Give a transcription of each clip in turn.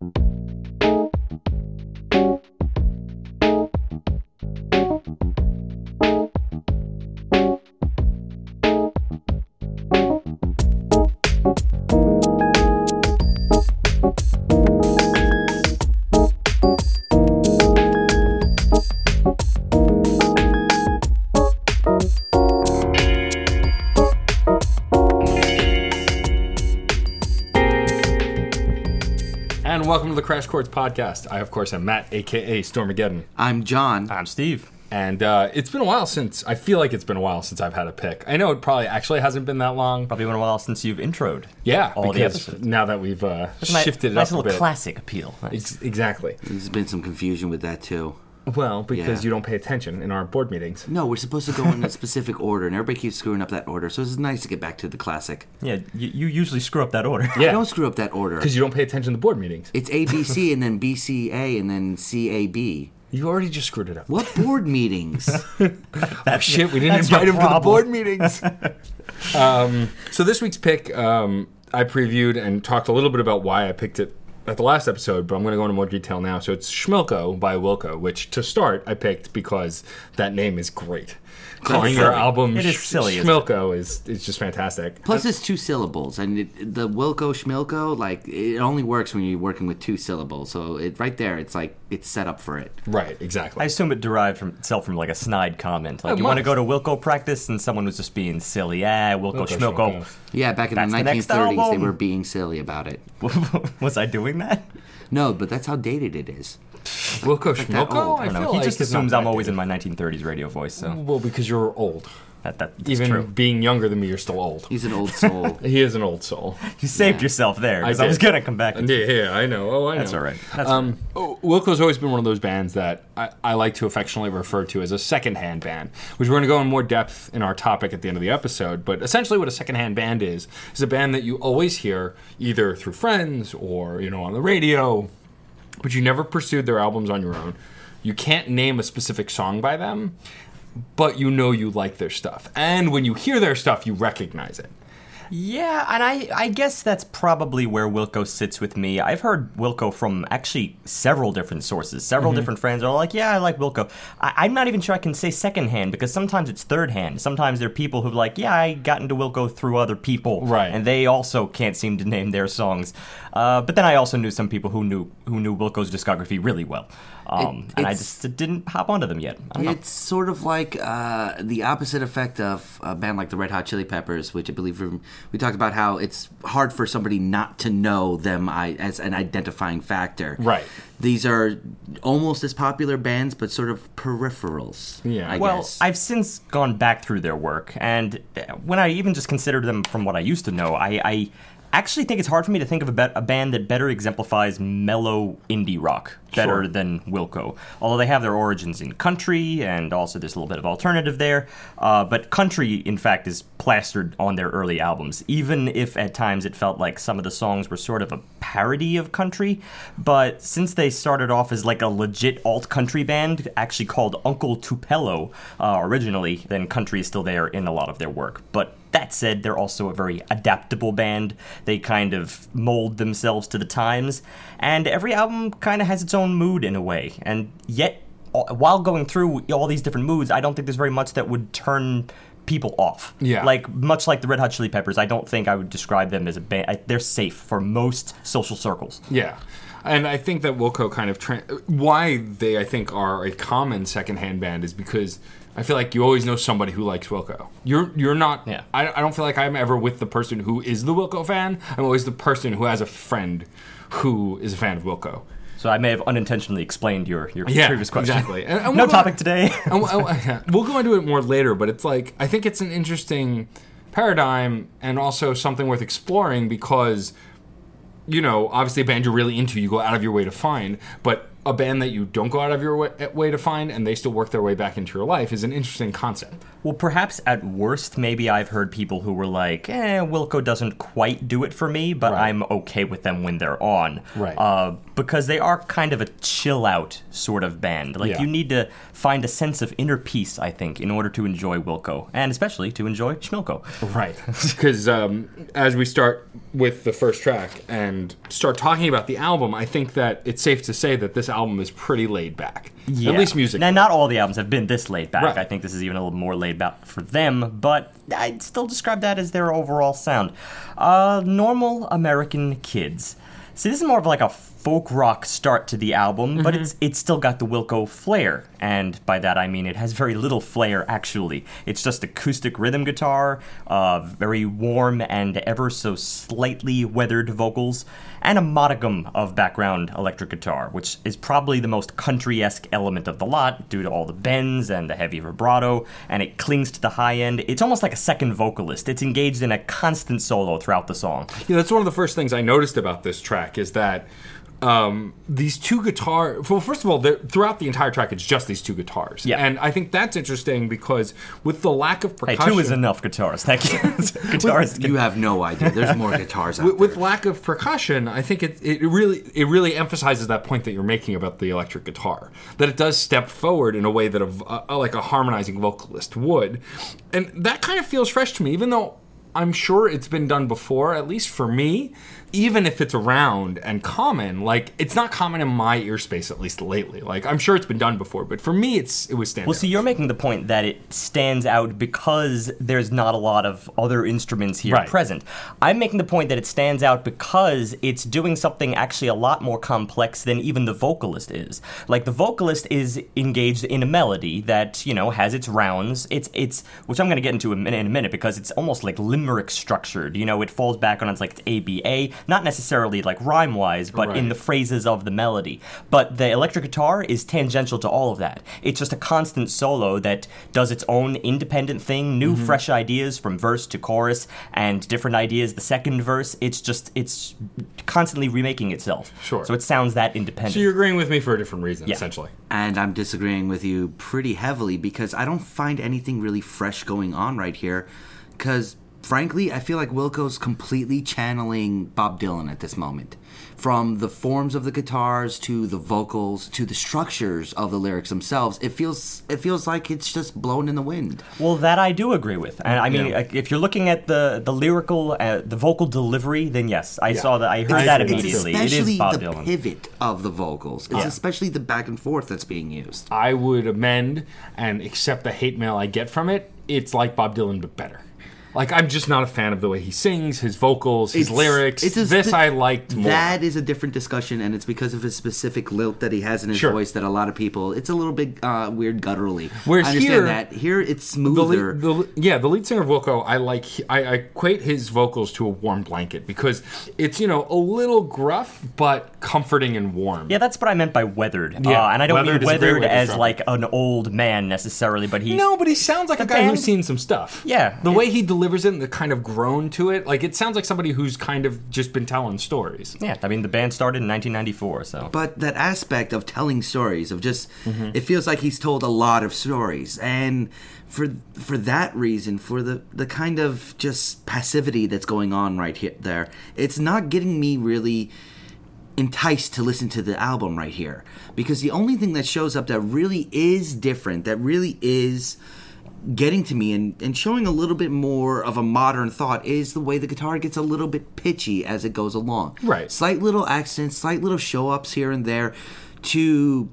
And welcome to the Crash Course podcast. I, of course, am Matt, aka Stormageddon. I'm John. I'm Steve. And uh, it's been a while since, I feel like it's been a while since I've had a pick. I know it probably actually hasn't been that long. Probably been a while since you've introed. Yeah, all the because episodes. now that we've uh, It's a ni- shifted it nice up a little bit. classic appeal. Nice. Ex- exactly. There's been some confusion with that too. Well, because Yeah. you don't pay attention in our board meetings. No, we're supposed to go in a specific order, and everybody keeps screwing up that order. So it's nice to get back to the classic. Yeah, you, you usually screw up that order. Yeah. Don't screw up that order. Because you don't pay attention to board meetings. It's ABC and then BCA and then CAB. You already just screwed it up. What board meetings? Oh, shit, we didn't that's your invite him to the problem. board meetings. um, so this week's pick, um, I previewed and talked a little bit about why I picked it at the last episode, but I'm going to go into more detail now. So it's Schmilko by Wilco, which to start I picked because that name is great. Calling your album It is silly, isn't Schmilko is is just fantastic. Plus, it's two syllables, and it, the Wilco Schmilko, like it only works when you're working with two syllables. So it right there, it's like it's set up for it. Right, exactly. I assume it derived from itself from like a snide comment. Like It you want to go to Wilco practice, and someone was just being silly. Yeah, Wilco, Wilco Schmilko. Yeah, back in That's the the 1930s, they were being silly about it. was I doing that? No, but that's how dated it is. Wilco that Schmilko? I I don't know. feel He like just assumes I'm always in my 1930s radio voice. So Well, because you're old. that, that that's Even true. being younger than me, you're still old. He's an old soul. He is an old soul. You saved Yeah. yourself there because I I, was gonna come back. Yeah, yeah, I know. Oh, I know. That's all right. That's um, oh, Wilco's always been one of those bands that I, I like to affectionately refer to as a secondhand band, which we're going to go in more depth in our topic at the end of the episode. But essentially, what a secondhand band is is a band that you always hear either through friends or you know on the radio, but you never pursued their albums on your own. You can't name a specific song by them, but you know you like their stuff, and when you hear their stuff, you recognize it. Yeah, and I, I guess that's probably where Wilco sits with me. I've heard Wilco from actually several different sources. Several mm-hmm. different friends are like, yeah, I like Wilco. I, I'm not even sure I can say secondhand because sometimes it's third hand. Sometimes there are people who are like, yeah, I got into Wilco through other people. Right. And they also can't seem to name their songs. Uh, but then I also knew some people who knew who knew Wilco's discography really well. Um, It- and I just didn't hop onto them yet. It's sort of like uh, the opposite effect of a band like the Red Hot Chili Peppers, which I believe we- we talked about how it's hard for somebody not to know them as an identifying factor. Right. These are almost as popular bands, but sort of peripherals. Yeah. I well, guess. I've since gone back through their work, and when I even just considered them from what I used to know, I, I actually think it's hard for me to think of a, bet a band that better exemplifies mellow indie rock better Sure. than Wilco. Although they have their origins in country, and also there's a little bit of alternative there. Uh, but country, in fact, is plastered on their early albums, even if at times it felt like some of the songs were sort of a parody of country. But since they started off as like a legit alt country band, actually called Uncle Tupelo uh, originally, then country is still there in a lot of their work. But that said, they're also a very adaptable band. They kind of mold themselves to the times, and every album kind of has its own mood in a way. And yet, while going through all these different moods, I don't think there's very much that would turn people off. Yeah. Like much like the Red Hot Chili Peppers, I don't think I would describe them as a band. I, they're safe for most social circles. Yeah. And I think that Wilco kind of tra- why they I think are a common secondhand band is because I feel like you always know somebody who likes Wilco. You're you're not. Yeah. I, I don't feel like I'm ever with the person who is the Wilco fan. I'm always the person who has a friend who is a fan of Wilco. So I may have unintentionally explained your, your Yeah, previous question. exactly. And- and no we'll go- topic today. and we'll, we'll go into it more later, but it's like I think it's an interesting paradigm and also something worth exploring because you know, obviously a band you're really into, you go out of your way to find, but a band that you don't go out of your way, way to find and they still work their way back into your life is an interesting concept. Well, perhaps at worst, maybe I've heard people who were like, eh, Wilco doesn't quite do it for me, but Right. I'm okay with them when they're on. Right. Uh, because they are kind of a chill out sort of band. Like, Yeah. you need to find a sense of inner peace, I think, in order to enjoy Wilco, and especially to enjoy Schmilko. Right. Because um, as we start with the first track and start talking about the album, I think that it's safe to say that this album is pretty laid back. Yeah. At least music. Now, not all the albums have been this laid back. Right. I think this is even a little more laid back for them, but I'd still describe that as their overall sound. Uh, normal American kids. See, this is more of like a folk rock start to the album, but Mm-hmm. it's it's still got the Wilco flair, and by that I mean it has very little flair actually. It's just acoustic rhythm guitar, uh, very warm and ever so slightly weathered vocals, and a modicum of background electric guitar, which is probably the most country-esque element of the lot due to all the bends and the heavy vibrato, and it clings to the high end. It's almost like a second vocalist. It's engaged in a constant solo throughout the song. Yeah, that's one of the first things I noticed about this track is that um, these two guitar. Well, first of all, throughout the entire track, it's just these two guitars. Yeah. and I think that's interesting because with the lack of Hey, percussion, two is enough guitars. Thank you. guitars. You have no idea. There's more guitars out with, with lack of percussion, I think it, it really it really emphasizes that point that you're making about the electric guitar. That it does step forward in a way that a, v- a- like a harmonizing vocalist would, and that kind of feels fresh to me. Even though I'm sure it's been done before, at least for me. Even if it's around and common, like it's not common in my ear space at least lately. Like I'm sure it's been done before, but for me, it's it was standing. Well, see, you're making the point that it stands out because there's not a lot of other instruments here Right. present. I'm making the point that it stands out because it's doing something actually a lot more complex than even the vocalist is. Like the vocalist is engaged in a melody that you know has its rounds. It's it's which I'm going to get into in a minute, in a minute because it's almost like limerick structured. You know, it falls back on it's like it's ABA, not necessarily like rhyme wise, but in the phrases of the melody. But the electric guitar is tangential to all of that. It's just a constant solo that does its own independent thing, new Mm-hmm. fresh ideas from verse to chorus and different ideas the second verse. It's just it's constantly remaking itself. Sure. So it sounds that independent. so you're agreeing with me for a different reason, Yeah. essentially. and I'm disagreeing with you pretty heavily because I don't find anything really fresh going on right here. Because frankly, I feel like Wilco's completely channeling Bob Dylan at this moment. From the forms of the guitars to the vocals to the structures of the lyrics themselves, it feels it feels like it's just blown in the wind. Well, that I do agree with, and I mean, Yeah. if you're looking at the the lyrical, uh, the vocal delivery, then yes, I saw that. I heard It's- that it's immediately. It's especially is Bob the Dylan. pivot of the vocals. It's Yeah. especially the back and forth that's being used. I would amend and accept the hate mail I get from it. It's like Bob Dylan, but better. Like I'm just not a fan of the way he sings, his vocals, his It's- lyrics. it's a this spe- I liked more. That is a different discussion, and it's because of his specific lilt that he has in his Sure. voice that a lot of people. It's a little bit uh, weird gutturally. Whereas I understand here- that here it's the smoother. lead, the, yeah, the lead singer of Wilco, I like. I, I equate his vocals to a warm blanket because it's you know a little gruff but comforting and warm. Yeah, that's what I meant by weathered. Yeah, uh, and I don't weathered mean is a great weathered as like an old man necessarily, but he. No, but he sounds like a guy band- who's seen some stuff. Yeah, the it- way he delivers it and the kind of groan to it, like it sounds like somebody who's kind of just been telling stories. Yeah, I mean the band started in 1994, so but that aspect of telling stories of just Mm-hmm. it feels like he's told a lot of stories and for for that reason for the the kind of just passivity that's going on right here there it's not getting me really enticed to listen to the album right here because the only thing that shows up that really is different that really is getting to me and, and showing a little bit more of a modern thought is the way the guitar gets a little bit pitchy as it goes along. Right. slight little accents slight little show ups here and there to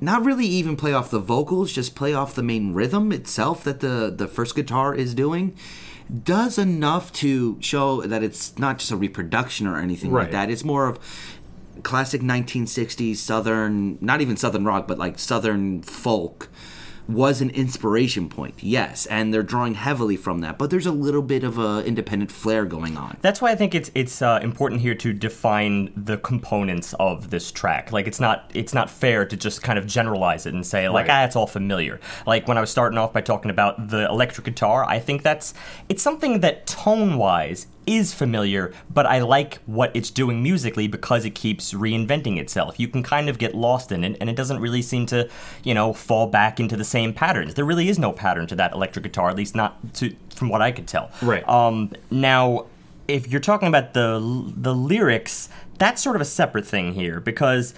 not really even play off the vocals just play off the main rhythm itself that the the first guitar is doing does enough to show that it's not just a reproduction or anything like that. It's more of classic 1960s southern not even southern rock but like southern folk was an inspiration point, yes, and they're drawing heavily from that. But there's a little bit of a independent flair going on. That's why I think it's it's uh, important here to define the components of this track. Like it's not it's not fair to just kind of generalize it and say like Right. ah it's all familiar. Like when I was starting off by talking about the electric guitar, I think that's it's something that tone wise is familiar, but I like what it's doing musically because it keeps reinventing itself. You can kind of get lost in it, and it doesn't really seem to, you know, fall back into the same patterns. There really is no pattern to that electric guitar, at least not to from what I could tell. Right. Um, now, if you're talking about the the lyrics, that's sort of a separate thing here because,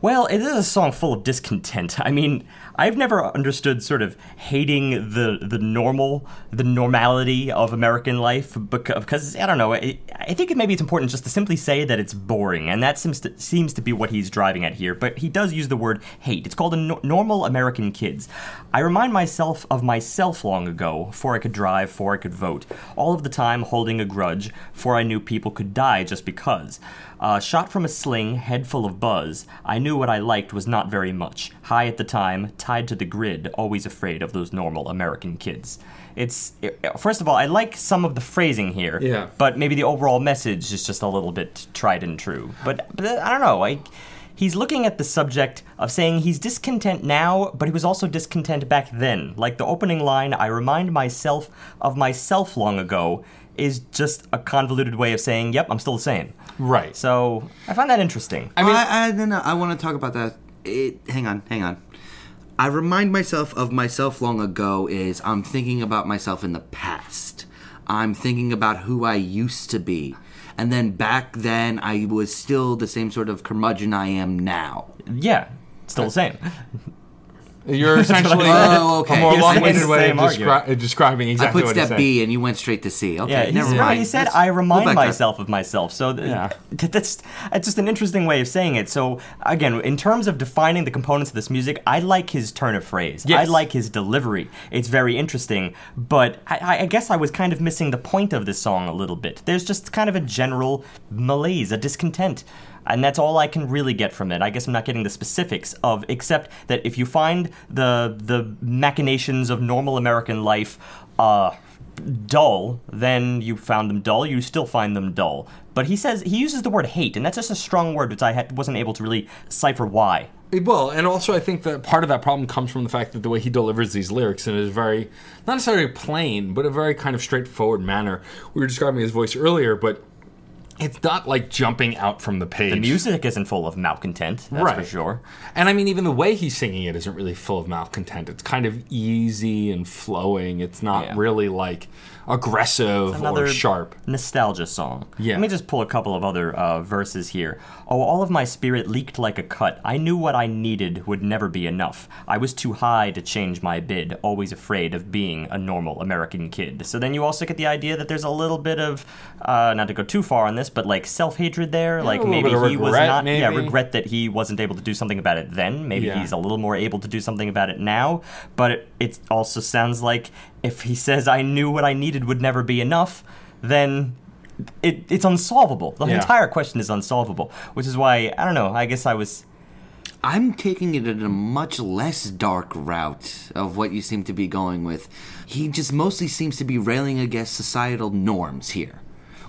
well, it is a song full of discontent. I mean, I've never understood sort of hating the the normal, the normality of American life because, I don't know. I, think it, maybe it's important just to simply say that it's boring, and that seems to, seems to be what he's driving at here. But he does use the word hate. It's called a no- normal American kids. I remind myself of myself long ago, for I could drive, for I could vote, all of the time holding a grudge, for I knew people could die just because. Uh, shot from a sling, head full of buzz, I knew what I liked was not very much. High at the time, tied to the grid, always afraid of those normal American kids. It's it- first of all, I like some of the phrasing here, Yeah. but maybe the overall message is just a little bit tried and true. But, but I don't know. I, he's looking at the subject of saying he's discontent now, but he was also discontent back then. Like the opening line, "I remind myself of myself long ago," is just a convoluted way of saying, "Yep, I'm still the same." Right. So I find that interesting. I mean, I, I, no, no, I want to talk about that. It, hang on, hang on. I remind myself of myself long ago is I'm thinking about myself in the past. I'm thinking about who I used to be. And then back then, I was still the same sort of curmudgeon I am now. yeah, still the same. You're essentially Oh, okay. a more You're long-winded the way same of descri- argument. describing I exactly put what he's step saying. B and you went straight to C. Okay, Yeah, he's, never mind. he said, Let's "I remind back to- myself of myself." So th- Yeah. th- that's it's just an interesting way of saying it. So again, in terms of defining the components of this music, I like his turn of phrase. I like his delivery. It's very interesting. But I, I guess I was kind of missing the point of this song a little bit. There's just kind of a general malaise, a discontent. And that's all I can really get from it. I guess I'm not getting the specifics of, except that if you find the the machinations of normal American life, uh, dull, then you found them dull. You still find them dull. But he says he uses the word hate, and that's just a strong word, which I wasn't able to really cipher why. Well, and also I think that part of that problem comes from the fact that the way he delivers these lyrics in a very, not necessarily plain, but a very kind of straightforward manner. We were describing his voice earlier, but it's not like jumping out from the page. The music isn't full of malcontent, that's for sure. And I mean, even the way he's singing it isn't really full of malcontent. It's kind of easy and flowing. It's not Yeah. really like aggressive Another or sharp. nostalgia song. Yeah. Let me just pull a couple of other uh, verses here. Oh, all of my spirit leaked like a cut. I knew what I needed would never be enough. I was too high to change my bid, always afraid of being a normal American kid. So then you also get the idea that there's a little bit of, uh, not to go too far on this, but like self hatred there. like maybe he was regret, not, yeah, regret that he wasn't able to do something about it then. Maybe Yeah. he's a little more able to do something about it now. But it, it also sounds like if he says, I knew what I needed would never be enough, then it, it's unsolvable. The Yeah. entire question is unsolvable, which is why, I don't know, I guess I was. I'm taking it in a much less dark route of what you seem to be going with. He just mostly seems to be railing against societal norms here,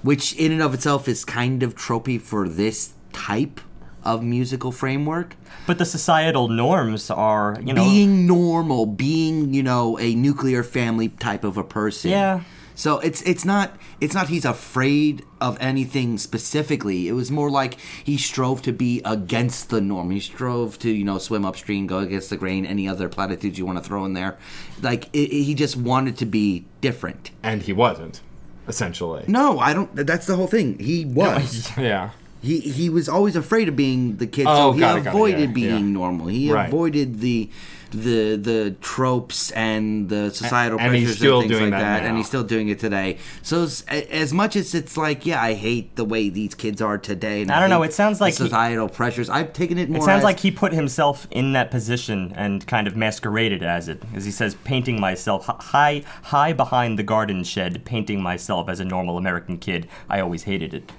which in and of itself is kind of tropey for this type of musical framework. But the societal norms are, you know. being normal, being, you know, a nuclear family type of a person. Yeah. So it's it's not it's not he's afraid of anything specifically. It was more like he strove to be against the norm. He strove to you know swim upstream, go against the grain. Any other platitudes you want to throw in there, like it, it- he just wanted to be different. And he wasn't, essentially. No, I don't. That's the whole thing. He was. Yeah. He he was always afraid of being the kid, Oh, so he got it, got it, avoided yeah, being yeah. normal. He Right. avoided the the the tropes and the societal And he's pressures still and things doing like that that, and he's still doing it today. So as, as much as it's like, yeah, I hate the way these kids are today. And I don't know, it sounds the like he- societal pressures. I've taken it more. It sounds as, like he put himself in that position and kind of masqueraded as it, as he says, painting myself high, high behind the garden shed, painting myself as a normal American kid. I always hated it.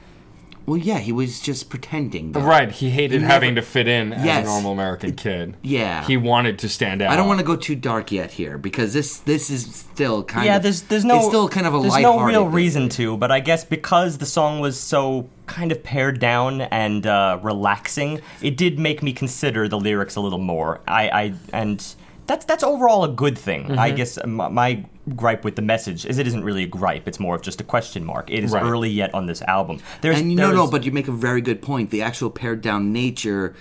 Well, yeah, he was just pretending. though. Right, he hated never- having to fit in as Yes. a normal American kid. yeah. He wanted to stand out. I don't want to go too dark yet here because this this is still kind yeah, of there's there's no it's still kind of a there's lighthearted no real thing. reason to, but I guess because the song was so kind of pared down and uh, relaxing, it did make me consider the lyrics a little more. I, I and that's that's overall a good thing. I Mm-hmm. guess my, my gripe with the message is it isn't really a gripe; it's more of just a question mark. It is Right. early yet on this album. There's And no, no, but you make a very good point. The actual pared down nature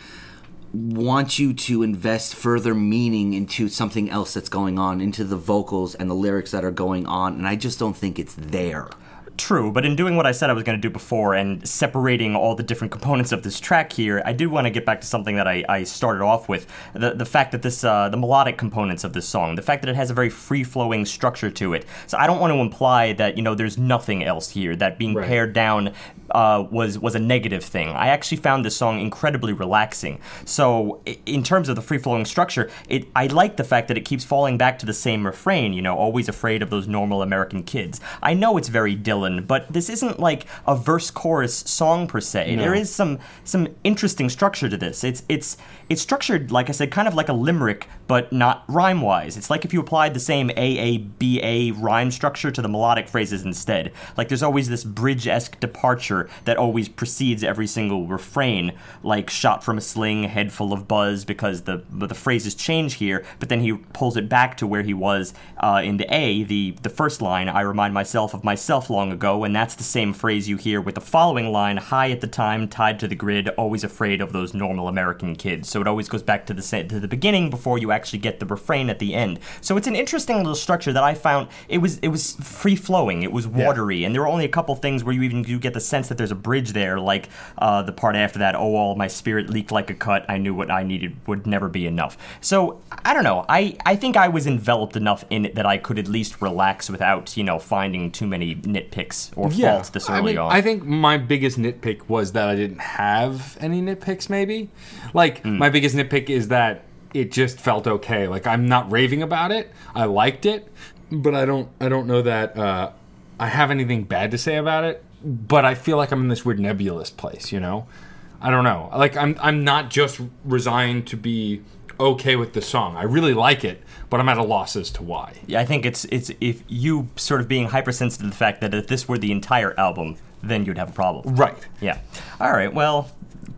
wants you to invest further meaning into something else that's going on, into the vocals and the lyrics that are going on, and I just don't think it's there. True, but in doing what I said I was going to do before and separating all the different components of this track here, I do want to get back to something that I, I started off with the the fact that this uh, the melodic components of this song, the fact that it has a very free flowing structure to it. So I don't want to imply that you know there's nothing else here that being Right. pared down uh, was was a negative thing. I actually found this song incredibly relaxing. So in terms of the free flowing structure, it I like the fact that it keeps falling back to the same refrain. You know, always afraid of those normal American kids. I know it's very Dylan, but this isn't like a verse chorus song per se. There is some some interesting structure to this. It's it's it's structured like I said, kind of like a limerick, but not rhyme wise. It's like if you applied the same A A B A rhyme structure to the melodic phrases instead. Like there's always this bridge esque departure that always precedes every single refrain, like shot from a sling, head full of buzz, because the the phrases change here, but then he pulls it back to where he was uh, in the A, the the first line. I remind myself of myself long ago, and that's the same phrase you hear with the following line: high at the time, tied to the grid, always afraid of those normal American kids. So it always goes back to the to the beginning before you actually get the refrain at the end. So it's an interesting little structure that I found. It was it was free flowing. It was watery, and there were only a couple things where you even do get the sense that there's a bridge there, like uh, the part after that. Oh, all my spirit leaked like a cut. I knew what I needed would never be enough. So I don't know. I I think I was enveloped enough in it that I could at least relax without you know finding too many nitpicks or faults this I early mean, on. I think my biggest nitpick was that I didn't have any nitpicks. Maybe, like Hmm. my biggest nitpick is that it just felt okay. Like I'm not raving about it. I liked it, but I don't. I don't know that uh, I have anything bad to say about it. But I feel like I'm in this weird nebulous place. You know, I don't know. Like I'm. I'm not just resigned to be okay with the song. I really like it, but I'm at a loss as to why. Yeah, I think it's it's if you sort of being hypersensitive to the fact that if this were the entire album, then you'd have a problem. Right. Yeah. All right. Well,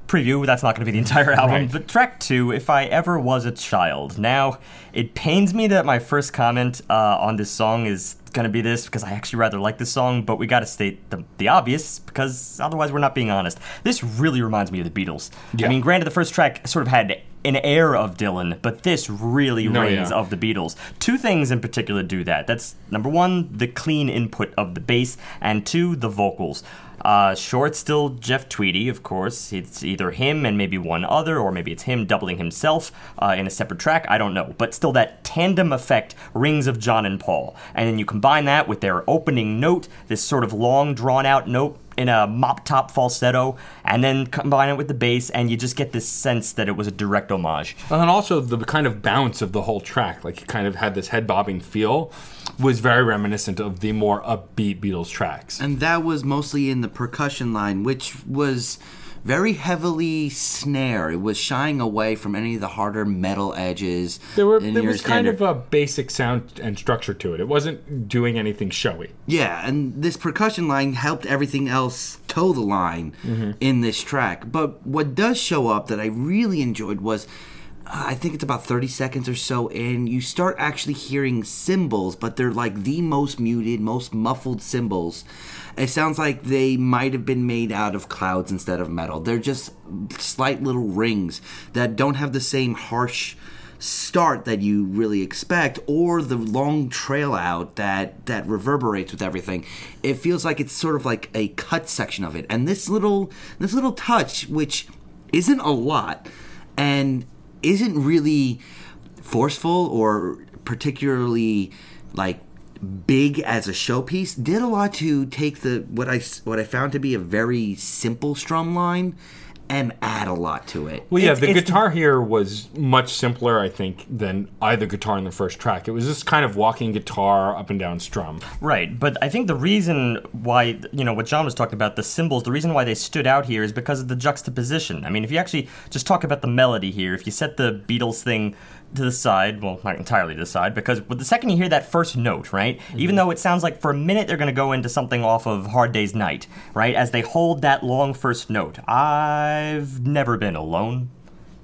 preview. That's not going to be the entire album. Right. But track two, if I ever was a child. Now, it pains me that my first comment uh, on this song is going to be this because I actually rather like this song. But we got to state the, the obvious because otherwise we're not being honest. This really reminds me of the Beatles. Yeah. I mean, granted, the first track sort of had an air of Dylan, but this really No, reigns yeah. of the Beatles. Two things in particular do that. That's number one, the clean input of the bass, and two, the vocals. Uh, it's still Jeff Tweedy, of course. It's either him and maybe one other, or maybe it's him doubling himself uh, in a separate track. I don't know. But still, that tandem effect rings of John and Paul. And then you combine that with their opening note, this sort of long, drawn out note in a mop top falsetto, and then combine it with the bass, and you just get this sense that it was a direct homage. And then also the kind of bounce of the whole track, like it kind of had this head bobbing feel, was very reminiscent of the more upbeat Beatles tracks. And that was mostly in the percussion line, which was very heavily snare. It was shying away from any of the harder metal edges. There were there was kind of a basic sound and structure to it. It wasn't doing anything showy. Yeah, and this percussion line helped everything else toe the line mm-hmm. in this track. But what does show up that I really enjoyed was I think it's about 30 seconds or so in, you start actually hearing cymbals, but they're like the most muted, most muffled cymbals. It sounds like they might have been made out of clouds instead of metal. They're just slight little rings that don't have the same harsh start that you really expect or the long trail out that that reverberates with everything it feels like it's sort of like a cut section of it and this little this little touch which isn't a lot and isn't really forceful or particularly like big as a showpiece. Did a lot to take the what I what I found to be a very simple strum line and add a lot to it. Well, yeah, It's- the it's- guitar here was much simpler, I think, than either guitar in the first track. It was just kind of walking guitar up and down strum. Right, but I think the reason why, you know, what John was talking about, the cymbals, the reason why they stood out here is because of the juxtaposition. I mean, if you actually just talk about the melody here, if you set the Beatles thing to the side, well, not entirely to the side, because with the second you hear that first note, right, mm-hmm. even though it sounds like for a minute they're going to go into something off of Hard Day's Night, right, as they hold that long first note, I've never been alone.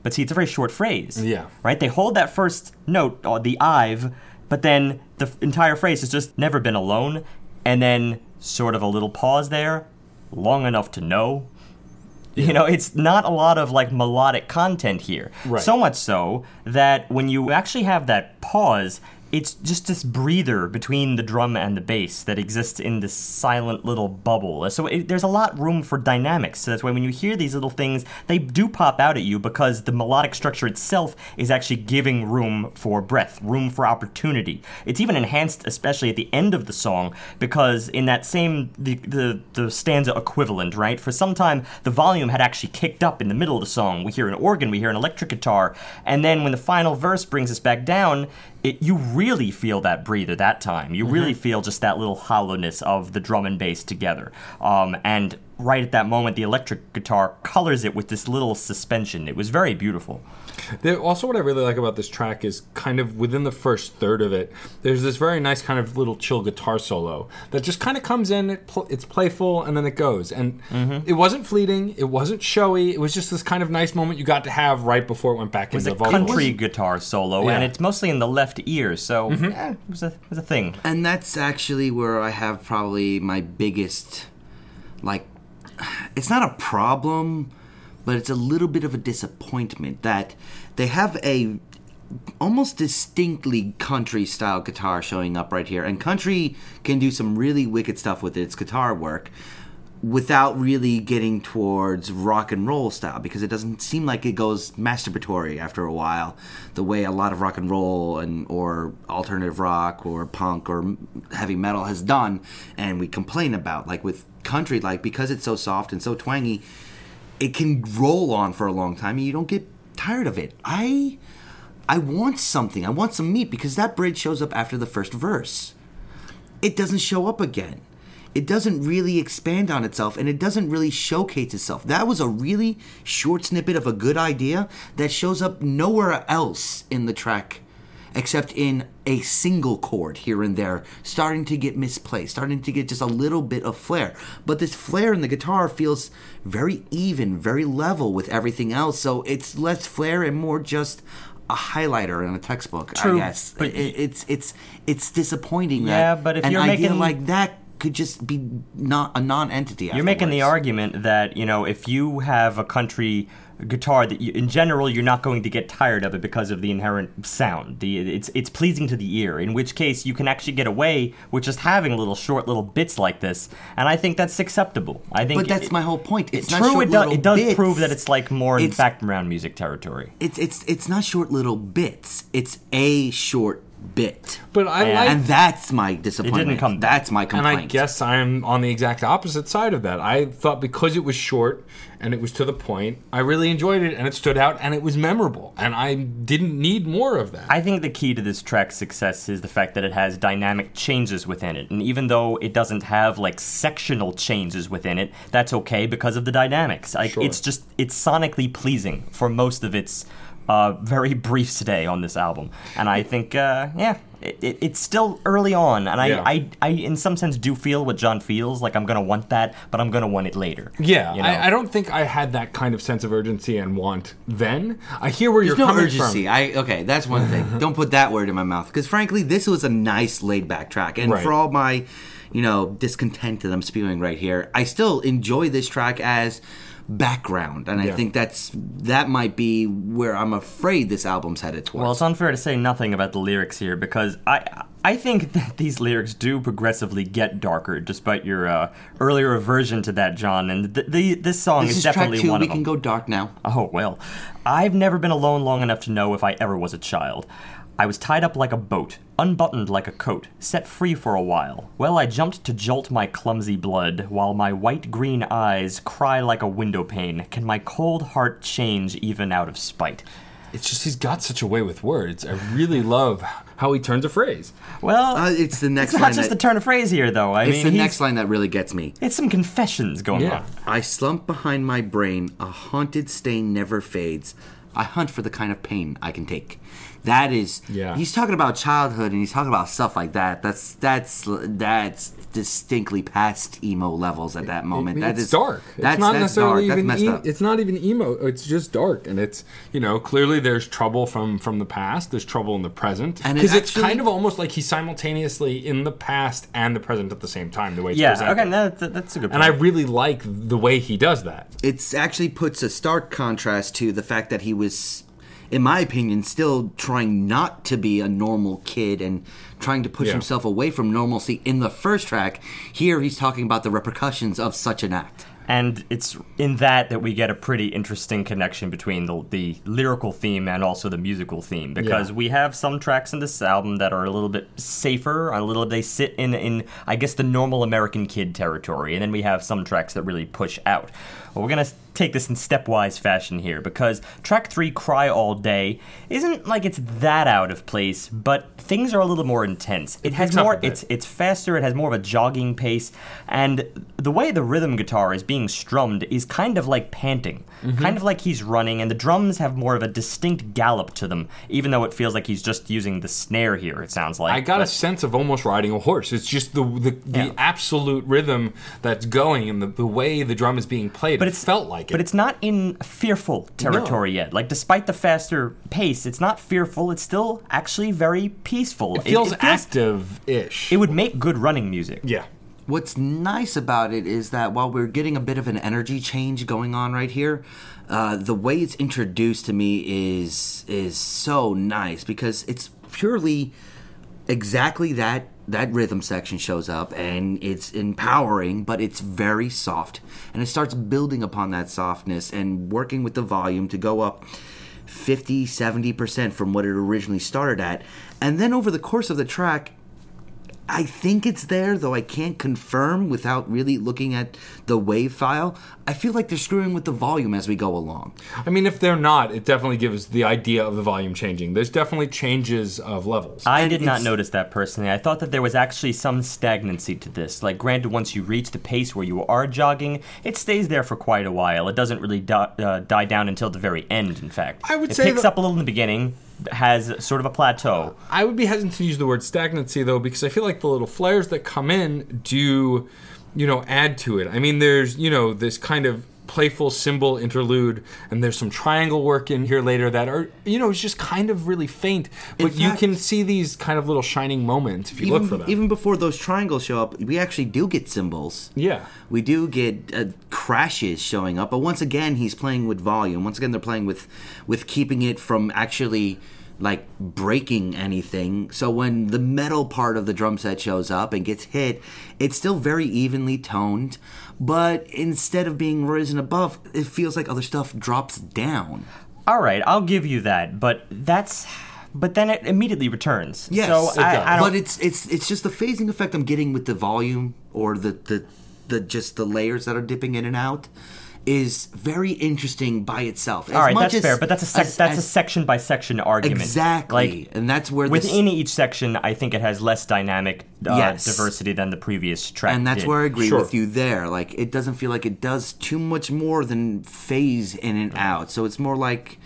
But see, it's a very short phrase. Yeah. Right? They hold that first note, or the I've, but then the f- entire phrase has just never been alone, and then sort of a little pause there, long enough to know. You know, it's not a lot of like melodic content here. Right. So much so that when you actually have that pause, it's just this breather between the drum and the bass that exists in this silent little bubble. So it, there's a lot room for dynamics. So that's why when you hear these little things, they do pop out at you because the melodic structure itself is actually giving room for breath, room for opportunity. It's even enhanced, especially at the end of the song, because in that same the the, the stanza equivalent, right? For some time, the volume had actually kicked up in the middle of the song. We hear an organ, we hear an electric guitar, and then when the final verse brings us back down, it, you really feel that breather that time. You really feel just that little hollowness of the drum and bass together. Um, and right at that moment, the electric guitar colors it with this little suspension. It was very beautiful. There, also, what I really like about this track is kind of within the first third of it, there's this very nice kind of little chill guitar solo that just kind of comes in. It pl- it's playful and then it goes, and it wasn't fleeting. It wasn't showy. It was just this kind of nice moment you got to have right before it went back It was into a the vocal. country guitar solo, and it's mostly in the left ear, so eh, it, was a, it was a thing. And that's actually where I have probably my biggest, like, it's not a problem, but it's a little bit of a disappointment that they have a almost distinctly country style guitar showing up right here. And country can do some really wicked stuff with its guitar work without really getting towards rock and roll style because it doesn't seem like it goes masturbatory after a while the way a lot of rock and roll and or alternative rock or punk or heavy metal has done and we complain about like with country like because it's so soft and so twangy it can roll on for a long time and you don't get tired of it i i want something i want some meat because that bridge shows up after the first verse it doesn't show up again. It doesn't really expand on itself and it doesn't really showcase itself. That was a really short snippet of a good idea that shows up nowhere else in the track except in a single chord here and there, starting to get misplaced, starting to get just a little bit of flair. But this flair in the guitar feels very even, very level with everything else, so it's less flair and more just a highlighter in a textbook, True, I guess. but- It- it's it's it's disappointing Yeah, that but if an you're idea making- like that could just be not a non-entity. You're making the argument that you know if you have a country guitar that you, in general you're not going to get tired of it because of the inherent sound. The it's it's pleasing to the ear. In which case you can actually get away with just having little short little bits like this, and I think that's acceptable. I think But that's it- my whole point. It's not true. short It, do, it does bits. prove that it's like more in It's- background music territory. It's it's it's not short little bits. It's a short bit. But I And- like and that's my disappointment. come. That's my And complaint. I guess I'm on the exact opposite side of that. I thought because it was short and it was to the point, I really enjoyed it and it stood out and it was memorable. And I didn't need more of that. I think the key to this track's success is the fact that it has dynamic changes within it. And even though it doesn't have like sectional changes within it, that's okay because of the dynamics. Like Sure. it's just it's sonically pleasing for most of its uh, very brief stay on this album. And I think uh, yeah, it, it, it's still early on and I, Yeah. I I in some sense do feel what John feels, like I'm gonna want that, but I'm gonna want it later. yeah, you know? I, I don't think I had that kind of sense of urgency and want then. I hear where There's you're coming from. no coming urgency. from. I okay, that's one thing. Don't put that word in my mouth because frankly, this was a nice laid back track, and Right. for all my, you know, discontent that I'm spewing right here, I still enjoy this track as background, and I think that's that might be where I'm afraid this album's headed towards. Well, it's unfair to say nothing about the lyrics here because I I think that these lyrics do progressively get darker, despite your uh, earlier aversion to that, John. And the, the this song this is is track definitely two. one We of can go dark now. Oh well, I've never been alone long enough to know if I ever was a child. I was tied up like a boat, unbuttoned like a coat, set free for a while. Well, I jumped to jolt my clumsy blood, while my white green eyes cry like a window pane. Can my cold heart change even out of spite? It's just he's got such a way with words. I really love how he turns a phrase. Well, Uh, it's the next it's line not just that, the turn of phrase here, though. I It's mean, the next line that really gets me. It's some confessions going Yeah. on. I slump behind my brain, a haunted stain never fades. I hunt for the kind of pain I can take. That is, Yeah. He's talking about childhood and he's talking about stuff like that. That's that's that's distinctly past emo levels at that I moment. mean, that it's is dark. That's it's not that's necessarily dark. even. that's messed e- It's not even emo. It's just dark, and it's you know clearly there's trouble from from the past. There's trouble in the present, And it because it's kind of almost like he's simultaneously in the past and the present at the same time. The way it's Yeah, presented. okay, that, that- that's a good and. I really like the way he does that. It's actually puts a stark contrast to the fact that he was, in my opinion, still trying not to be a normal kid and trying to push Yeah. himself away from normalcy in the first track. Here he's talking about the repercussions of such an act. And it's in that that we get a pretty interesting connection between the, the lyrical theme and also the musical theme because Yeah. we have some tracks in this album that are a little bit safer, a little they sit in in I guess the normal American kid territory, and then we have some tracks that really push out. Well, we're gonna take this in stepwise fashion here because track three, "Cry All Day," isn't like it's that out of place, but things are a little more intense. It, has more. It's it's faster. It has more of a jogging pace, and the way the rhythm guitar is being strummed is kind of like panting, Mm-hmm. kind of like he's running, and the drums have more of a distinct gallop to them, even though it feels like he's just using the snare here. It sounds like I got a sense of almost riding a horse. It's just the the, the Yeah. absolute rhythm that's going and the, the way the drum is being played. But it it's felt like it. But it's not in fearful territory yet. Like despite the faster pace, it's not fearful. It's still actually very peaceful. it feels active-ish. It would make good running music. yeah. What's nice about it is that while we're getting a bit of an energy change going on right here, uh, the way it's introduced to me is is so nice because it's purely exactly that that rhythm section shows up and it's empowering but it's very soft. And it starts building upon that softness and working with the volume to go up 50 70% from what it originally started at. And then over the course of the track I think it's there, though I can't confirm without really looking at the wave file. I feel like they're screwing with the volume as we go along. I mean, if they're not, it definitely gives the idea of the volume changing. There's definitely changes of levels. I And did not notice that personally. I thought that there was actually some stagnancy to this. Like, granted, once you reach the pace where you are jogging, it stays there for quite a while. It doesn't really di- uh, die down until the very end, in fact. I would it say picks that- up a little in the beginning, has sort of a plateau. I would be hesitant to use the word stagnancy though, because I feel like the little flares that come in do, you know, add to it. I mean, there's you know this kind of playful cymbal interlude, and there's some triangle work in here later that are you know it's just kind of really faint, but you can see these kind of little shining moments if you look for Even, them. even before those triangles show up, we actually do get cymbals. yeah. We do get uh, crashes showing up, but once again, he's playing with volume. Once again, they're playing with with keeping it from actually like breaking anything. So when the metal part of the drum set shows up and gets hit, it's still very evenly toned, but instead of being risen above, it feels like other stuff drops down. All right, I'll give you that, but that's. But then it immediately returns. Yes, so it I. I don't, but it's it's it's just the phasing effect I'm getting with the volume or the the the just the layers that are dipping in and out is very interesting by itself. As all right, much that's as- fair, but that's a sec- as- that's a section by section argument. exactly, Like and that's where this, within each section, I think it has less dynamic uh, Yes. diversity than the previous track. and that's did. where I agree Sure. with you there. Like it doesn't feel like it does too much more than phase in and out. So it's more like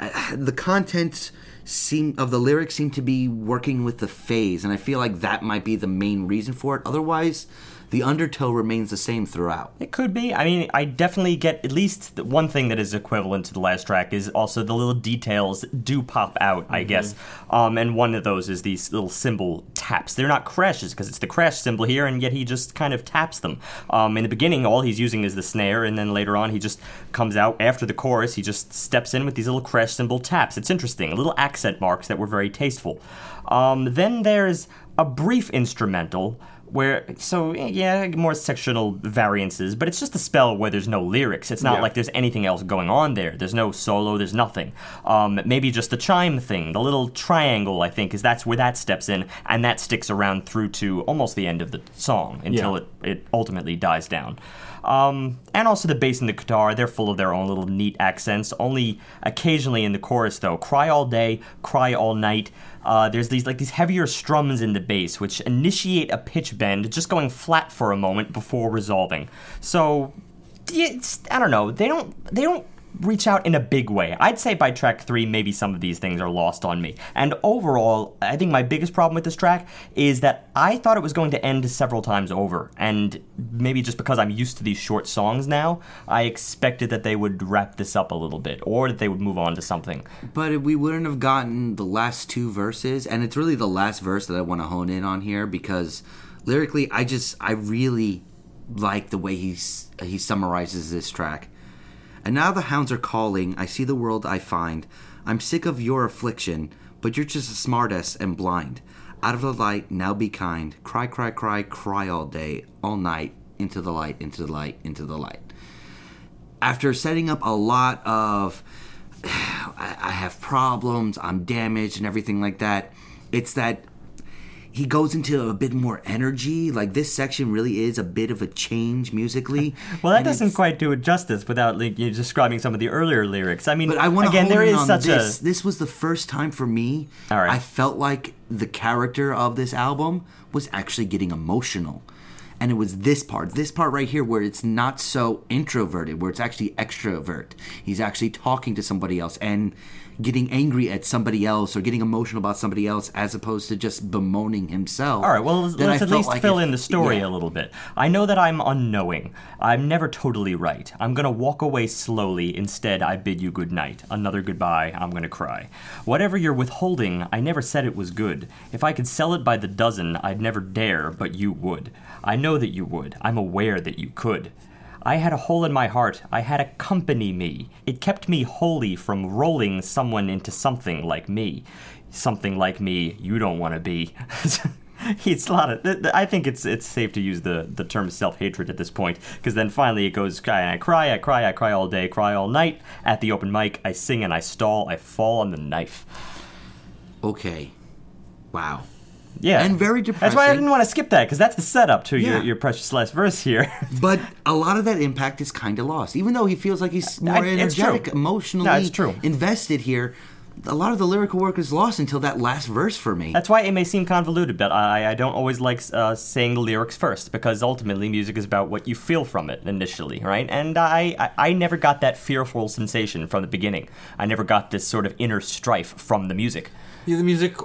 uh, the content seem of the lyrics seem to be working with the phase, and I feel like that might be the main reason for it. Otherwise, the undertow remains the same throughout. It could be. I mean, I definitely get at least one thing that is equivalent to the last track is also the little details do pop out, I guess. Um, and one of those is these little cymbal taps. They're not crashes because it's the crash cymbal here, and yet he just kind of taps them. Um, in the beginning, all he's using is the snare, and then later on, he just comes out after the chorus. He just steps in with these little crash cymbal taps. It's interesting, little accent marks that were very tasteful. Um, then there's a brief instrumental where so yeah, more sectional variances, but it's just a spell where there's no lyrics. It's not Yeah. like there's anything else going on there. There's no solo. There's nothing. Um, maybe just the chime thing, the little triangle. I think is that's where that steps in, and that sticks around through to almost the end of the song until Yeah. it it ultimately dies down. Um, and also the bass and the guitar, they're full of their own little neat accents. Only occasionally in the chorus, though, cry all day, cry all night. Uh, there's these like these heavier strums in the bass, which initiate a pitch bend, just going flat for a moment before resolving. So, it's, I don't know. They don't they don't reach out in a big way. I'd say by track three, maybe some of these things are lost on me. And overall, I think my biggest problem with this track is that I thought it was going to end several times over. And maybe just because I'm used to these short songs now, I expected that they would wrap this up a little bit or that they would move on to something. But we wouldn't have gotten the last two verses, and it's really the last verse that I want to hone in on here because lyrically, I just I really like the way he's he summarizes this track. And now the hounds are calling. I see the world I find. I'm sick of your affliction, but you're just a smartass and blind. Out of the light, now be kind. Cry, cry, cry, cry all day, all night. Into the light, into the light, into the light after setting up a lot of I, have problems, I'm damaged, and everything like that, it's that he goes into a bit more energy. Like this section really is a bit of a change musically. Well, that And doesn't quite do it justice without like, you describing some of the earlier lyrics. I mean, But I want to again, there is such this. a This was the first time for me. All right. I felt like the character of this album was actually getting emotional. And it was this part, this part right here, where it's not so introverted, where it's actually extrovert. He's actually talking to somebody else and getting angry at somebody else or getting emotional about somebody else as opposed to just bemoaning himself. All right, well, let's, let's at least like fill it- in the story yeah. a little bit. I know that I'm unknowing. I'm never totally right. I'm gonna walk away slowly. Instead, I bid you good night. Another goodbye. I'm gonna cry. Whatever you're withholding, I never said it was good. If I could sell it by the dozen, I'd never dare, but you would. I know that you would. I'm aware that you could. I had a hole in my heart. I had accompany me. It kept me holy from rolling someone into something like me. Something like me you don't want to be. it's a lot of. I think it's it's safe to use the, the term self hatred at this point because then finally it goes. I cry, I cry, I cry all day, cry all night. At the open mic, I sing and I stall. I fall on the knife. Okay. Wow. Yeah, And very depressed. That's why I didn't want to skip that because that's the setup to your Yeah. your precious last verse here. But a lot of that impact is kind of lost. Even though he feels like he's more I- energetic, emotionally No, it's true. invested here, a lot of the lyrical work is lost until that last verse for me. That's why it may seem convoluted, but I, I don't always like uh, saying the lyrics first because ultimately music is about what you feel from it initially, right? And I, I, I never got that fearful sensation from the beginning. I never got this sort of inner strife from the music. Yeah, the music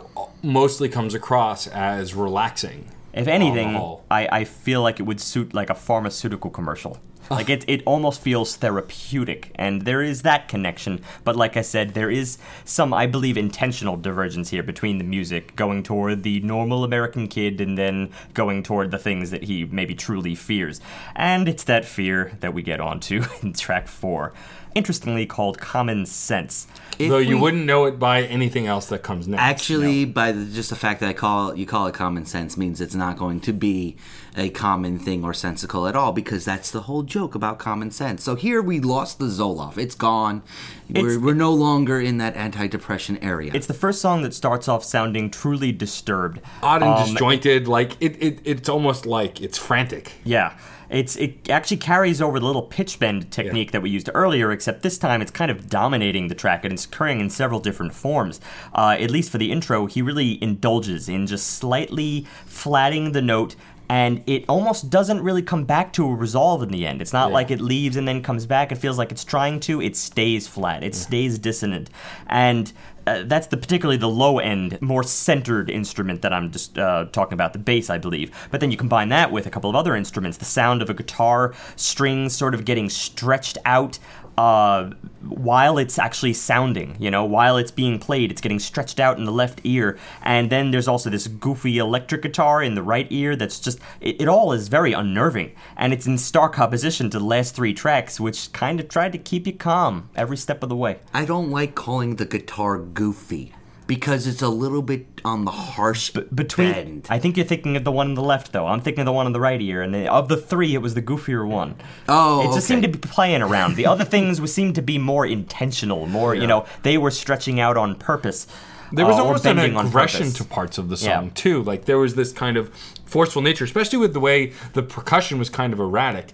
mostly comes across as relaxing. If anything. I, I feel like it would suit like a pharmaceutical commercial. Like it, it almost feels therapeutic, and there is that connection. But like I said, there is some, I believe, intentional divergence here between the music going toward the normal American kid and then going toward the things that he maybe truly fears. And it's that fear that we get onto in track four, interestingly called Common Sense. If Though you we- wouldn't know it by anything else that comes next. Actually, by the, just the fact that I call you call it common sense means it's not going to be a common thing or sensical at all because that's the whole joke about common sense. So here we lost the Zoloft; it's gone. It's- we're, we're no longer in that anti-depression area. It's the first song that starts off sounding truly disturbed. odd and Um, disjointed. Like it, it, it's almost like it's frantic. Yeah. It's it actually carries over the little pitch bend technique that we used earlier, except this time it's kind of dominating the track and it's occurring in several different forms. Uh, at least for the intro, he really indulges in just slightly flatting the note. And it almost doesn't really come back to a resolve in the end. It's not Yeah. like it leaves and then comes back. It feels like it's trying to. It stays flat. It stays dissonant. And uh, that's the particularly the low end, more centered instrument that I'm just uh, talking about, the bass, I believe. But then you combine that with a couple of other instruments, the sound of a guitar, strings sort of getting stretched out. Uh, while it's actually sounding, you know, while it's being played, it's getting stretched out in the left ear, and then there's also this goofy electric guitar in the right ear. That's just it, it all is very unnerving, and it's in stark opposition to the last three tracks, which kind of tried to keep you calm every step of the way. I don't like calling the guitar goofy. Because it's a little bit on the harsh Between, bend. I think you're thinking of the one on the left, though. I'm thinking of the one on the right ear, and the, of the three, it was the goofier one. Oh, it just okay. seemed to be playing around. The other things was seemed to be more intentional, more you know, they were stretching out on purpose. There was uh, or almost an on aggression to parts of the Yeah. song too. Like there was this kind of forceful nature, especially with the way the percussion was kind of erratic.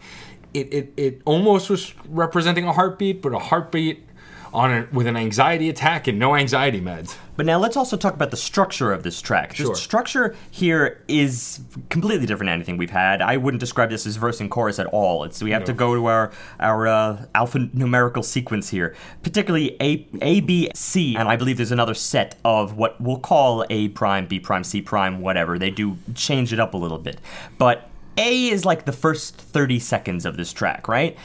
It it, it almost was representing a heartbeat, but a heartbeat on a, with an anxiety attack and no anxiety meds. But now let's also talk about the structure of this track. Sure. The structure here is completely different than anything we've had. I wouldn't describe this as verse and chorus at all. It's we have to go to our our uh, alphanumerical sequence here, particularly A A B C, and I believe there's another set of what we'll call A prime, B prime, C prime, whatever. They do change it up a little bit, but A is like the first 30 seconds of this track, right?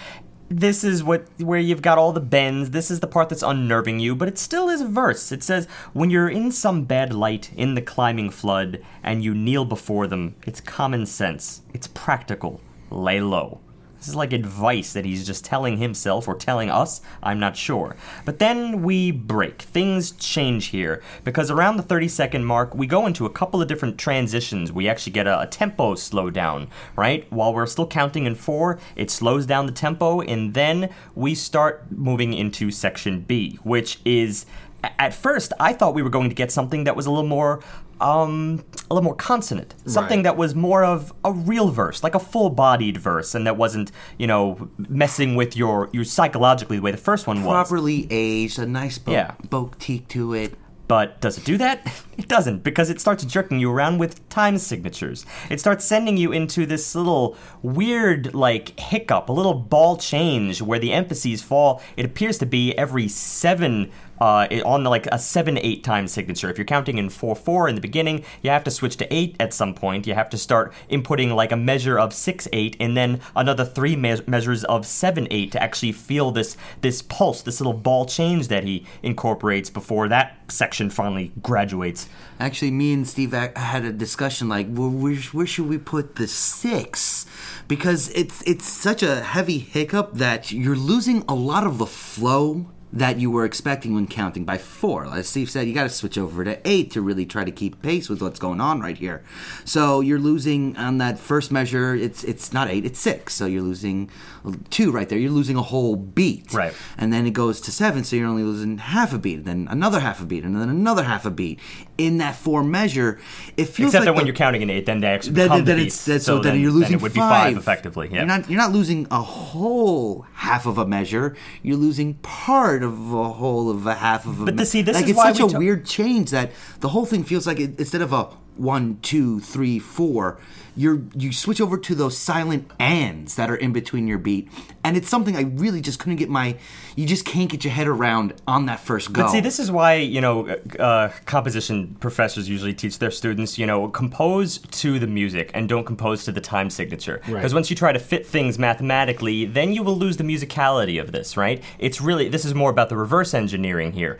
This is what where you've got all the bends. This is the part that's unnerving you, but it still is verse. It says, "When you're in some bad light in the climbing flood and you kneel before them, it's common sense. It's practical. Lay low." This is like advice that he's just telling himself or telling us. I'm not sure. But then we break. Things change here because around the 30 second mark, we go into a couple of different transitions. We actually get a, a tempo slowdown, right? While we're still counting in four, it slows down the tempo, and then we start moving into section B, which is. At first, I thought we were going to get something that was a little more, um, a little more consonant, something Right. that was more of a real verse, like a full-bodied verse, and that wasn't, you know, messing with your your psychologically the way the first one was. Properly aged, a nice bo- Yeah. boutique to it. But does it do that? It doesn't, because it starts jerking you around with time signatures. It starts sending you into this little weird, like, hiccup, a little ball change where the emphases fall. It appears to be every seven. Uh, on like a 7-8 time signature. If you're counting in 4-4 in the beginning, you have to switch to 8 at some point. You have to start inputting like a measure of 6-8 and then another three me- measures of 7-8 to actually feel this this pulse, this little ball change that he incorporates before that section finally graduates. Actually, me and Steve had a discussion like, where, where should we put the six? Because it's it's such a heavy hiccup that you're losing a lot of the flow that you were expecting when counting by four. As Steve said, you got to switch over to eight to really try to keep pace with what's going on right here. So you're losing on that first measure. It's it's not eight, it's six. So you're losing two right there. You're losing a whole beat. Right. And then it goes to seven, so you're only losing half a beat, then another half a beat, and then another half a beat. In that four measure, it feels Except like that when the- you're counting an 8, then they actually that, become that, the that beats. it's that, so, then, then, you're losing then it would be five. effectively. Yeah. You're not you're not losing a whole half of a measure. You're losing part of a whole of a half of a. But me- see, this like is it's why such we a weird change that the whole thing feels like it, instead of a one, two, three, four, you're you switch over to those silent ands that are in between your beat, and it's something I really just couldn't get my. You just can't get your head around on that first go. But see, this is why you know uh, composition professors usually teach their students, you know, compose to the music and don't compose to the time signature. Because Right. once you try to fit things mathematically, then you will lose the musicality of this. Right? It's really this is more about the reverse engineering here.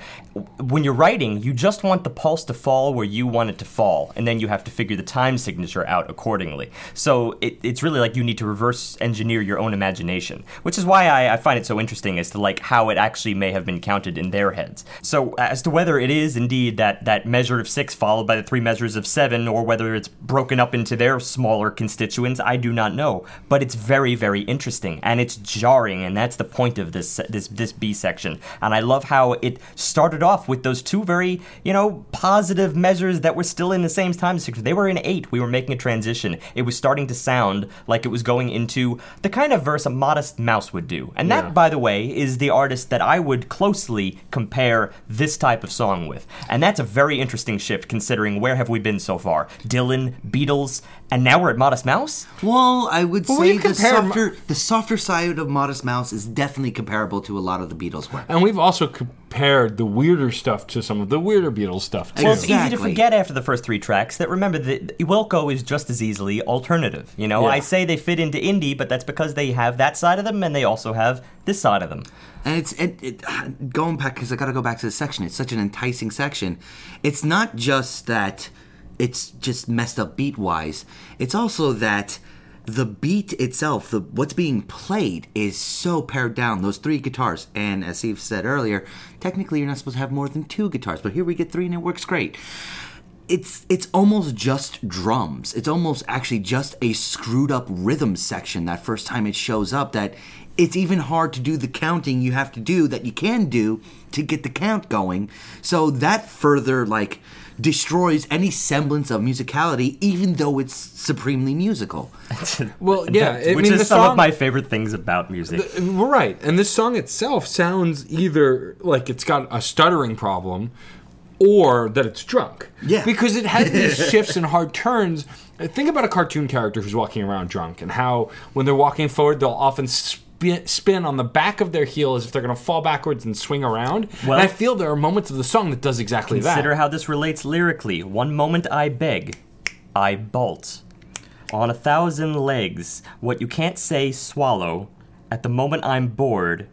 When you're writing, you just want the pulse to fall where you want it to fall, and then you have to figure the time signature out accordingly. So it, it's really like you need to reverse engineer your own imagination, which is why I, I find it so interesting as to like how it actually may have been counted in their heads. So uh, as to whether it is indeed that that measure of six followed by the three measures of seven, or whether it's broken up into their smaller constituents, I do not know. But it's very very interesting and it's jarring, and that's the point of this this this B section. And I love how it started off with those two very you know positive measures that were still in the same time signature. They were in eight. We were making a transition. It was starting to sound like it was going into the kind of verse a Modest Mouse would do. And that, Yeah. by the way, is the artist that I would closely compare this type of song with. And that's a very interesting shift considering where have we been so far? Dylan, Beatles, and now we're at Modest Mouse? Well, I would Well, say the compared Mo- softer the softer side of Modest Mouse is definitely comparable to a lot of the Beatles work. And we've also compared the weirder stuff to some of the weirder Beatles stuff too. Well, it's easy to forget after the first three tracks that remember that Wilco is just as easily alternative. You know, Yeah. I say they fit into indie, but that's because they have that side of them and they also have this side of them. And it's it, it going back because I got to go back to the section. It's such an enticing section. It's not just that it's just messed up beat wise. It's also that the beat itself, the what's being played, is so pared down. Those three guitars, and as Steve said earlier, technically you're not supposed to have more than two guitars, but here we get three, and it works great. It's it's almost just drums. It's almost actually just a screwed up rhythm section that first time it shows up. That it's even hard to do the counting you have to do that you can do to get the count going. So that further like destroys any semblance of musicality, even though it's supremely musical. Well, yeah, I which mean, is the some song- of my favorite things about music. Uh, We're right. And this song itself sounds either like it's got a stuttering problem or that it's drunk. Yeah. Because it has these shifts and hard turns. Think about a cartoon character who's walking around drunk and how when they're walking forward, they'll often spin, spin on the back of their heel as if they're going to fall backwards and swing around. Well- and I feel there are moments of the song that does exactly Consider that. Consider how this relates lyrically. One moment I beg, I bolt. On a thousand legs, what you can't say, swallow. At the moment I'm bored,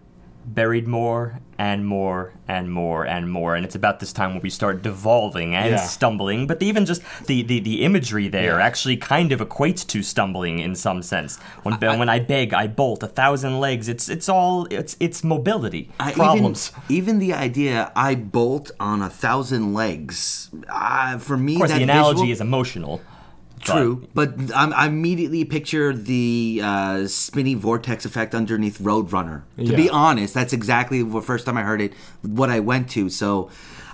buried more and more and more and more. And it's about this time where we start devolving and Yeah. stumbling. But even just the, the, the imagery there Yeah. actually kind of equates to stumbling in some sense. When, when I beg, I bolt. A thousand legs, it's it's all it's it's mobility I problems. Even, even the idea I bolt on a thousand legs, uh, for me, of course, that the analogy visual- is emotional. True, but I'm, I immediately picture the uh, spinny vortex effect underneath Roadrunner. To be honest, that's exactly the first time I heard it, what I went to. So,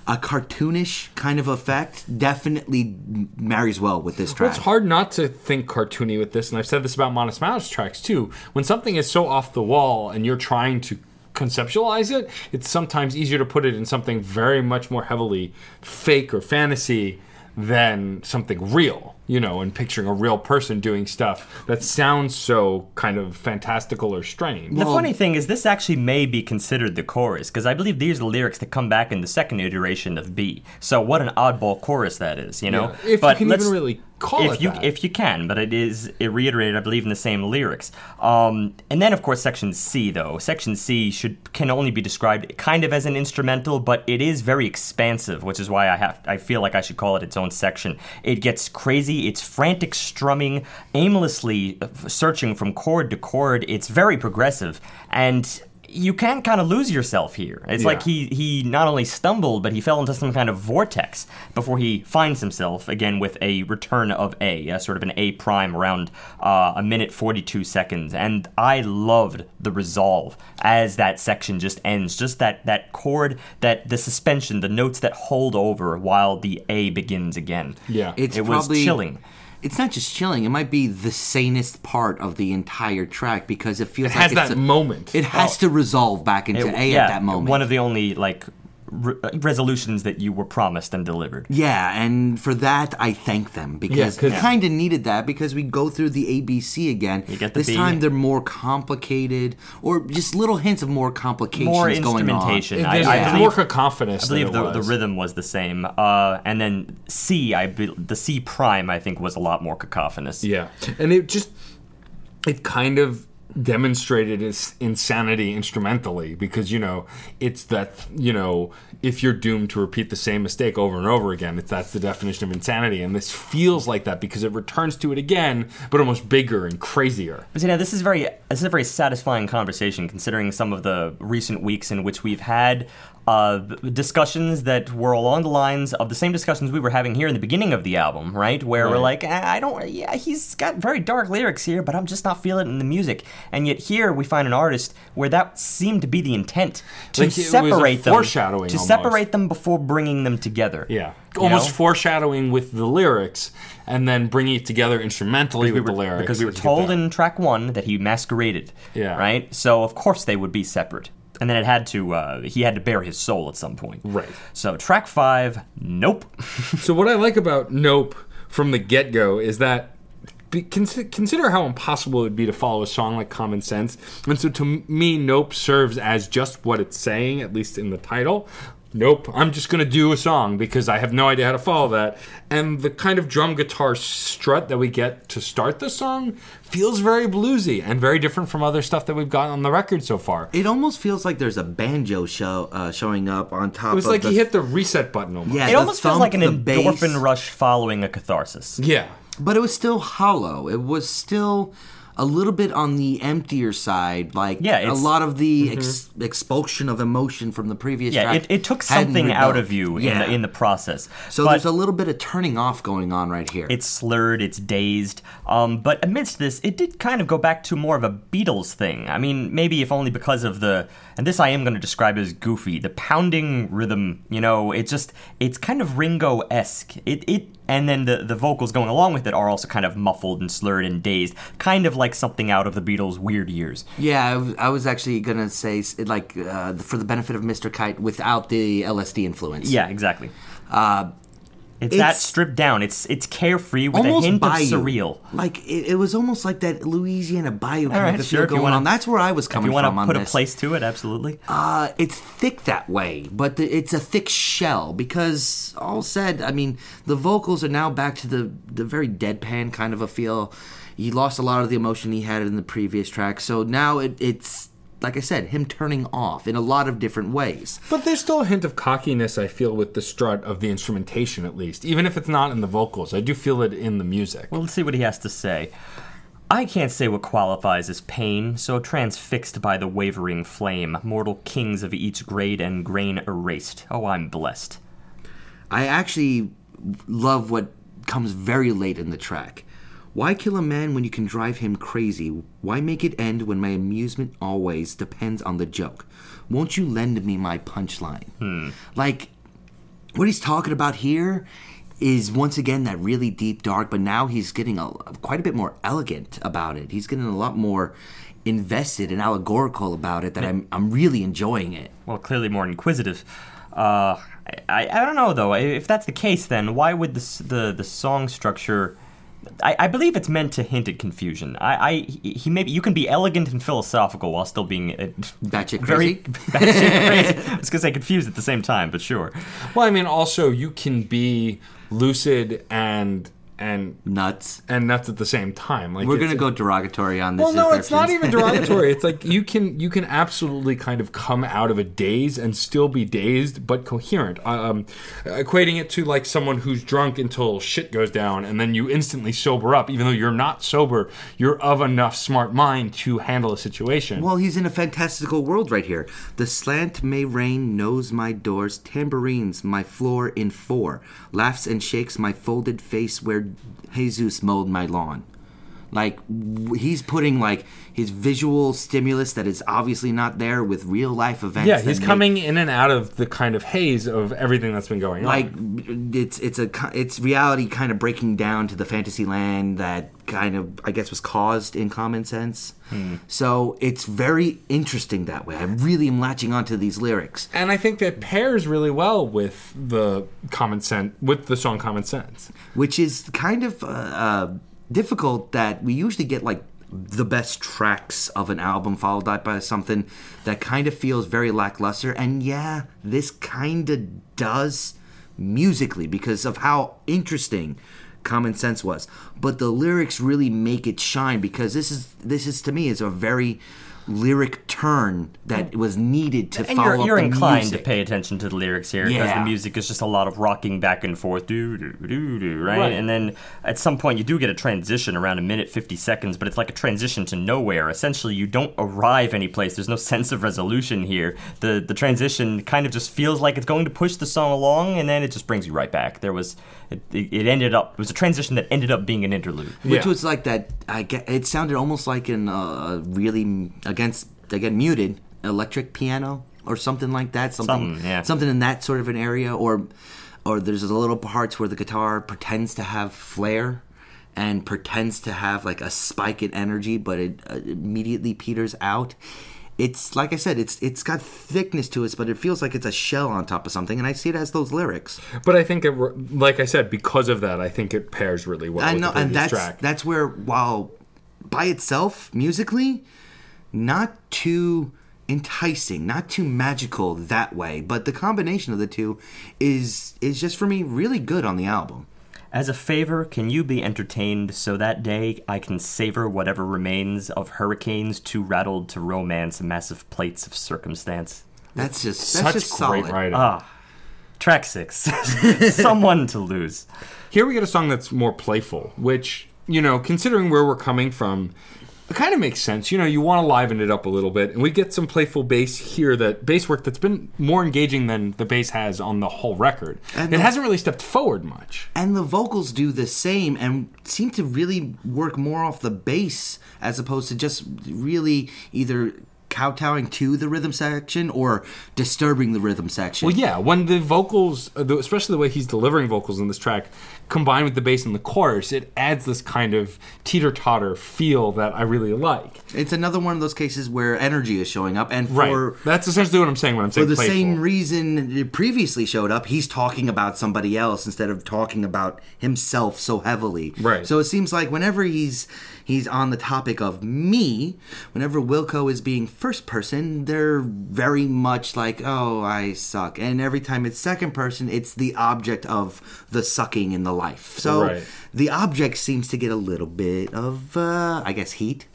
a cartoonish kind of effect definitely marries well with this Well, track. it's hard not to think cartoony with this, and I've said this about Modest Mouse tracks too. When something is so off the wall and you're trying to conceptualize it, it's sometimes easier to put it in something very much more heavily fake or fantasy than something real, you know, and picturing a real person doing stuff that sounds so kind of fantastical or strange. The funny thing is, this actually may be considered the chorus, because I believe these are the lyrics that come back in the second iteration of B. So what an oddball chorus that is, you know? Yeah, if you can let's- even really call if it you that. if you can, but it is it reiterated, I believe, in the same lyrics. Um, and then, of course, section C though. Section C should can only be described kind of as an instrumental, but it is very expansive, which is why I have I feel like I should call it its own section. It gets crazy. It's frantic strumming, aimlessly uh, searching from chord to chord. It's very progressive and. You can kind of lose yourself here. It's like he he not only stumbled, but he fell into some kind of vortex before he finds himself again with a return of A, a sort of an A prime around uh, a minute 42 seconds. And I loved the resolve as that section just ends. Just that, that chord, that the suspension, the notes that hold over while the A begins again. Yeah. It's it was probably, chilling. It's not just chilling. It might be the sanest part of the entire track because it feels It like has it's that a- moment. It has oh. to resolve back into It- A yeah, at that moment. One of the only like re- resolutions that you were promised and delivered. Yeah, and for that I thank them because 'cause- we kind of needed that because we go through the ABC again. You get the this B. time they're more complicated, or just little hints of more complications More going on. instrumentation. I, There's I believe- more cacophonous. I believe than the, it the was. rhythm was the same. Uh, and then C, I be, the C prime, I think, was a lot more cacophonous. Yeah, and it just it kind of demonstrated its insanity instrumentally because you know it's that you know if you're doomed to repeat the same mistake over and over again it's that's the definition of insanity and this feels like that because it returns to it again but almost bigger and crazier But you know, this is very this is a very satisfying conversation considering some of the recent weeks in which we've had uh, discussions that were along the lines of the same discussions we were having here in the beginning of the album, right? Where we're like, "Ah, I don't, yeah, he's got very dark lyrics here, but I'm just not feeling it in the music. And yet here we find an artist where that seemed to be the intent to Like, it was a separate them, foreshadowing to almost. separate them before bringing them together. yeah almost know? foreshadowing with the lyrics and then bringing it together instrumentally we with were, the lyrics because we were told in track one that he masqueraded. Yeah. Right. So of course they would be separate, and then it had to. Uh, he had to bare his soul at some point. Right. So track five, nope. So what I like about Nope from the get go is that be, consider, consider how impossible it would be to follow a song like Common Sense, and so to me, Nope serves as just what it's saying, at least in the title. Nope, I'm just gonna do a song because I have no idea how to follow that. And the kind of drum guitar strut that we get to start the song feels very bluesy and very different from other stuff that we've got on the record so far. It almost feels like there's a banjo show uh, showing up on top. Of it was of like the, he hit the reset button almost. Yeah, It the almost feels like an the bass. endorphin rush following a catharsis. Yeah. But it was still hollow. It was still a little bit on the emptier side. Like Yeah, a Mm-hmm. lot of the ex- expulsion of emotion from the previous Yeah, track. it, it took something out of you in, Yeah. the, in the process. so But- there's a little bit of turning off going on right here. It's slurred, it's dazed. Um, but amidst this, it did kind of go back to more of a Beatles thing. I mean, maybe if only because of the, and this I am going to describe as goofy, the pounding rhythm. You know, it just, it's kind of Ringo esque. It, it, and then the the vocals going along with it are also kind of muffled and slurred and dazed, kind of like something out of the Beatles' weird years. yeah, I was, actually gonna say like uh, for the benefit of Mr. Kite without the LSD influence. Yeah, exactly. Uh, It's, that stripped down. It's it's carefree with a hint bayou. of surreal. Like it, it was almost like that Louisiana bayou kind right, of sure, feel going wanna- on. That's where I was If coming you want from to put a place to it, absolutely. Uh, it's thick that way, but the, it's a thick shell because all said, I mean, the vocals are now back to the the very deadpan kind of a feel. He lost a lot of the emotion he had in the previous track, so now it, it's like I said, him turning off in a lot of different ways. But there's still a hint of cockiness, I feel, with the strut of the instrumentation, at least. Even if it's not in the vocals, I do feel it in the music. Well, let's see what he has to say. I can't say what qualifies as pain, so transfixed by the wavering flame, mortal kings of each grade and grain erased. Oh, I'm blessed. I actually love what comes very late in the track. Why kill a man when you can drive him crazy? Why make it end when my amusement always depends on the joke? Won't you lend me my punchline? Like, what he's talking about here is once again that really deep dark, but now he's getting a, quite a bit more elegant about it. He's getting a lot more invested and allegorical about it that I'm, I'm really enjoying it. Well, clearly more inquisitive. Uh, I, I don't know though. If that's the case, then why would this, the the song structure? I, I believe it's meant to hint at confusion. I, I he maybe you can be elegant and philosophical while still being uh, Batshit very crazy? batshit crazy. I was gonna say confused at the same time, but sure. Well, I mean, also, you can be lucid and and Nuts. and nuts at the same time. Like We're gonna go derogatory on this. Well, no, it's not even derogatory. it's like you can you can absolutely kind of come out of a daze and still be dazed but coherent. Um, equating it to like someone who's drunk until shit goes down and then you instantly sober up, even though you're not sober. You're of enough smart mind to handle a situation. Well, he's in a fantastical world right here. The slant may rain knows my doors, tambourines my floor in four, laughs and shakes my folded face where Jesus mowed my lawn. Like w- he's putting like his visual stimulus that is obviously not there with real life events. yeah, he's make- coming in and out of the kind of haze of everything that's been going like on. Like it's it's a it's reality kind of breaking down to the fantasy land that kind of I guess was caused in common sense. So it's very interesting that way. I really am latching onto these lyrics. And I think that pairs really well with the common sense with the song Common Sense. which is kind of uh, uh, difficult that we usually get like the best tracks of an album followed up by something that kind of feels very lackluster. And yeah this kind of does musically because of how interesting common sense was. But the lyrics really make it shine because this is this is to me is a very lyric turn that mm. was needed to And follow you're, up you're the inclined music. to pay attention to the lyrics here because Yeah. the music is just a lot of rocking back and forth, do do do do, right? Right. And then at some point you do get a transition around a minute fifty seconds, but it's like a transition to nowhere. Essentially, you don't arrive anyplace. There's no sense of resolution here. The the transition kind of just feels like it's going to push the song along, and then it just brings you right back. There was it, it ended up it was a transition that ended up being an interlude. which Yeah. was like that. I get it sounded almost like an uh, really against again muted electric piano or something like that. Something, Something, yeah. something in that sort of an area, or or there's a little parts where the guitar pretends to have flair and pretends to have like a spike in energy, but it uh, immediately peters out. It's like I said, it's it's got thickness to it, but it feels like it's a shell on top of something, and I see it as those lyrics. But I think, it, like I said, because of that, I think it pairs really well I with know, the and that's track. that's where while by itself musically, not too enticing, not too magical that way, but the combination of the two is is just for me really good on the album. As a favor, can you be entertained so that day I can savor whatever remains of hurricanes too rattled to romance massive plates of circumstance? That's just that's Such just great solid. writing. Ah, Track six. Someone to lose. Here we get a song that's more playful, which, you know, considering where we're coming from, it kind of makes sense. You know, you want to liven it up a little bit, and we get some playful bass here that bass work that's been more engaging than the bass has on the whole record. And it the- hasn't really stepped forward much. and the vocals do the same and seem to really work more off the bass as opposed to just really either kowtowing to the rhythm section or disturbing the rhythm section. Well, yeah, when the vocals, especially the way he's delivering vocals in this track, combined with the bass in the chorus, it adds this kind of teeter totter feel that I really like. It's another one of those cases where energy is showing up, and Right. for That's essentially what I'm saying when I'm saying for the playful. same reason it previously showed up, he's talking about somebody else instead of talking about himself so heavily. Right. So it seems like whenever he's he's on the topic of me, whenever Wilco is being first person, they're very much like, "Oh, I suck," and every time it's second person, it's the object of the sucking in the life. So Right. the object seems to get a little bit of, uh, I guess, heat.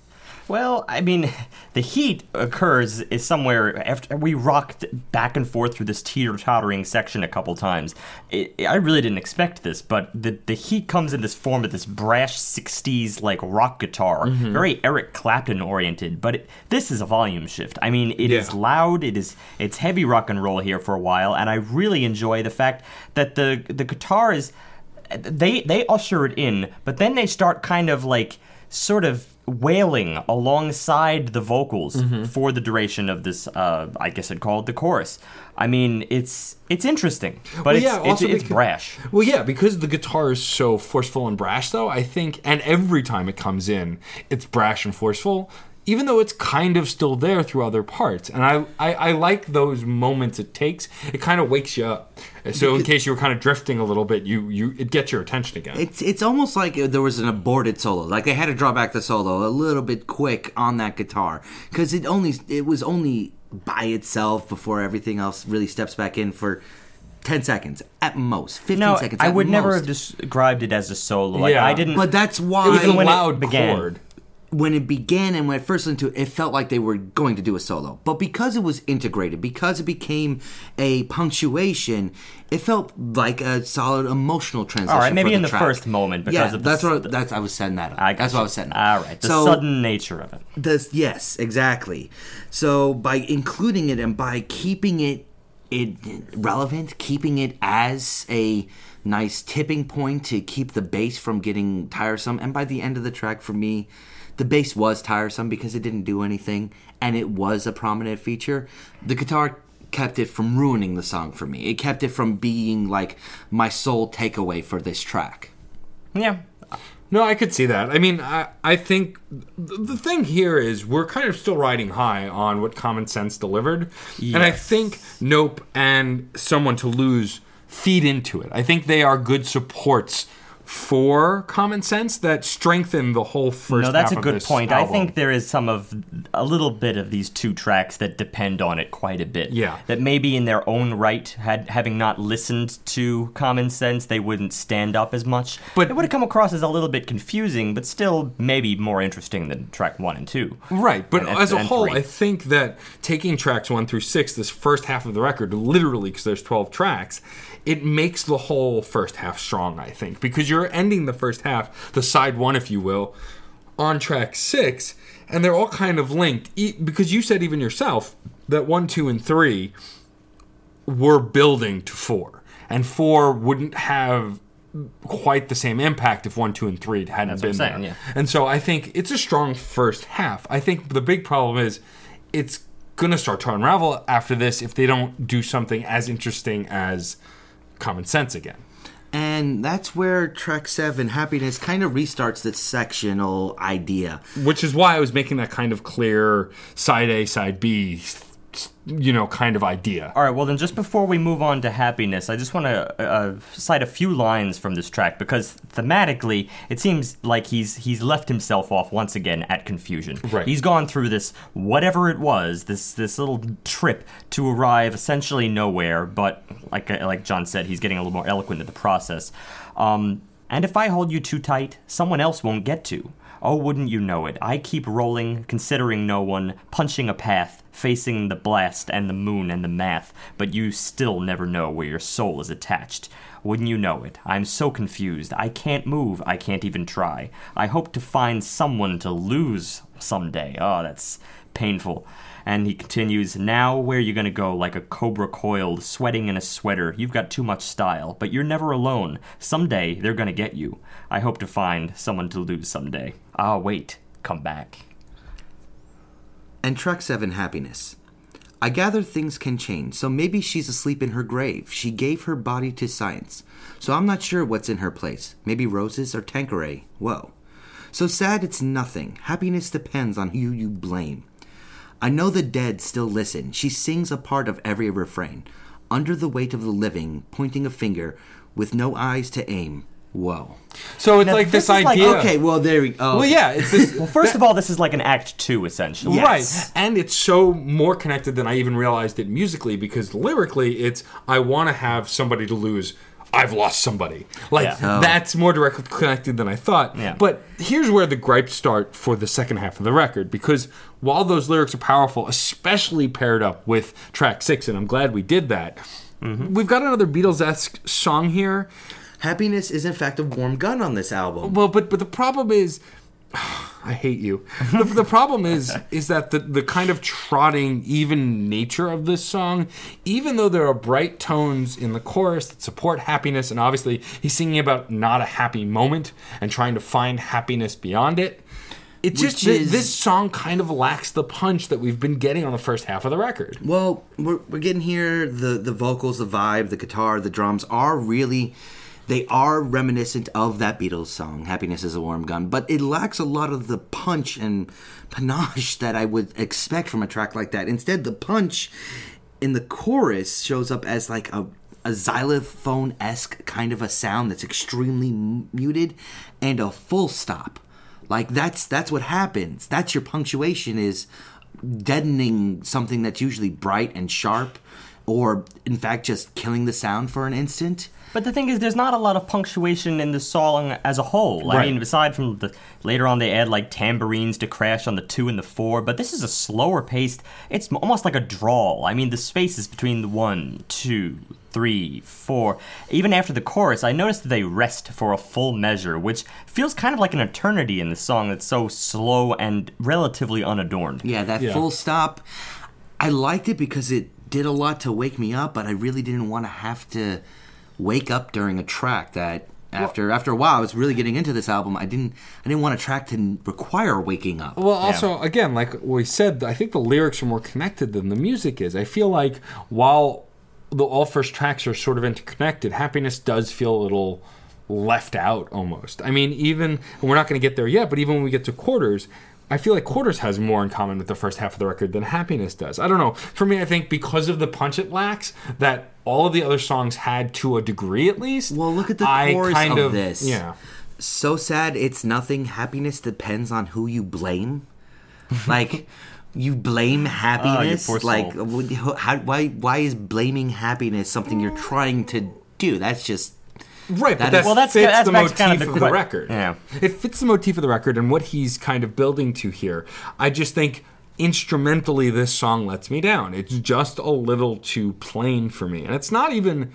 Well, I mean, the heat occurs is somewhere after we rocked back and forth through this teeter-tottering section a couple times. It, I really didn't expect this, but the the heat comes in this form of this brash '60s like rock guitar, mm-hmm. very Eric Clapton oriented. But it, this is a volume shift. I mean, it is Yeah. loud. It is it's heavy rock and roll here for a while, and I really enjoy the fact that the the guitar is they they usher it in, but then they start kind of like sort of wailing alongside the vocals Mm-hmm. for the duration of this. Uh, I guess I'd call it the chorus. I mean, it's it's interesting, but Well, it's yeah, it's, it's because- brash. Well, yeah, because the guitar is so forceful and brash, though, I think, and every time it comes in, it's brash and forceful, even though it's kind of still there through other parts. And I, I, I like those moments it takes. It kind of wakes you up. So, in case you were kind of drifting a little bit, you, you it gets your attention again. It's it's almost like there was an aborted solo. Like they had to draw back the solo a little bit quick on that guitar because it only it was only by itself before everything else really steps back in for ten seconds at most, fifteen No, seconds. I at would never have described it as a solo. Like Yeah. I didn't. But that's why it was a when it loud began. chord. When it began and when I first listened to it, it felt like they were going to do a solo. But because it was integrated, because it became a punctuation, it felt like a solid emotional transition. All right, maybe for in the track. first moment because yeah, of that's what that's I was setting that up. I that's gotcha. what I was setting up. All right, the so, sudden nature of it. Does yes, exactly. So by including it and by keeping it it relevant, keeping it as a nice tipping point to keep the bass from getting tiresome, and by the end of the track for me, the bass was tiresome because it didn't do anything and it was a prominent feature. The guitar kept it from ruining the song for me. It kept it from being like my sole takeaway for this track. Yeah, No, I could see that. I mean, I, I think th- the thing here is we're kind of still riding high on what Common Sense delivered. And I think Nope and Someone to Lose feed into it. I think they are good supports for Common Sense that strengthen the whole first no, that's a good point. I think there is some of a little bit of these two tracks that depend on it quite a bit. Yeah. that maybe in their own right, had having not listened to Common Sense, they wouldn't stand up as much. But- it would have come across as a little bit confusing, but still maybe more interesting than track one and two. Right, but And- as a whole, three. I think that taking tracks one through six, this first half of the record, literally because there's 12 tracks, it makes the whole first half strong, I think, because you're ending the first half, the side one, if you will, on track six, and they're all kind of linked. Because you said even yourself that one, two, and three were building to four, and four wouldn't have quite the same impact if one, two, and three hadn't That's what been I'm saying, there. yeah. And so I think it's a strong first half. I think the big problem is it's going to start to unravel after this if they don't do something as interesting as Common Sense again. And that's where track 7 happiness kind of restarts this sectional idea. Which is why I was making that kind of clear side A, side B, you know, kind of idea. All right, well, then just before we move on to happiness, I just want to uh, cite a few lines from this track because thematically, it seems like he's he's left himself off once again at confusion. Right. He's gone through this whatever it was, this this little trip to arrive essentially nowhere. But like uh, like John said, he's getting a little more eloquent in the process. Um, and if I hold you too tight, someone else won't get to. Oh, wouldn't you know it? I keep rolling, considering no one, punching a path, facing the blast and the moon and the math, but you still never know where your soul is attached. Wouldn't you know it? I'm so confused. I can't move. I can't even try. I hope to find someone to lose someday. Oh, that's painful. And he continues, Now where are you gonna go like a cobra coiled, sweating in a sweater? You've got too much style, but you're never alone. Someday they're gonna get you. I hope to find someone to lose someday. Ah, wait, come back. And track 7 Happiness. I gather things can change, so maybe she's asleep in her grave. She gave her body to science. So I'm not sure what's in her place. Maybe roses or Tanqueray. Whoa. So sad it's nothing. Happiness depends on who you blame. I know the dead still listen. She sings a part of every refrain. Under the weight of the living, pointing a finger, with no eyes to aim. Whoa. So it's Now, like this this, is like- idea. Okay, well there we go. Well, yeah, it's this. Well, first of all, this is like an act two, essentially. Yes. Right. And it's so more connected than I even realized it musically because lyrically it's I want to have somebody to lose. I've lost somebody. Like Yeah. Oh. that's more directly connected than I thought. Yeah. But here's where the gripes start for the second half of the record because while those lyrics are powerful, especially paired up with track 6 and I'm glad we did that. Mm-hmm. We've got another Beatles-esque song here. Happiness is in fact a warm gun on this album. Well, but but the problem is, I hate you. The, the problem is is that the the kind of trotting, even nature of this song, even though there are bright tones in the chorus that support happiness, and obviously he's singing about not a happy moment and trying to find happiness beyond it. It just is- this song kind of lacks the punch that we've been getting on the first half of the record. Well, we're, we're getting here. The the vocals, the vibe, the guitar, the drums are really, they are reminiscent of that Beatles song, "Happiness Is a Warm Gun," but it lacks a lot of the punch and panache that I would expect from a track like that. Instead, the punch in the chorus shows up as like a a xylophone esque kind of a sound that's extremely muted, and a full stop. Like that's that's what happens. That's your punctuation is deadening something that's usually bright and sharp, or in fact just killing the sound for an instant. But the thing is, there's not a lot of punctuation in the song as a whole. I mean, aside from the later on they add like tambourines to crash on the two and the four, but this is a slower paced. It's almost like a drawl. I mean, the spaces between the one, two, three, four. Even after the chorus, I noticed that they rest for a full measure, which feels kind of like an eternity in the song that's so slow and relatively unadorned. Yeah, that Yeah. full stop. I liked it because it did a lot to wake me up, but I really didn't want to have to wake up during a track that after after a while I was really getting into this album. I didn't I didn't want a track to require waking up. Well, also, again, like we said, I think the lyrics are more connected than the music is. I feel like while the all first tracks are sort of interconnected, happiness does feel a little left out almost. I mean, even and we're not going to get there yet, but even when we get to quarters. I feel like Quarters has more in common with the first half of the record than Happiness does. I don't know. For me, I think because of the punch it lacks, that all of the other songs had to a degree at least. Well, look at the I chorus kind of this. Yeah. so sad it's nothing happiness depends on who you blame like you blame happiness Ah, poor soul. like how, why why is blaming happiness something you're trying to do that's just Right, but That that is- Well, that's- fits that's the motif kind of of the the, record. Yeah. it fits the motif of the record and what he's kind of building to here. I just think instrumentally, this song lets me down. It's just a little too plain for me, and it's not even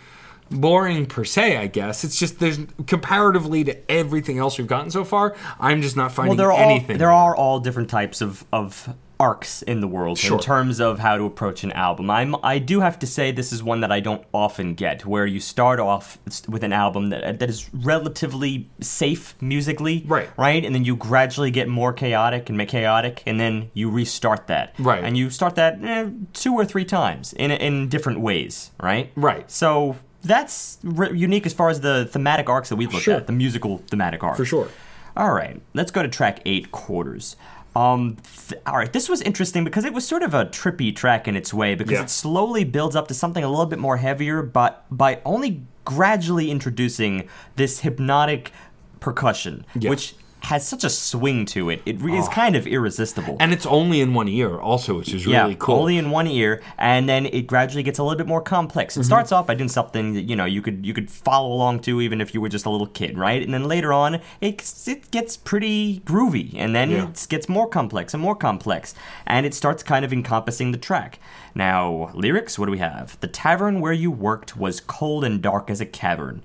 boring per se. I guess it's just there's comparatively to everything else we've gotten so far. I'm just not finding Well, there are all, anything. there are all different types of of arcs in the world Sure. in terms of how to approach an album. I'm I do have to say this is one that I don't often get, where you start off with an album that that is relatively safe musically, Right. Right, and then you gradually get more chaotic and more chaotic, and then you restart that, Right. And you start that eh, two or three times in in different ways, right? Right. So. That's re- unique as far as the thematic arcs that we look Sure. at, the musical thematic arcs. for sure. All right, let's go to track eight quarters. Um, th- all right, this was interesting because it was sort of a trippy track in its way because Yeah. it slowly builds up to something a little bit more heavier, but by only gradually introducing this hypnotic percussion, Yeah. which has such a swing to it. It is is kind of irresistible. And it's only in one ear, also, which is really yeah, cool. only in one ear, and then it gradually gets a little bit more complex. It Mm-hmm. starts off by doing something that you know you could you could follow along to even if you were just a little kid, right? And then later on, it gets- it gets pretty groovy, and then Yeah. it gets more complex and more complex, and it starts kind of encompassing the track. Now, lyrics. What do we have? The tavern where you worked was cold and dark as a cavern.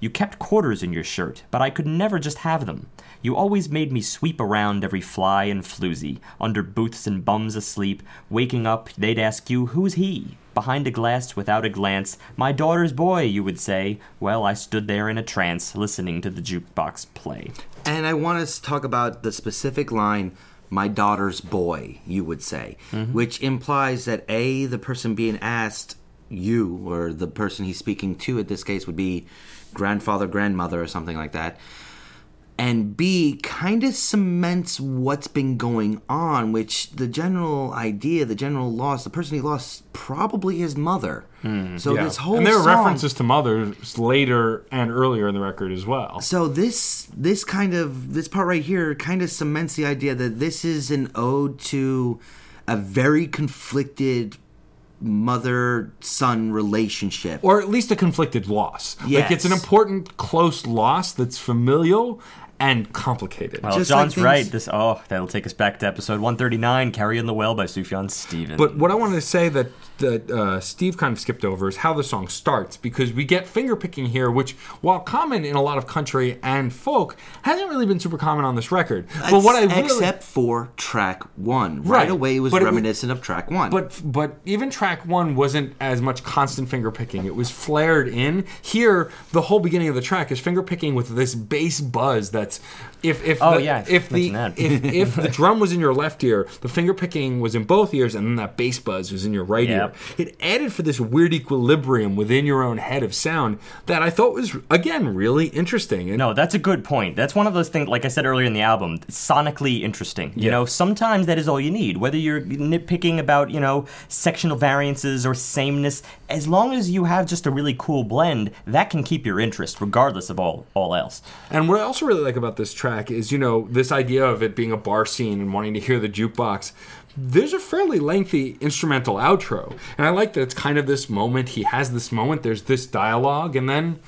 You kept quarters in your shirt, but I could never just have them. You always made me sweep around every fly and floozy, under booths and bums asleep. Waking up, they'd ask you, Who's he? Behind a glass without a glance, my daughter's boy, you would say. Well, I stood there in a trance, listening to the jukebox play. And I want us to talk about the specific line, my daughter's boy, you would say, mm-hmm. which implies that A, the person being asked, you, or the person he's speaking to, in this case, would be grandfather, grandmother, or something like that. And B, kind of cements what's been going on, which the general idea, the general loss, the person he lost, probably his mother. Hmm, so Yeah. this whole and there are song- references to mothers later and earlier in the record as well. So this this kind of this part right here kind of cements the idea that this is an ode to a very conflicted mother son relationship. Or at least a conflicted loss. Like it's an important, close loss that's familial and complicated. Well, Just like John's things- right. This oh, that'll take us back to episode 139, "Carrie & Lowell" by Sufjan Stevens. But what I wanted to say that that uh, Steve kind of skipped over is how the song starts because we get finger picking here, which while common in a lot of country and folk, hasn't really been super common on this record. But what I really, except for track one, right, Right, away it was but it was- reminiscent of track one. But but even track one wasn't as much constant finger picking. It was flared in. Here, the whole beginning of the track is finger picking with this bass buzz. That's if if Oh, the, yeah, if the if if the drum was in your left ear, the finger picking was in both ears, and then that bass buzz was in your right Yep. ear. It added for this weird equilibrium within your own head of sound that I thought was again really interesting. And No, that's a good point. That's one of those things, like I said earlier in the album, sonically interesting. You Yeah. know, sometimes that is all you need. Whether you're nitpicking about, you know, sectional variances or sameness, as long as you have just a really cool blend, that can keep your interest, regardless of all, all else. And what I also really like about this track is, you know, this idea of it being a bar scene and wanting to hear the jukebox. There's a fairly lengthy instrumental outro. And I like that it's kind of this moment. He has this moment, there's this dialogue, and then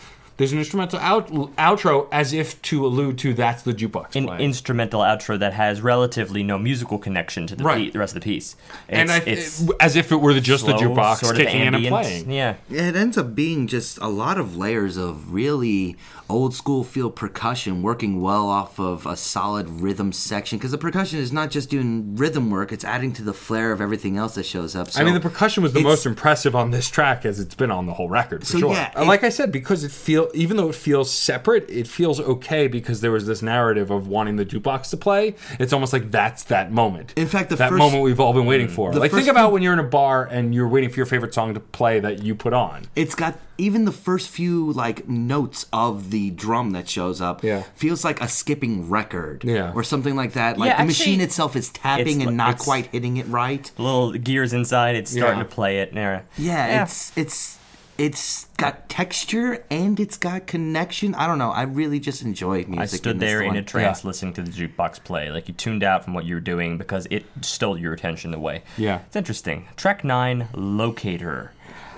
there's an instrumental out, outro as if to allude to that's the jukebox An playing. instrumental outro that has relatively no musical connection to the, Right. pe- the rest of the piece. and I, It's- it's as if it were the, just the slow, jukebox sort of kicking in and ambient. playing. Yeah. it ends up being just a lot of layers of really old school feel percussion working well off of a solid rhythm section because the percussion is not just doing rhythm work it's adding to the flair of everything else that shows up so I mean, the percussion was the most impressive on this track as it's been on the whole record, for So, sure. yeah, uh, it- like I said, because it feel even though it feels separate, it feels okay because there was this narrative of wanting the jukebox to play. It's almost like that's that moment. In fact, the that first- moment we've all been waiting mm. for. Like think about few- when you're in a bar and you're waiting for your favorite song to play that you put on. it's got even the first few like notes of the drum that shows up Yeah. feels like a skipping record Yeah. or something like that like Yeah, the actually, machine itself is tapping it's and not quite hitting it right Little gears inside, it's starting Yeah. to play it. Yeah. yeah, it's it's it's got texture and it's got connection i don't know i really just enjoy music I in stood this there in a trance Yeah. listening to the jukebox play. Like you tuned out from what you were doing because it stole your attention away. Yeah. It's interesting. Track 9, Locator.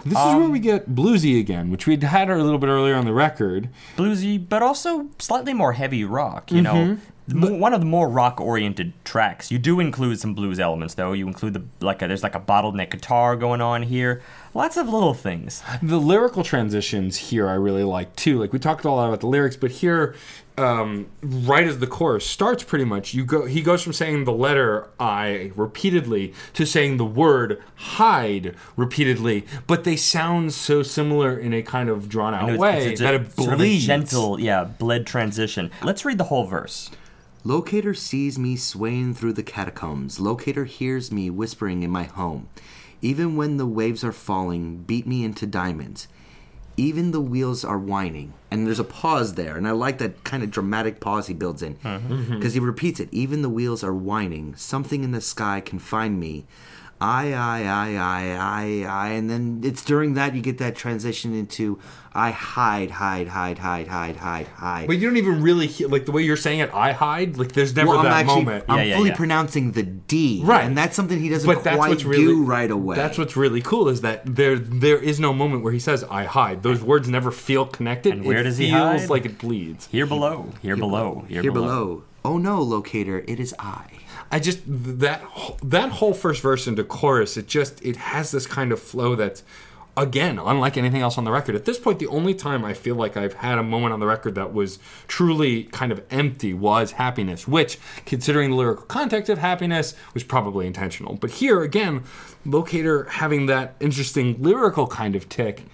This is where we get bluesy again, which we'd had a little bit earlier on the record. Bluesy, but also slightly more heavy rock, you know. Mm-hmm. The One of the more rock-oriented tracks. You do include some blues elements, though. You include the like a, there's like a bottleneck guitar going on here. Lots of little things. The lyrical transitions here I really like too. Like we talked a lot about the lyrics, but here, um, right as the chorus starts, pretty much you go. He goes from saying the letter I repeatedly to saying the word hide repeatedly, but they sound so similar in a kind of drawn out way it's- it's a that it sort of a bleeds. gentle, yeah, bled transition. Let's read the whole verse. Locator sees me swaying through the catacombs. Locator hears me whispering in my home. Even when the waves are falling, beat me into diamonds. Even the wheels are whining. And there's a pause there, and I like that kind of dramatic pause he builds in. Uh-huh. Because he repeats it. Even the wheels are whining. Something in the sky can find me. I, I, I, I, I, I, and then it's during that you get that transition into I hide, hide, hide, hide, hide, hide, hide. But you don't even really hear, like the way you're saying it. I hide. Like there's never well, I'm that actually, moment. I'm Yeah, yeah, fully yeah. pronouncing the D, Right. And that's something he doesn't but that's quite what's really do right away. That's what's really cool is that there there is no moment where he says I hide. Those words never feel connected. And where it does he feels hide? like it bleeds. Here below, here below, here, here below. below. Oh no, locator, it is I. I just that that whole first verse into chorus, it just it has this kind of flow that's again unlike anything else on the record. At this point, the only time I feel like I've had a moment on the record that was truly kind of empty was happiness, which, considering the lyrical context of happiness, was probably intentional. But here again, Locator having that interesting lyrical kind of tick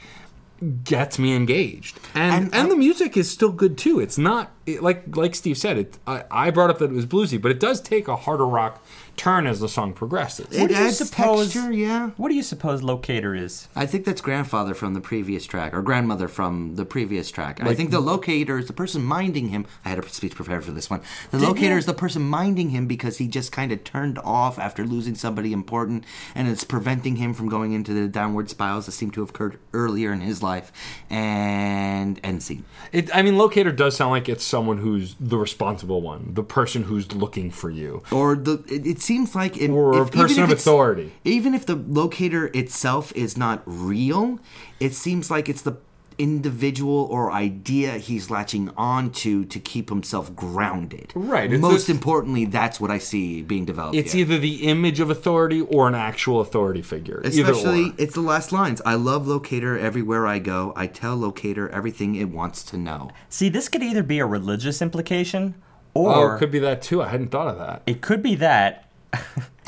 gets me engaged and And- and, the music is still good too it's not it, like like steve said it I, I brought up that it was bluesy but it does take a harder rock turn as the song progresses It do you suppose- texture, yeah. What do you suppose locator is? I think that's grandfather from the previous track, or grandmother from the previous track. I think the locator is the person minding him. I had a speech prepared for this one. The locator you? is the person minding him because he just kind of turned off after losing somebody important, and it's preventing him from going into the downward spirals that seem to have occurred earlier in his life. And end scene. it, i mean locator does sound like it's someone who's the responsible one the person who's looking for you Or the it, it seems like it, Or a if- even person of authority. Even if the locator itself is not real, it seems like it's the individual or idea he's latching onto to to keep himself grounded. Right, it's Most this- importantly, that's what I see being developed. it's here. either the image of authority or an actual authority figure either Especially, or. it's the last lines. I love locator everywhere I go. I tell locator everything it wants to know. See, this could either be a religious implication, oh or it could be that too i hadn't thought of that it could be that,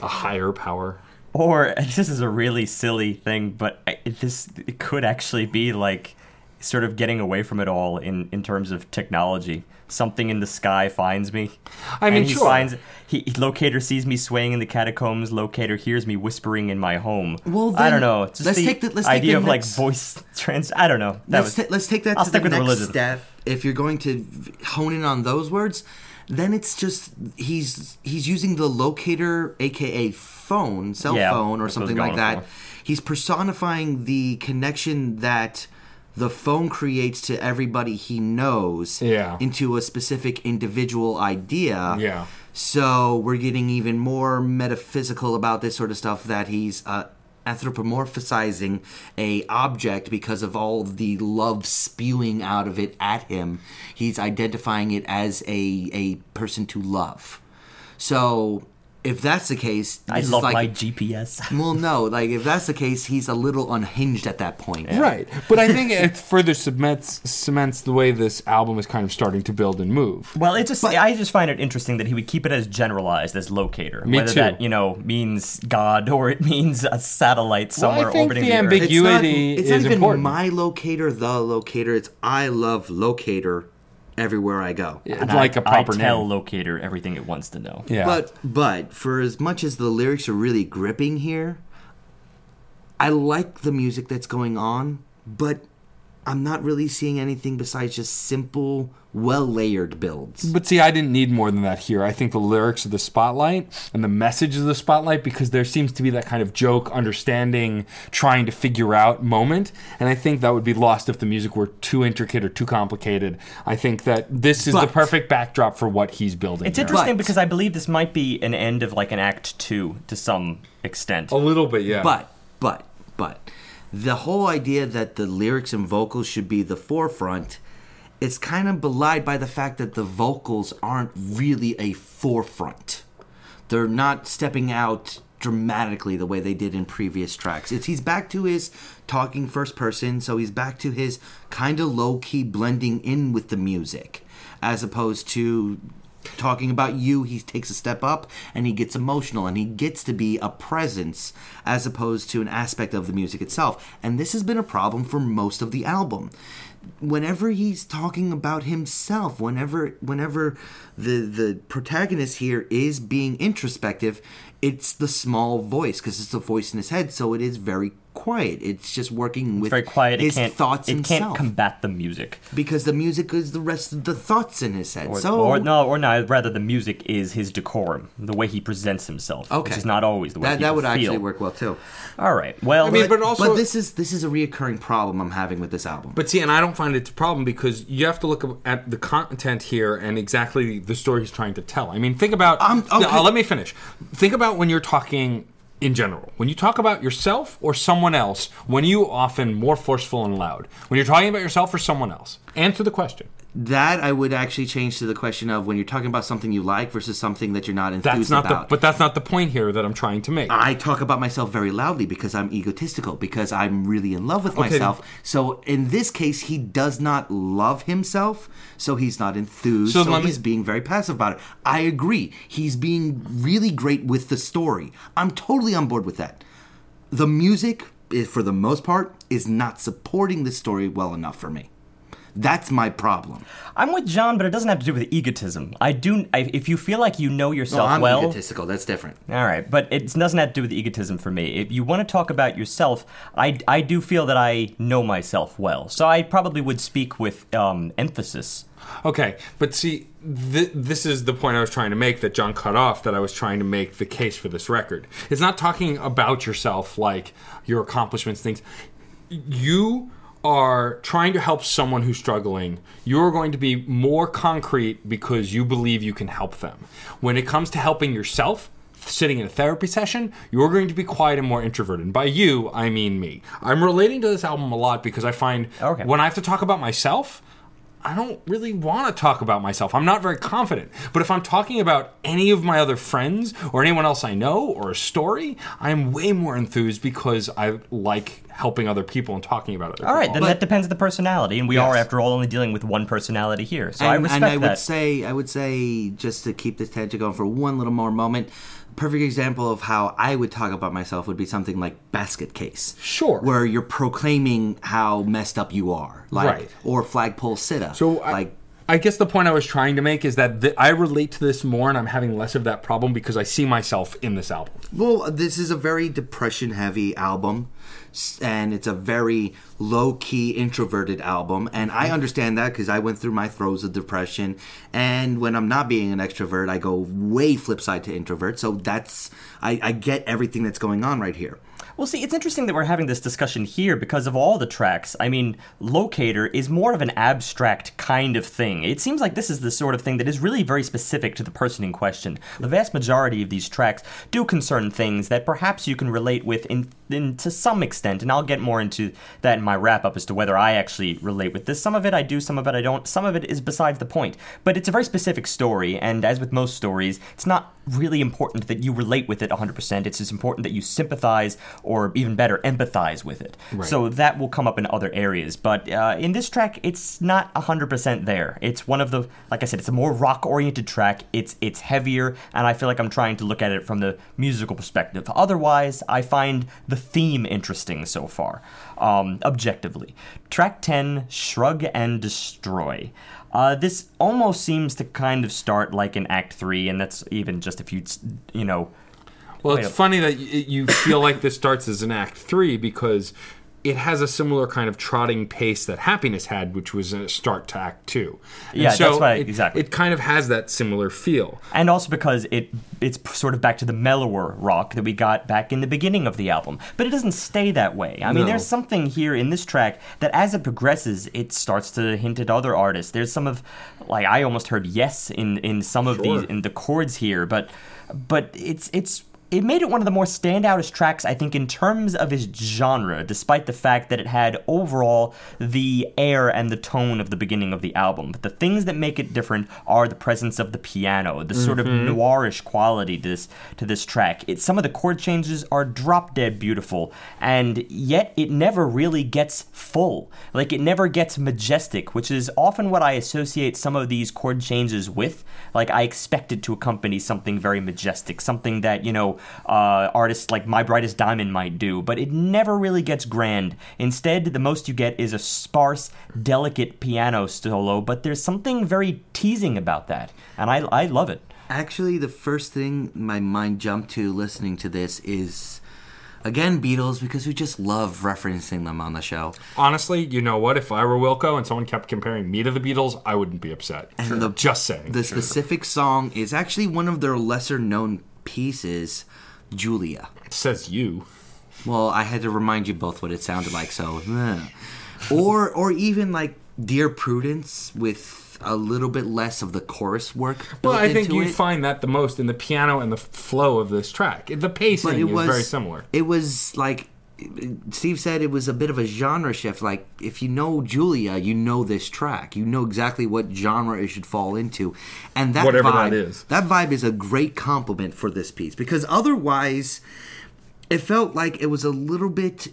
a higher power or this is a really silly thing, but I- this it could actually be like sort of getting away from it all in in terms of technology. Something in the sky finds me. I mean, and he sure. finds he locator sees me swaying in the catacombs. Locator hears me whispering in my home. Well, I don't know. Just let's the take the- let's take idea the of like voice trans. I don't know. That let's, was, ta- let's take that I'll to stick the with next religion. step. If you're going to hone in on those words, then it's just he's he's using the locator, aka phone, cell Yeah, phone, or that's what I was something like that. for. He's personifying the connection that the phone creates to everybody he knows Yeah. into a specific individual idea. Yeah. So we're getting even more metaphysical about this sort of stuff that he's uh, anthropomorphizing a object because of all the love spewing out of it at him. He's identifying it as a a person to love. So if that's the case, I this love like, my GPS. well, no, like if that's the case, he's a little unhinged at that point. Right, but I think it further cements cements the way this album is kind of starting to build and move. Well, it just I just find it interesting that he would keep it as generalized as locator. Me whether too. that, you know, means God or it means a satellite somewhere think orbiting the the, Earth. ambig- It's not, Ambiguity it's not even important. my locator, the locator. It's I love locator everywhere I go. It's like I, a proper I tell name. locator everything it wants to know. Yeah, But but for as much as the lyrics are really gripping here, I like the music that's going on, but I'm not really seeing anything besides just simple, well layered builds. But see, I didn't need more than that here. I think the lyrics of the spotlight and the message of the spotlight, because there seems to be that kind of joke, understanding, trying to figure out moment. And I think that would be lost if the music were too intricate or too complicated. I think that this is the perfect backdrop for what he's building. It's here. interesting But- because I believe this might be an end of like an act two to some extent. A little bit, yeah. But but but the whole idea that the lyrics and vocals should be the forefront it's kind of belied by the fact that the vocals aren't really a forefront. They're not stepping out dramatically the way they did in previous tracks. It's he's back to his talking first person, so he's back to his kind of low key blending in with the music as opposed to talking about you he takes a step up and he gets emotional and he gets to be a presence as opposed to an aspect of the music itself. And this has been a problem for most of the album. Whenever he's talking about himself whenever whenever the the protagonist here is being introspective it's the small voice because it's the voice in his head. So it is very quiet. It's just working with Very quiet. his it can't, thoughts It himself. can't combat the music. because the music is the rest of the thoughts in his head. Or, so or no, or no, rather, the music is his decorum, the way he presents himself, okay, which is not always the way that people that would feel. actually work well too. All right. Well, I mean, but also- but this is this is a reoccurring problem I'm having with this album. But see, and I don't find it's a problem because you have to look at the content here and exactly the story he's trying to tell. I mean, think about. Um, okay. uh, let me finish. Think about when you're talking in general. When you talk about yourself or someone else, when you often more forceful and loud. When you're talking about yourself or someone else, answer the question. That I would actually change to the question of when you're talking about something you like versus something that you're not enthused That's not about. the. But that's not the point here that I'm trying to make. I talk about myself very loudly because I'm egotistical, because I'm really in love with Okay, myself. So in this case, he does not love himself, so he's not enthused. So So, me- he's being very passive about it. I agree. He's being really great with the story. I'm totally on board with that. The music, eh, for the most part, is not supporting the story well enough for me. That's my problem. I'm with John, but it doesn't have to do with egotism. I do. I, if you feel like you know No, yourself I'm well, egotistical. That's different. All right, but it doesn't have to do with egotism for me. If you want to talk about yourself, I, I do feel that I know myself well. So I probably would speak with um, emphasis. Okay, but see, th- this is the point I was trying to make that John cut off. That I was trying to make the case for this record. It's not talking about yourself, like your accomplishments, things. You are trying to help someone who's struggling. You're going to be more concrete because you believe you can help them. When it comes to helping yourself, sitting in a therapy session, you're going to be quiet and more introverted. And by you, I mean me. I'm relating to this album a lot because I find Okay. when I have to talk about myself, I don't really want to talk about myself. I'm not very confident. But if I'm talking about any of my other friends or anyone else I know or a story, I'm way more enthused because I like helping other people and talking about it. All right, people. then that depends on the personality, and we are, after all, only dealing with one personality here. So I and, respect and I would say, I would say, just to keep this tangent going for one little more moment, perfect example of how I would talk about myself would be something like Basket Case. Sure. Where you're proclaiming how messed up you are, like, Right. or Flagpole Sitta. So I, like, I guess the point I was trying to make is that th- I relate to this more, and I'm having less of that problem because I see myself in this album. Well, this is a very depression heavy album, and it's a very low key introverted album. And I mm-hmm. understand that because I went through my throes of depression. And when I'm not being an extrovert, I go way flip side to introvert. So that's, I, I get everything that's going on right here. Well, see, it's interesting that we're having this discussion here because of all the tracks. I mean, Locator is more of an abstract kind of thing. It seems like this is the sort of thing that is really very specific to the person in question. The vast majority of these tracks do concern things that perhaps you can relate with in, in to some extent, and I'll get more into that in my wrap up as to whether I actually relate with this. Some of it I do, some of it I don't. Some of it is besides the point. But it's a very specific story, and as with most stories, it's not really important that you relate with it 100%. It's just important that you sympathize or even better, empathize with it. So that will come up in other areas. But uh, in this track, it's not 100% there. It's one of the, like I said, it's a more rock oriented track. It's, it's heavier, and I feel like I'm trying to look at it from the musical perspective. Otherwise, I find the theme interesting so far, um, objectively. Track 10, Shrug and Destroy. Uh, this almost seems to kind of start like in Act Three, and that's even just if you, you know, Well, it's funny that you feel like this starts as an act three because it has a similar kind of trotting pace that Happiness had, which was a start to Act Two. And Yeah, that's why- it, exactly. It kind of has that similar feel. and also because it it's sort of back to the mellower rock that we got back in the beginning of the album. But it doesn't stay that way. I mean, No. there's something here in this track that as it progresses, it starts to hint at other artists. There's some of like I almost heard yes in in some of Sure. these in the chords here, but but it's it's it made it one of the more standoutest tracks, I think, in terms of its genre, despite the fact that it had overall the air and the tone of the beginning of the album. But the things that make it different are the presence of the piano, the sort of mm-hmm. noirish quality to this to this track. It, some of the chord changes are drop dead beautiful, and yet it never really gets full. Like it never gets majestic, which is often what I associate some of these chord changes with. Like I expect it to accompany something very majestic, something that you know uh, artists like My Brightest Diamond might do, but it never really gets grand. Instead, the most you get is a sparse, delicate piano solo, but there's something very teasing about that, and I, I love it. Actually, the first thing my mind jumped to listening to this is Again, Beatles, because we just love referencing them on the show. Honestly, you know what? If I were Wilco and someone kept comparing me to the Beatles, I wouldn't be upset. And the- Just saying. The specific song is actually one of their lesser known pieces, Julia. says you. Well, I had to remind you both what it sounded like, so. eh. Or, or even like Dear Prudence with a little bit less of the chorus work. Well, I think you it. find that the most in the piano and the flow of this track. The pacing but it is was very similar. It was like Steve said, it was a bit of a genre shift. Like if you know Julia, you know this track. You know exactly what genre it should fall into, and that Whatever vibe, that is. That vibe is a great compliment for this piece because otherwise, it felt like it was a little bit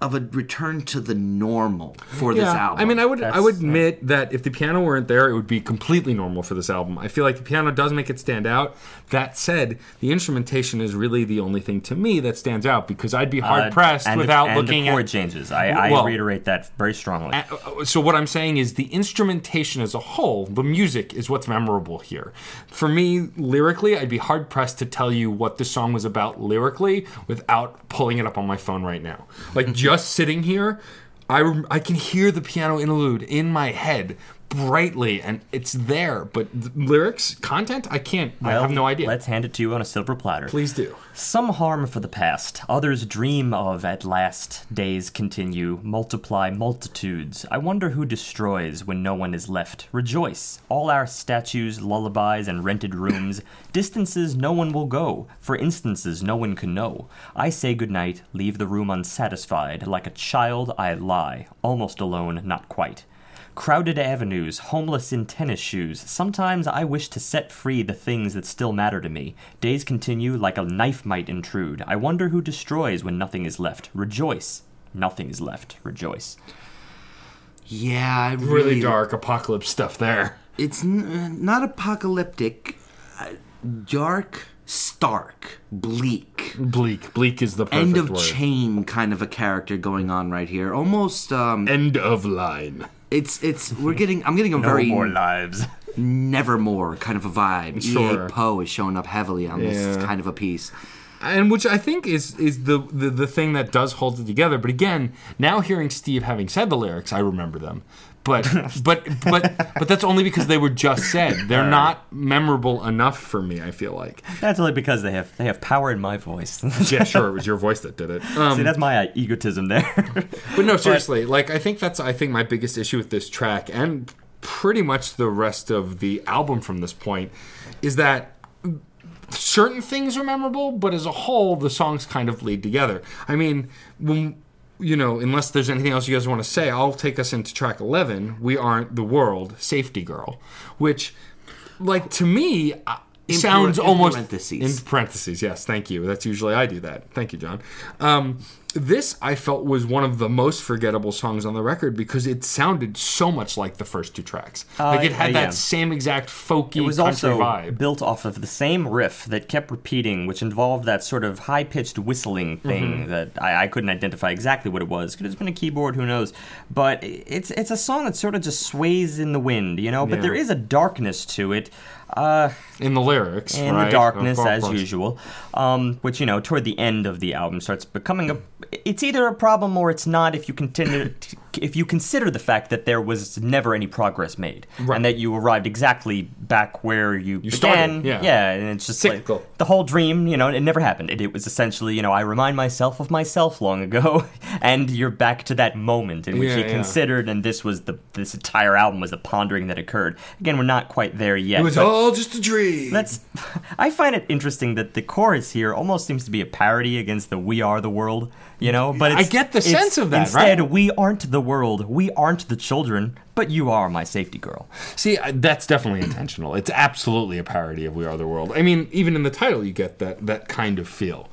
of a return to the normal for this album. I mean, I would I would admit that if the piano weren't there, it would be completely normal for this album. I feel like the piano does make it stand out. That said, the instrumentation is really the only thing to me that stands out because I'd be hard Uh, pressed and the- without and looking the chord at. changes. I, I Well- reiterate that very strongly. Uh, So what I'm saying is the instrumentation as a whole, the music is what's memorable here. For me, lyrically, I'd be hard pressed to tell you what the song was about lyrically without pulling it up on my phone right now. Like just sitting here, I I can hear the piano interlude in my head brightly and it's there, but the lyrics, content, I can't. I have no idea. Let's hand it to you on a silver platter. Please do. Some harm for the past, others dream of at last. Days continue, multiply multitudes. I wonder who destroys when no one is left. Rejoice, all our statues, lullabies, and rented rooms. Distances no one will go, for instances no one can know. I say goodnight, leave the room unsatisfied. Like a child, I lie, almost alone, not quite. Crowded avenues, homeless in tennis shoes. Sometimes I wish to set free the things that still matter to me. Days continue like a knife might intrude. I wonder who destroys when nothing is left. Rejoice. Nothing is left. Rejoice. yeah, I Really really, dark apocalypse stuff there. It's n- not apocalyptic, uh, dark, stark, bleak. Bleak. Bleak is the perfect end of word. chain kind of a character going on right here. Almost um End of line. It's it's we're getting I'm getting a very more lives. nevermore kind of a vibe. Sure. EA Poe is showing up heavily on this Yeah. kind of a piece. and which I think is is the, the the thing that does hold it together. But again, now hearing Steve having said the lyrics, I remember them. But but but but that's only because they were just said. They're not memorable enough for me. I feel like. That's only because they have they have power in my voice. Yeah, sure, it was your voice that did it. Um, See, that's my uh, egotism there. But no, seriously, like I think that's I think my biggest issue with this track and pretty much the rest of the album from this point is that certain things are memorable, but as a whole, the songs kind of bleed together. I mean, when you know, unless there's anything else you guys want to say, I'll take us into track 11. We aren't the world, safety girl, which, like to me. uh, In sounds par- in almost parentheses. in parentheses. Yes, thank you. That's usually I do that. Thank you, John. Um, this I felt was one of the most forgettable songs on the record because it sounded so much like the first two tracks. like it had uh, that yeah. same exact folky It was also vibe. built off of the same riff that kept repeating, which involved that sort of high pitched whistling thing Mm-hmm. that I, I couldn't identify exactly what it was. Could it have been a keyboard, who knows? But it's it's a song that sort of just sways in the wind, you know. But Yeah. there is a darkness to it. Uh, in the lyrics, in right? the darkness as usual um, which you know toward the end of the album starts becoming a it's either a problem or it's not if you continue if you consider the fact that there was never any progress made Right. and that you arrived exactly back where you, You began started, yeah. and it's just Cyclical. like the whole dream you know it never happened it, it was essentially you know i remind myself of myself long ago and you're back to that moment in which Yeah, you yeah. considered and this was the this entire album was the pondering that occurred again we're not quite there yet It was all just a dream. that's. I find it interesting that the chorus here almost seems to be a parody against the "We Are the World," you know. But I get the sense of that, Instead, right? we aren't the world. We aren't the children. But you are my safety girl. See, that's definitely intentional. It's absolutely a parody of We Are the World. I mean, even in the title, you get that that kind of feel,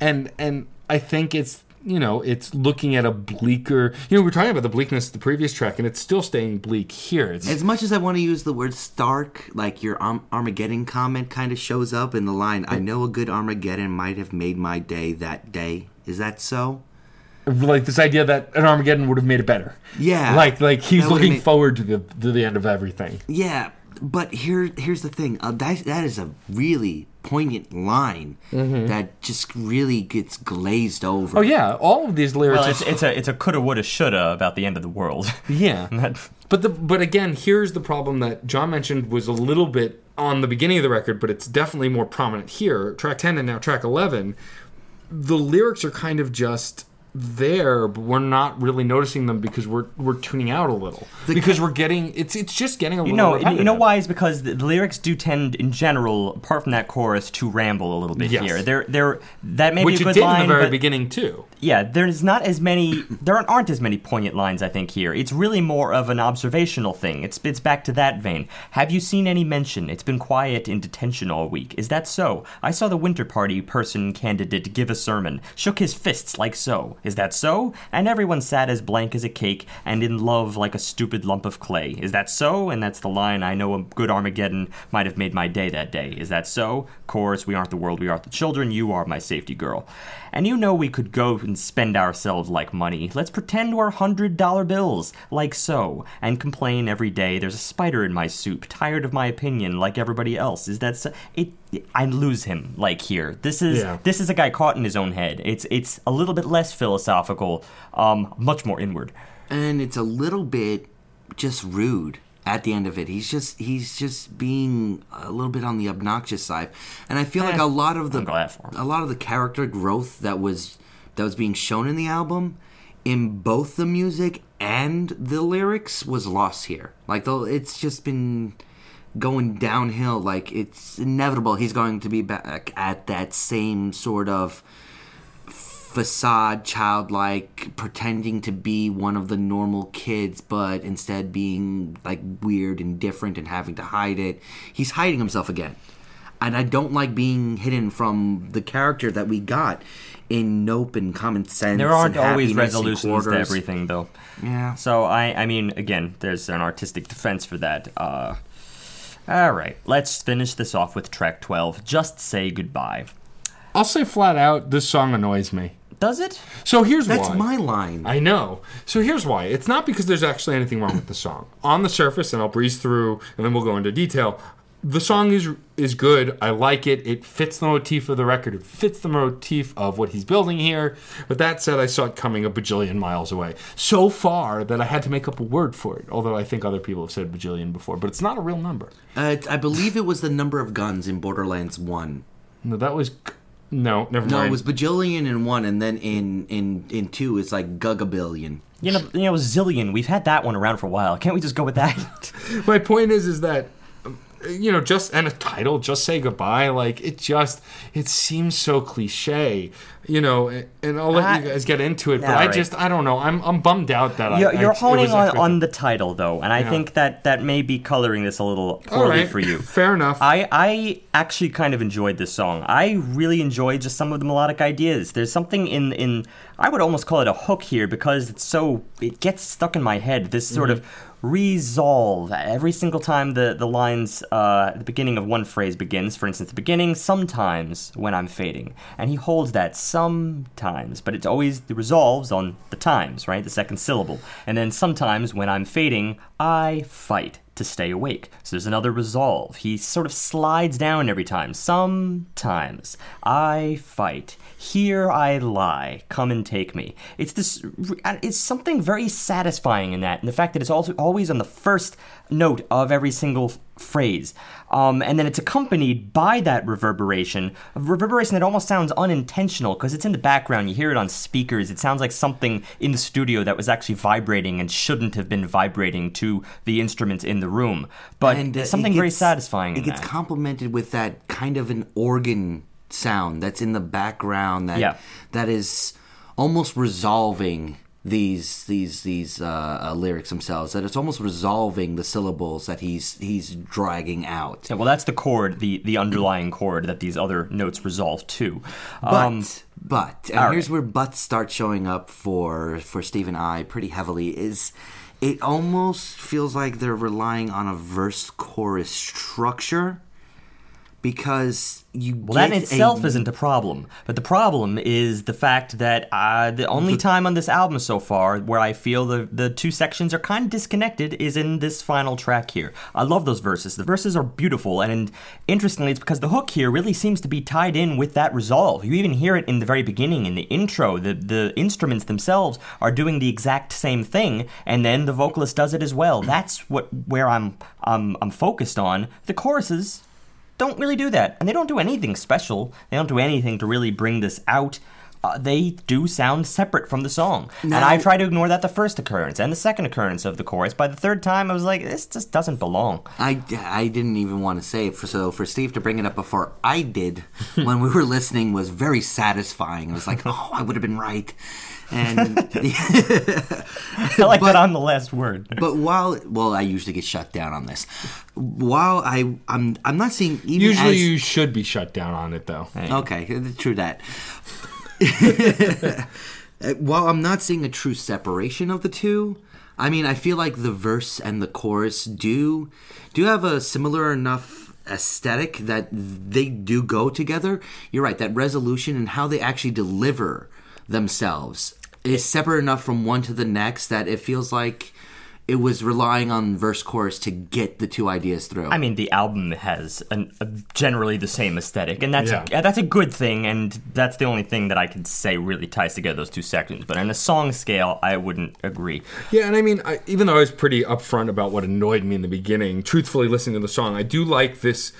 and and I think it's you know it's looking at a bleaker. You know, we are talking about the bleakness of the previous track, and it's still staying bleak here. It's, As much as I want to use the word stark, like your Arm- Armageddon comment kind of shows up in the line, I know a good Armageddon might have made my day that day. Is that so? like this idea that an Armageddon would have made it better. Yeah. like like he's looking made- forward to the to the end of everything. Yeah, but here here's the thing. Uh, that that is a really poignant line that just really gets glazed over. Mm-hmm. Oh yeah, all of these lyrics. Well, are it's, it's a it's a coulda, woulda, shoulda about the end of the world. Yeah. That- But the but again, here's the problem that John mentioned was a little bit on the beginning of the record, but it's definitely more prominent here. Track 10 and now track 11. The lyrics are kind of just there, but we're not really noticing them because we're we're tuning out a little. because we're getting it's it's just getting a little. You know, you know why is because the, the lyrics do tend, in general, apart from that chorus, to ramble a little bit Yes. here. They're, they're, that may Which be a it good did line, in the very beginning too. yeah, there's not as many. There aren't, aren't as many poignant lines. I think here. It's really more of an observational thing. It's it's back to that vein. Have you seen any mention? It's been quiet in detention all week. Is that so? I saw the winter party person candidate give a sermon, shook his fists like so. Is that so? And everyone sat as blank as a cake and in love like a stupid lump of clay. Is that so? And that's the line. I know a good Armageddon might have made my day that day. Is that so? Chorus. We aren't the world. We aren't the children. You are my safety girl. And you know we could go and spend ourselves like money. Let's pretend we're hundred dollar bills, like so, and complain every day. There's a spider in my soup. Tired of my opinion, like everybody else. Is that so? It. I lose him like here. This is Yeah. this is a guy caught in his own head. It's it's a little bit less philosophical, um, much more inward. and it's a little bit just rude at the end of it. He's just he's just being a little bit on the obnoxious side, and I feel like eh, a lot of the I'm glad for him. a lot of the character growth that was that was being shown in the album in both the music and the lyrics was lost here. Like the it's just been going downhill. Like it's inevitable he's going to be back at that same sort of facade, childlike, pretending to be one of the normal kids, but instead being like weird and different and having to hide it. He's hiding himself again. And I don't like being hidden from the character that we got in Nope and Common Sense. There aren't and always resolutions to everything, though. Yeah. So I, I mean, again, there's an artistic defense for that. Uh, all right, let's finish this off with track 12. Just say goodbye. I'll say flat out, this song annoys me. Does it? So here's why That's why. my line. I know. So here's why. It's not because there's actually anything wrong with the song. On the surface, and I'll breeze through, and then we'll go into detail. The song is is good. I like it. It fits the motif of the record. It fits the motif of what he's building here. But that said, I saw it coming a bajillion miles away. So far that I had to make up a word for it. Although I think other people have said bajillion before, but it's not a real number. Uh, I believe it was the number of guns in Borderlands 1. No, that was no. Never mind. No, mind. it was bajillion in 1, and then in, in, in 2 it's like gugabillion. You know, you know, zillion. We've had that one around for a while. Can't we just go with that? my point is is that you know just and a title just say goodbye like it just it seems so cliche you know and i'll let I- you guys get into it but All i just i don't know i'm, I'm bummed out that you're, I, you're I, honing on, on the title, though, and I Yeah. think that that may be coloring this a little poorly right, for you. fair enough I, I actually kind of enjoyed this song. I really enjoyed just some of the melodic ideas. There's something in in I would almost call it a hook here because it's so it gets stuck in my head. This sort of resolve every single time the the lines uh, the beginning of one phrase begins. For instance, the beginning sometimes when I'm fading, and he holds that sometimes, but it's always the resolves on the times, right? The second syllable, and then sometimes when I'm fading, I fight to stay awake. So there's another resolve. He sort of slides down every time. Sometimes I fight. Here I lie. Come and take me. It's this. It's something very satisfying in that, and the fact that it's also always on the first note of every single phrase, um, and then it's accompanied by that reverberation, a reverberation that almost sounds unintentional because it's in the background. You hear it on speakers. It sounds like something in the studio that was actually vibrating and shouldn't have been vibrating to the instruments in the room. But And, uh, something very satisfying. It gets that. complemented with that kind of an organ sound that's in the background that Yeah. that is almost resolving these these these uh, uh, lyrics themselves. That it's almost resolving the syllables that he's he's dragging out. Yeah, well, that's the chord, the the underlying chord that these other notes resolve to. But Um, but and here's right. where buts start showing up for for Steve and I pretty heavily is it almost feels like they're relying on a verse chorus structure because you Well, that in itself a, isn't a problem, but the problem is the fact that uh, the only time on this album so far where I feel the the two sections are kind of disconnected is in this final track here. I love those verses. The verses are beautiful, and interestingly, it's because the hook here really seems to be tied in with that resolve. You even hear it in the very beginning in the intro. The the instruments themselves are doing the exact same thing, and then the vocalist does it as well. That's what where I'm I'm I'm focused on. The choruses don't really do that. And they don't do anything special. They don't do anything to really bring this out. Uh, they do sound separate from the song. and I try to ignore that the first occurrence and the second occurrence of the chorus. By the third time, I was like, this just doesn't belong. I, I didn't even want to say it. For, so for Steve to bring it up before I did, when we were listening, was very satisfying. It was like, oh, I would have been right. And I like that on the last word. but while well, I usually get shut down on this. While I I'm I'm not seeing even Usually, as, you should be shut down on it, though. Okay, true that. While I'm not seeing a true separation of the two, I mean, I feel like the verse and the chorus do do have a similar enough aesthetic that they do go together. You're right, that resolution and how they actually deliver themselves is separate enough from one to the next that it feels like it was relying on verse chorus to get the two ideas through. I mean, the album has an, a, generally the same aesthetic, and that's Yeah. a, that's a good thing. And that's the only thing that I could say really ties together those two sections. But on a song scale, I wouldn't agree. Yeah, and I mean, I, even though I was pretty upfront about what annoyed me in the beginning, truthfully listening to the song, I do like this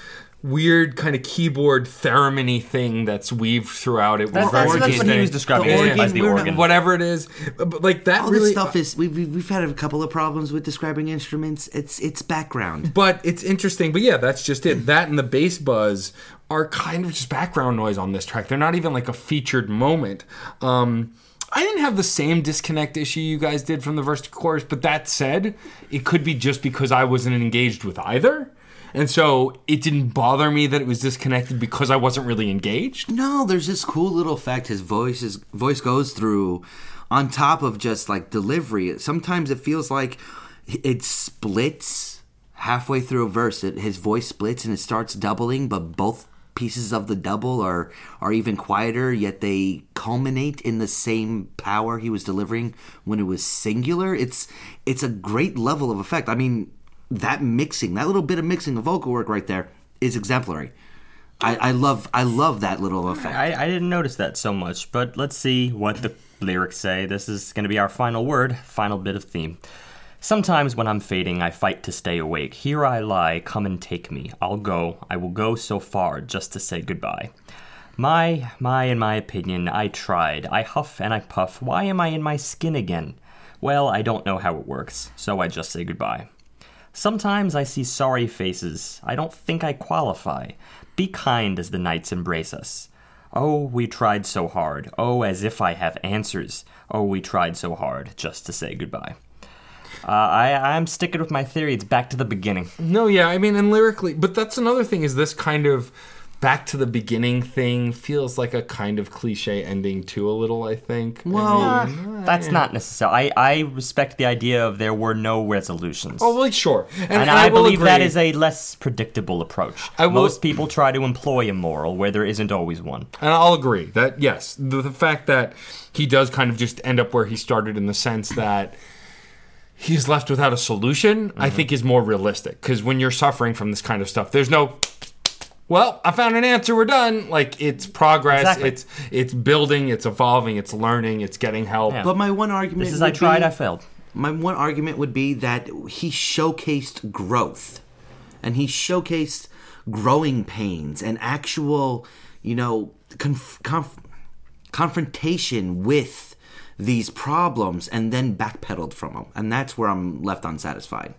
weird kind of keyboard theremin thing that's weaved throughout it. That's, with that's, organ that's what he was describing The as- organ, as the we're not- organ. whatever it is, but, but, like that all really. this stuff is we, we, we've had a couple of problems with describing instruments. It's it's background. but it's interesting. But yeah, that's just it. That and the bass buzz are kind of just background noise on this track. They're not even like a featured moment. Um, I didn't have the same disconnect issue you guys did from the verse to chorus, but that said, it could be just because I wasn't engaged with either. And so it didn't bother me that it was disconnected because I wasn't really engaged. No, there's this cool little effect his voice his voice goes through on top of just like delivery. Sometimes it feels like it splits halfway through a verse. It, his voice splits and it starts doubling, but both pieces of the double are are even quieter yet they culminate in the same power he was delivering when it was singular it's it's a great level of effect i mean that mixing that little bit of mixing of vocal work right there is exemplary I, I love I love that little effect. I, I didn't notice that so much, but let's see what the lyrics say. This is going to be our final word, final bit of theme. Sometimes when I'm fading, I fight to stay awake. Here I lie, come and take me. I'll go, I will go so far just to say goodbye. My, my, in my opinion, I tried. I huff and I puff. Why am I in my skin again? Well, I don't know how it works, so I just say goodbye. Sometimes I see sorry faces. I don't think I qualify. Be kind as the nights embrace us. Oh, we tried so hard. Oh, as if I have answers. Oh, we tried so hard just to say goodbye. Uh, I, I'm sticking with my theory. It's back to the beginning. No, yeah, I mean, and lyrically, but that's another thing is this kind of back to the beginning thing feels like a kind of cliche ending too a little, I think. I Well, mean, That's not necessary. I, I respect the idea of there were no resolutions. oh, well, sure. And, and and I, will believe that agree. is a less predictable approach. I will- Most people try to employ a moral where there isn't always one. And I'll agree that yes, the, the fact that he does kind of just end up where he started in the sense that he's left without a solution, I Mm-hmm. think is more realistic. Because when you're suffering from this kind of stuff, there's no. Well, I found an answer. We're done. Like it's progress. Exactly. It's it's building. It's evolving. It's learning. It's getting help. Yeah. but my one argument This is I tried, be- I failed. my one argument would be that he showcased growth and he showcased growing pains and actual you know conf- conf- confrontation with these problems and then backpedaled from them and that's where i'm left unsatisfied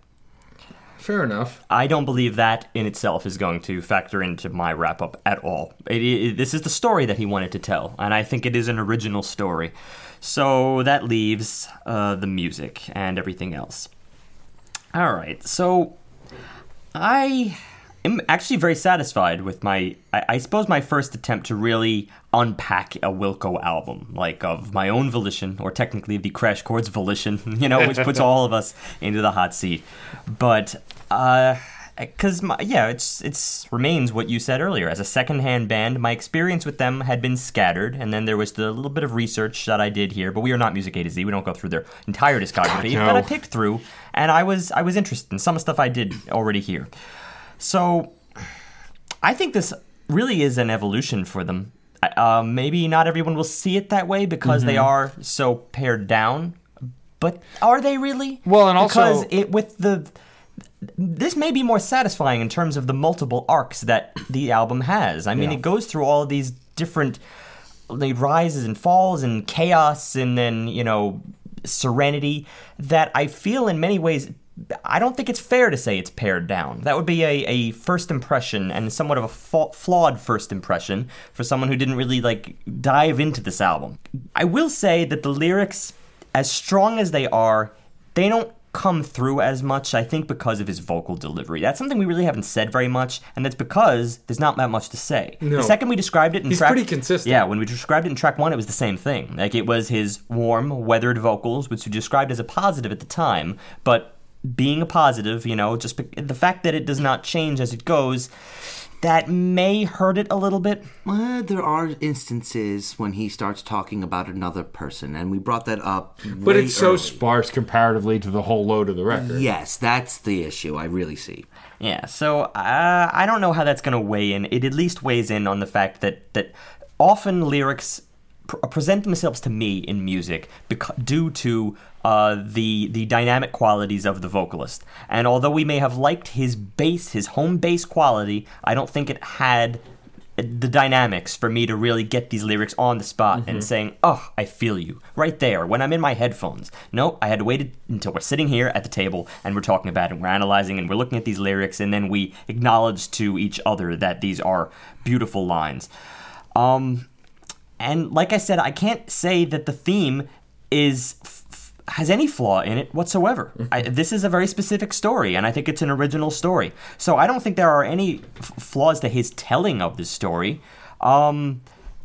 Fair enough. I don't believe that in itself is going to factor into my wrap up at all. It, it- this is the story that he wanted to tell, and I think it is an original story. So that leaves uh, the music and everything else. All right, so I am actually very satisfied with my, I, I suppose, my first attempt to really unpack a Wilco album, like of my own volition, or technically the Crash Chords volition, you know, which puts all of us into the hot seat. But uh, because yeah, it's it's remains what you said earlier. As a secondhand band, my experience with them had been scattered, and then there was the little bit of research that I did here. But we are not Music A to Z. We don't go through their entire discography. No. But I picked through, and I was I was interested in some of stuff I did already here. So I think this really is an evolution for them. Uh, maybe not everyone will see it that way because they Mm-hmm. are so pared down, but are they really? Well, and also- because it with the this may be more satisfying in terms of the multiple arcs that the album has. I mean, Yeah. it goes through all these different like, rises and falls and chaos and then, you know, serenity that I feel in many ways I don't think it's fair to say it's pared down. That would be a, a first impression and somewhat of a fa- flawed first impression for someone who didn't really like dive into this album. I will say that the lyrics, as strong as they are, they don't come through as much, I think, because of his vocal delivery. That's something we really haven't said very much, and that's because there's not that much to say. No. The second we described it in He's track, pretty consistent. Yeah, when we described it in track one, it was the same thing. Like it was his warm, weathered vocals, which we described as a positive at the time, but being a positive, you know, just be- the fact that it does not change as it goes, that may hurt it a little bit. Well, there are instances when he starts talking about another person, and we brought that up. But way it's so early. sparse comparatively to the whole load of the record. Yes, that's the issue. I really see. Yeah, so uh, I don't know how that's going to weigh in. It at least weighs in on the fact that that often lyrics pr- present themselves to me in music due to uh, the the dynamic qualities of the vocalist. And although we may have liked his bass, his home bass quality, I don't think it had the dynamics for me to really get these lyrics on the spot and saying, "Oh, I feel you right there" when I'm in my headphones. No, I had to wait until we're sitting here at the table and we're talking about it, and we're analyzing and we're looking at these lyrics, and then we acknowledge to each other that these are beautiful lines. Um, and like I said, I can't say that the theme is f- has any flaw in it whatsoever. I, this is a very specific story, and I think it's an original story. So I don't think there are any f- flaws to his telling of this story. Um,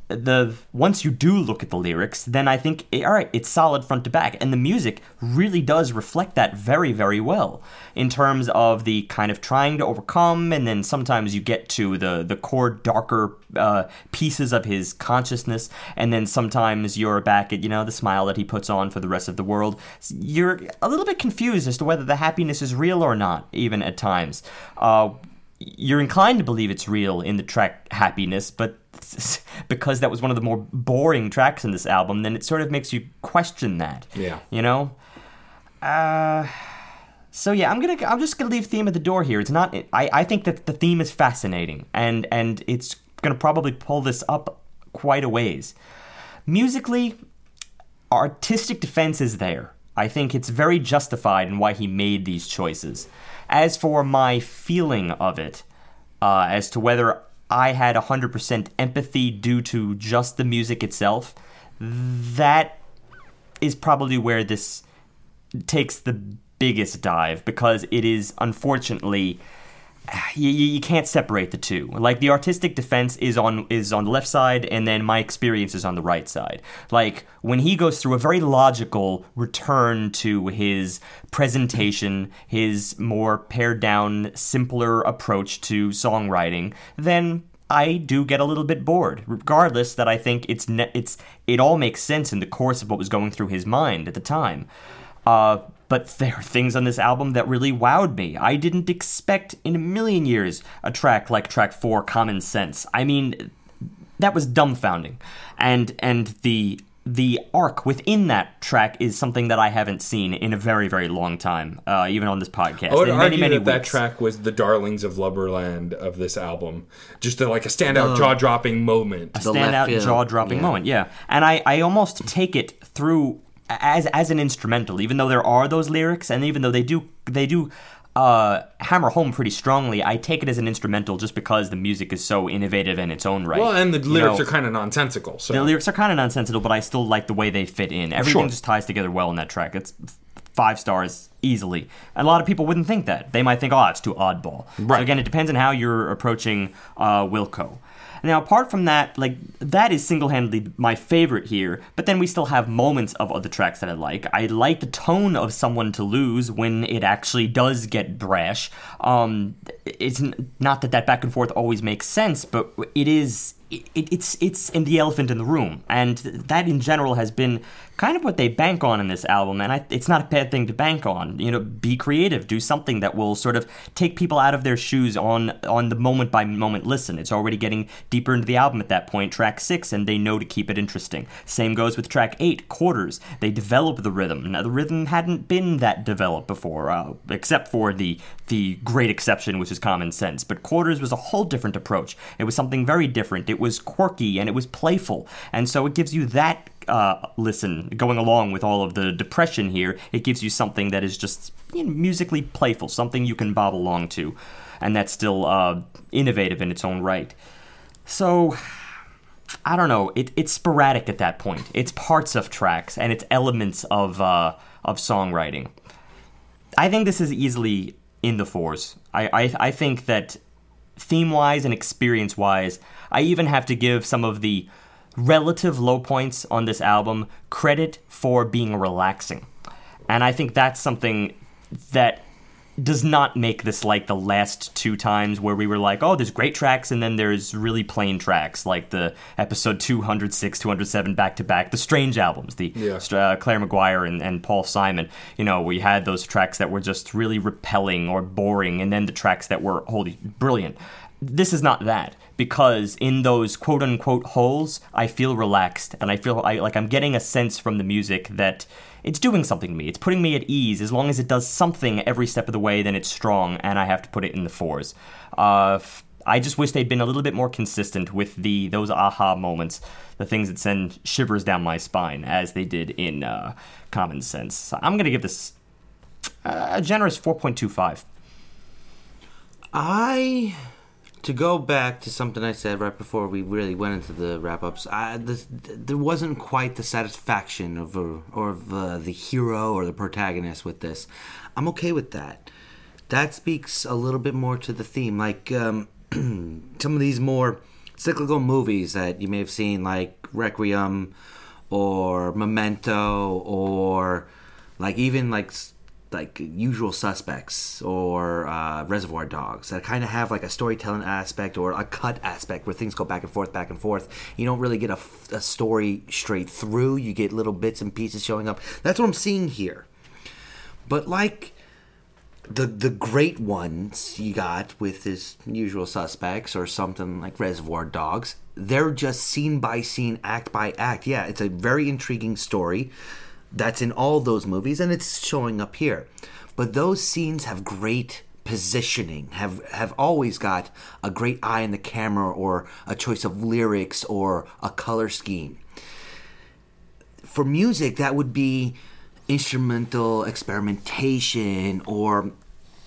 the once you do look at the lyrics, then I think eh, all right, it's solid front to back, and the music really does reflect that very, very well in terms of the kind of trying to overcome, and then sometimes you get to the the core darker uh, pieces of his consciousness, and then sometimes you're back at you know the smile that he puts on for the rest of the world. You're a little bit confused as to whether the happiness is real or not, even at times. Uh, you're inclined to believe it's real in the track Happiness, but because that was one of the more boring tracks in this album, then it sort of makes you question that. Yeah. You know? Uh so yeah, I'm gonna I'm just gonna leave theme at the door here. It's not I, I think that the theme is fascinating and and it's gonna probably pull this up quite a ways. Musically, artistic defense is there. I think it's very justified in why he made these choices. As for my feeling of it, uh, as to whether I had 100% empathy due to just the music itself, that is probably where this takes the biggest dive because it is unfortunately you, you can't separate the two. Like the artistic defense is on is on the left side, and then my experience is on the right side. Like when he goes through a very logical return to his presentation, his more pared down, simpler approach to songwriting, then I do get a little bit bored. Regardless, that I think it's ne- it's it all makes sense in the course of what was going through his mind at the time. Uh, but there are things on this album that really wowed me. I didn't expect in a million years a track like track four, Common Sense. I mean, that was dumbfounding, and and the the arc within that track is something that I haven't seen in a very very long time, uh, even on this podcast. I would in argue many, many that that track was the darlings of Lubberland of this album. Just a, like a standout, jaw-dropping moment. The standout jaw-dropping yeah. moment. Yeah, and I, I almost take it through as as an instrumental, even though there are those lyrics, and even though they do they do uh, hammer home pretty strongly. I take it as an instrumental just because the music is so innovative in its own right. Well, and the You lyrics know, are kind of nonsensical. So the lyrics are kind of nonsensical, but I still like the way they fit in. Everything Sure. just ties together well in that track. It's five stars easily. And a lot of people wouldn't think that. They might think, oh, it's too oddball. So again, it depends on how you're approaching uh, Wilco. Now, apart from that, like that is single-handedly my favorite here. But then we still have moments of other tracks that I like. I like the tone of "Someone to Lose" when it actually does get brash. Um, it's not that that back and forth always makes sense, but it is. It, it's it's in the elephant in the room, and that in general has been kind of what they bank on in this album, and I, it's not a bad thing to bank on. You know, be creative, do something that will sort of take people out of their shoes on on the moment by moment listen. It's already getting deeper into the album at that point, track six, and they know to keep it interesting. Same goes with track eight, quarters. They develop the rhythm. Now the rhythm hadn't been that developed before, uh, except for the the great exception, which is common sense. But quarters was a whole different approach. It was something very different. It was quirky and it was playful, and so it gives you that uh, listen, going along with all of the depression here, it gives you something that is just you know, musically playful, something you can bob along to, and that's still uh, innovative in its own right. So, I don't know. It, it's sporadic at that point. It's parts of tracks and it's elements of uh, of songwriting. I think this is easily in the fours. I I, I think that theme wise and experience wise, I even have to give some of the relative low points on this album credit for being relaxing. And I think that's something that does not make this like the last two times where we were like, oh, there's great tracks and then there's really plain tracks, like the episode 206, 207 back to back, the Strange albums, the Yeah. uh, Claire McGuire and, and Paul Simon. You know, we had those tracks that were just really repelling or boring, and then the tracks that were holy brilliant. This is not that because in those quote unquote holes, I feel relaxed and I feel I, like I'm getting a sense from the music that it's doing something to me. It's putting me at ease. As long as it does something every step of the way, then it's strong, and I have to put it in the fours. Uh, I just wish they'd been a little bit more consistent with the those aha moments, the things that send shivers down my spine, as they did in uh, Common Sense. I'm gonna give this uh, a generous 4.25. I to go back to something I said right before we really went into the wrap ups. There wasn't quite the satisfaction of a, or of uh, the hero or the protagonist with this. I'm okay with that. That speaks a little bit more to the theme, like um, some of these more cyclical movies that you may have seen, like Requiem or Memento, or like even like like Usual Suspects or uh, Reservoir Dogs that kind of have like a storytelling aspect or a cut aspect where things go back and forth, back and forth. You don't really get a story straight through. You get little bits and pieces showing up. That's what I'm seeing here. But like the the great ones you got with his usual suspects or something like Reservoir Dogs, they're just scene by scene, act by act. Yeah, it's a very intriguing story that's in all those movies and it's showing up here. But those scenes have great positioning, have have always got a great eye in the camera or a choice of lyrics or a color scheme for music that would be instrumental experimentation or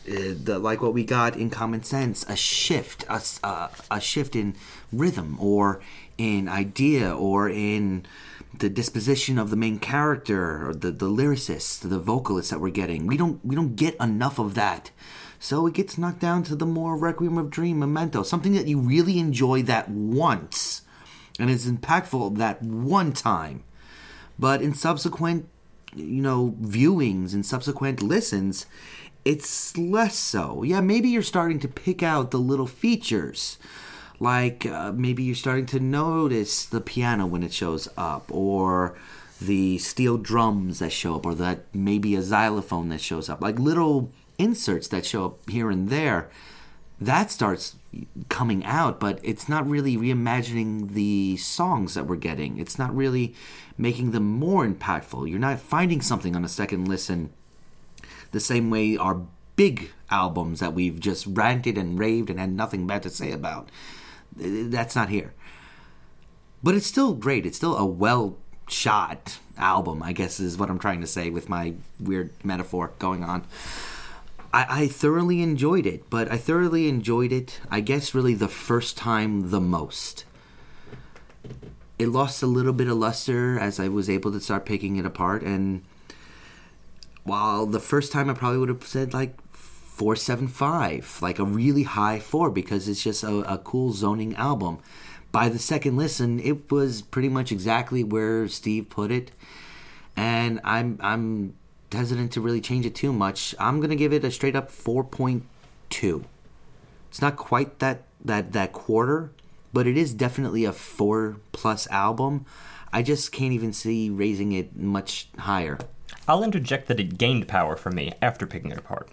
uh, the, like what we got in common sense a shift a, uh, a shift in rhythm or in idea or in the disposition of the main character or the, the lyricist the vocalist that we're getting. We don't we don't get enough of that. So it gets knocked down to the more requiem of dream memento something that you really enjoy that once. And is impactful that one time. But in subsequent you know viewings and subsequent listens it's less so. Yeah maybe you're starting to pick out the little features like uh, maybe you're starting to notice the piano when it shows up or the steel drums that show up or that maybe a xylophone that shows up like little inserts that show up here and there that starts coming out, but it's not really reimagining the songs that we're getting. It's not really making them more impactful. You're not finding something on a second listen the same way our big albums that we've just ranted and raved and had nothing bad to say about. That's not here. But it's still great. It's still a well shot album, I guess is what I'm trying to say with my weird metaphor going on. I, I thoroughly enjoyed it, but I thoroughly enjoyed it, I guess, really the first time the most. It lost a little bit of luster as I was able to start picking it apart, and while the first time I probably would have said like 475, like a really high four, because it's just a, a cool zoning album. by the second listen, it was pretty much exactly where Steve put it, and I'm I'm hesitant to really change it too much. I'm gonna give it a straight up four point two. It's not quite that that that quarter, but it is definitely a four plus album. I just can't even see raising it much higher. I'll interject that it gained power for me after picking it apart.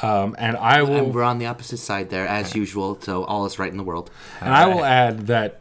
Um, and I will. And we're on the opposite side there, as usual. So all is right in the world. And I will add that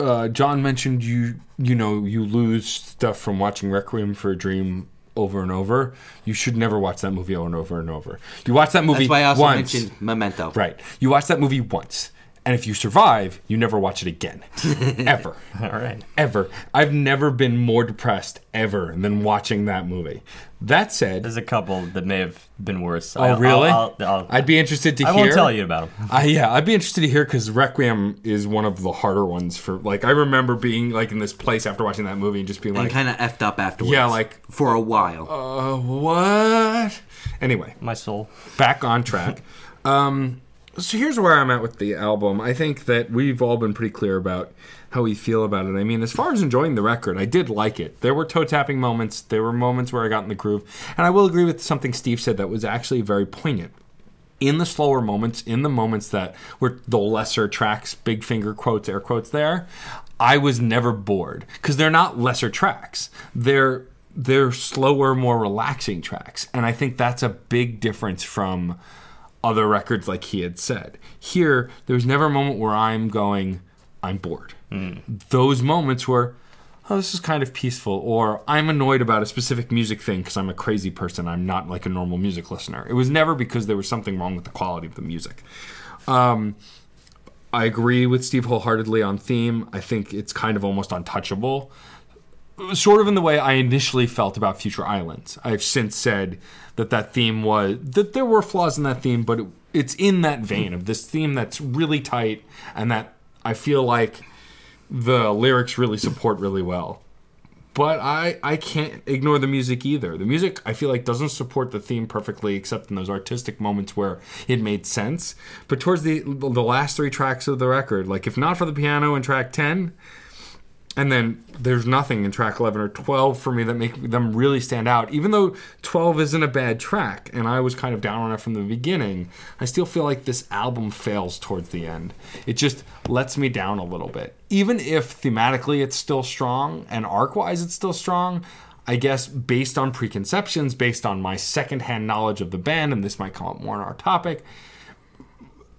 uh, John mentioned you you know you lose stuff from watching Requiem for a Dream over and over. You should never watch that movie over and over and over. You watch that movie That's why I also once, mentioned Memento. right? You watch that movie once, and if you survive, you never watch it again, ever. All right. Ever. I've never been more depressed ever than watching that movie. That said, There's a couple that may have been worse. oh really? I'll, I'll, I'd be interested to I hear. won't tell you about them. Uh, yeah, I'd be interested to hear because Requiem is one of the harder ones for. Like, I remember being like in this place after watching that movie and just being And like, kind of effed up afterwards. Yeah, like- for a while. uh, what? Anyway, My soul. back on track. um, so here's where I'm at with the album. I think that we've all been pretty clear about how we feel about it. I mean, as far as enjoying the record, I did like it. There were toe tapping moments, there were moments where I got in the groove. And I will agree with something Steve said that was actually very poignant. In the slower moments, in the moments that were the lesser tracks, big finger quotes, air quotes there, I was never bored because they're not lesser tracks. They're they're slower, more relaxing tracks. And I think that's a big difference from other records like he had said. Here, there was never a moment where I'm going, I'm bored. Those moments were, oh, this is kind of peaceful, or I'm annoyed about a specific music thing because I'm a crazy person. I'm not like a normal music listener. It was never because there was something wrong with the quality of the music. Um, I agree with Steve wholeheartedly on theme. I think it's kind of almost untouchable sort of in the way I initially felt about Future Islands. I've since said that that theme was that there were flaws in that theme, but it, it's in that vein of this theme that's really tight and that I feel like the lyrics really support really well. But I I can't ignore the music either. The music I feel like doesn't support the theme perfectly except in those artistic moments where it made sense. But towards the the last 3 tracks of the record, like if not for the piano in track 10, and then there's nothing in track 11 or 12 for me that make them really stand out. Even though 12 isn't a bad track and i was kind of down on it from the beginning i still feel like this album fails towards the end. It just lets me down a little bit. Even if thematically it's still strong and arc wise it's still strong I guess based on preconceptions, based on my secondhand knowledge of the band, and this might come up more in our topic,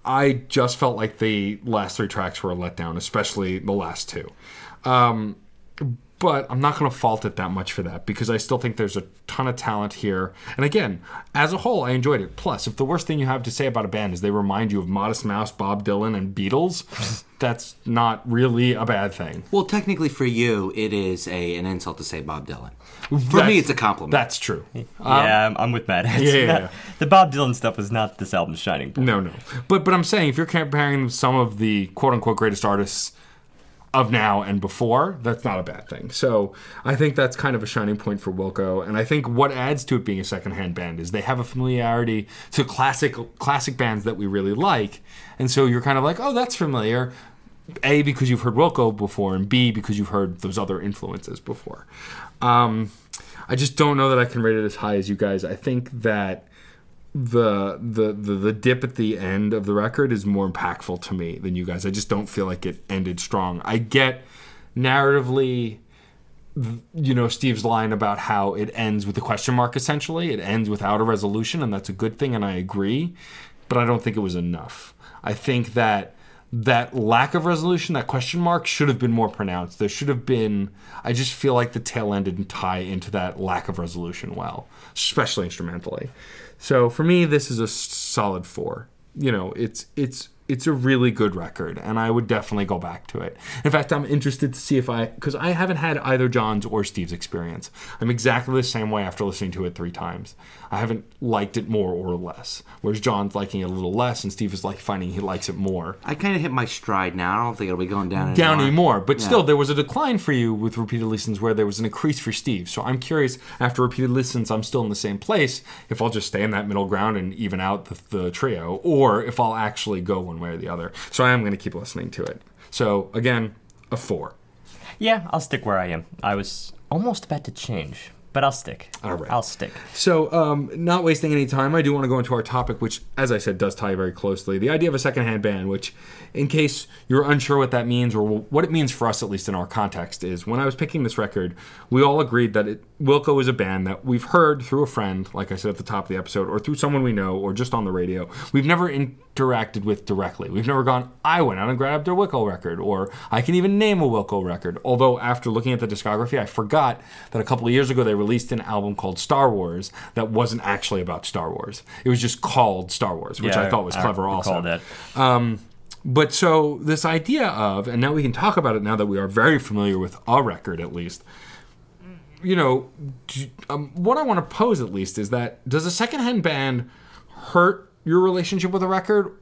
I just felt like the last three tracks were a letdown, especially the last two. Um, but I'm not going to fault it that much for that because I still think there's a ton of talent here. And again, as a whole, I enjoyed it. Plus, if the worst thing you have to say about a band is they remind you of Modest Mouse, Bob Dylan, and Beatles, that's not really a bad thing. Well, technically for you, it is a an insult to say Bob Dylan. For That's- me, it's a compliment. That's true. yeah, I'm, I'm with Matt. It's Um, yeah, yeah, not- yeah. The Bob Dylan stuff was not this album's shining point. No, no. But but I'm saying if you're comparing some of the quote unquote greatest artists of now and before, that's not a bad thing. So I think that's kind of a shining point for Wilco. And I think what adds to it being a secondhand band is they have a familiarity to classic classic bands that we really like. And so you're kind of like, oh, that's familiar. A because you've heard Wilco before, and B because you've heard those other influences before. Um, I just don't know that I can rate it as high as you guys. I think that the, the the the dip at the end of the record is more impactful to me than you guys. I just don't feel like it ended strong. I get narratively you know Steve's line about how it ends with a question mark essentially. It ends without a resolution and that's a good thing and I agree, but I don't think it was enough. I think that that lack of resolution, that question mark should have been more pronounced. There should have been I just feel like the tail end didn't tie into that lack of resolution well, especially instrumentally. So for me this is a solid 4. You know, it's it's it's a really good record and I would definitely go back to it. In fact, I'm interested to see if I cuz I haven't had either John's or Steve's experience. I'm exactly the same way after listening to it 3 times. I haven't liked it more or less. Whereas John's liking it a little less and Steve is like finding he likes it more. I kind of hit my stride now. I don't think it'll be going down Down anymore. anymore, but still, there was a decline for you with repeated listens, where there was an increase for Steve. So I'm curious. After repeated listens, I'm still in the same place. If I'll just stay in that middle ground and even out the, the trio, or if I'll actually go one one way or the other. So I am going to keep listening to it. So again, a four. Yeah, I'll stick where I am. I was almost about to change, but I'll stick. All right. I'll stick. So, um, not wasting any time, I do want to go into our topic, which, as I said, does tie very closely. The idea of a secondhand ban, which, in case you're unsure what that means or what it means for us, at least in our context, is when I was picking this record, we all agreed that it, Wilco is a band that we've heard through a friend, like I said at the top of the episode, or through someone we know, or just on the radio. We've never interacted with directly. We've never gone, I went out and grabbed a Wilco record, or I can even name a Wilco record. Although, after looking at the discography, I forgot that a couple of years ago they released an album called Star Wars that wasn't actually about Star Wars. It was just called Star Wars, which Yeah, I thought was clever recall also. that. Um, but so this idea of, and now we can talk about it now that we are very familiar with a record at least. You know, do- um, what I want to pose at least is that does a secondhand band hurt your relationship with a record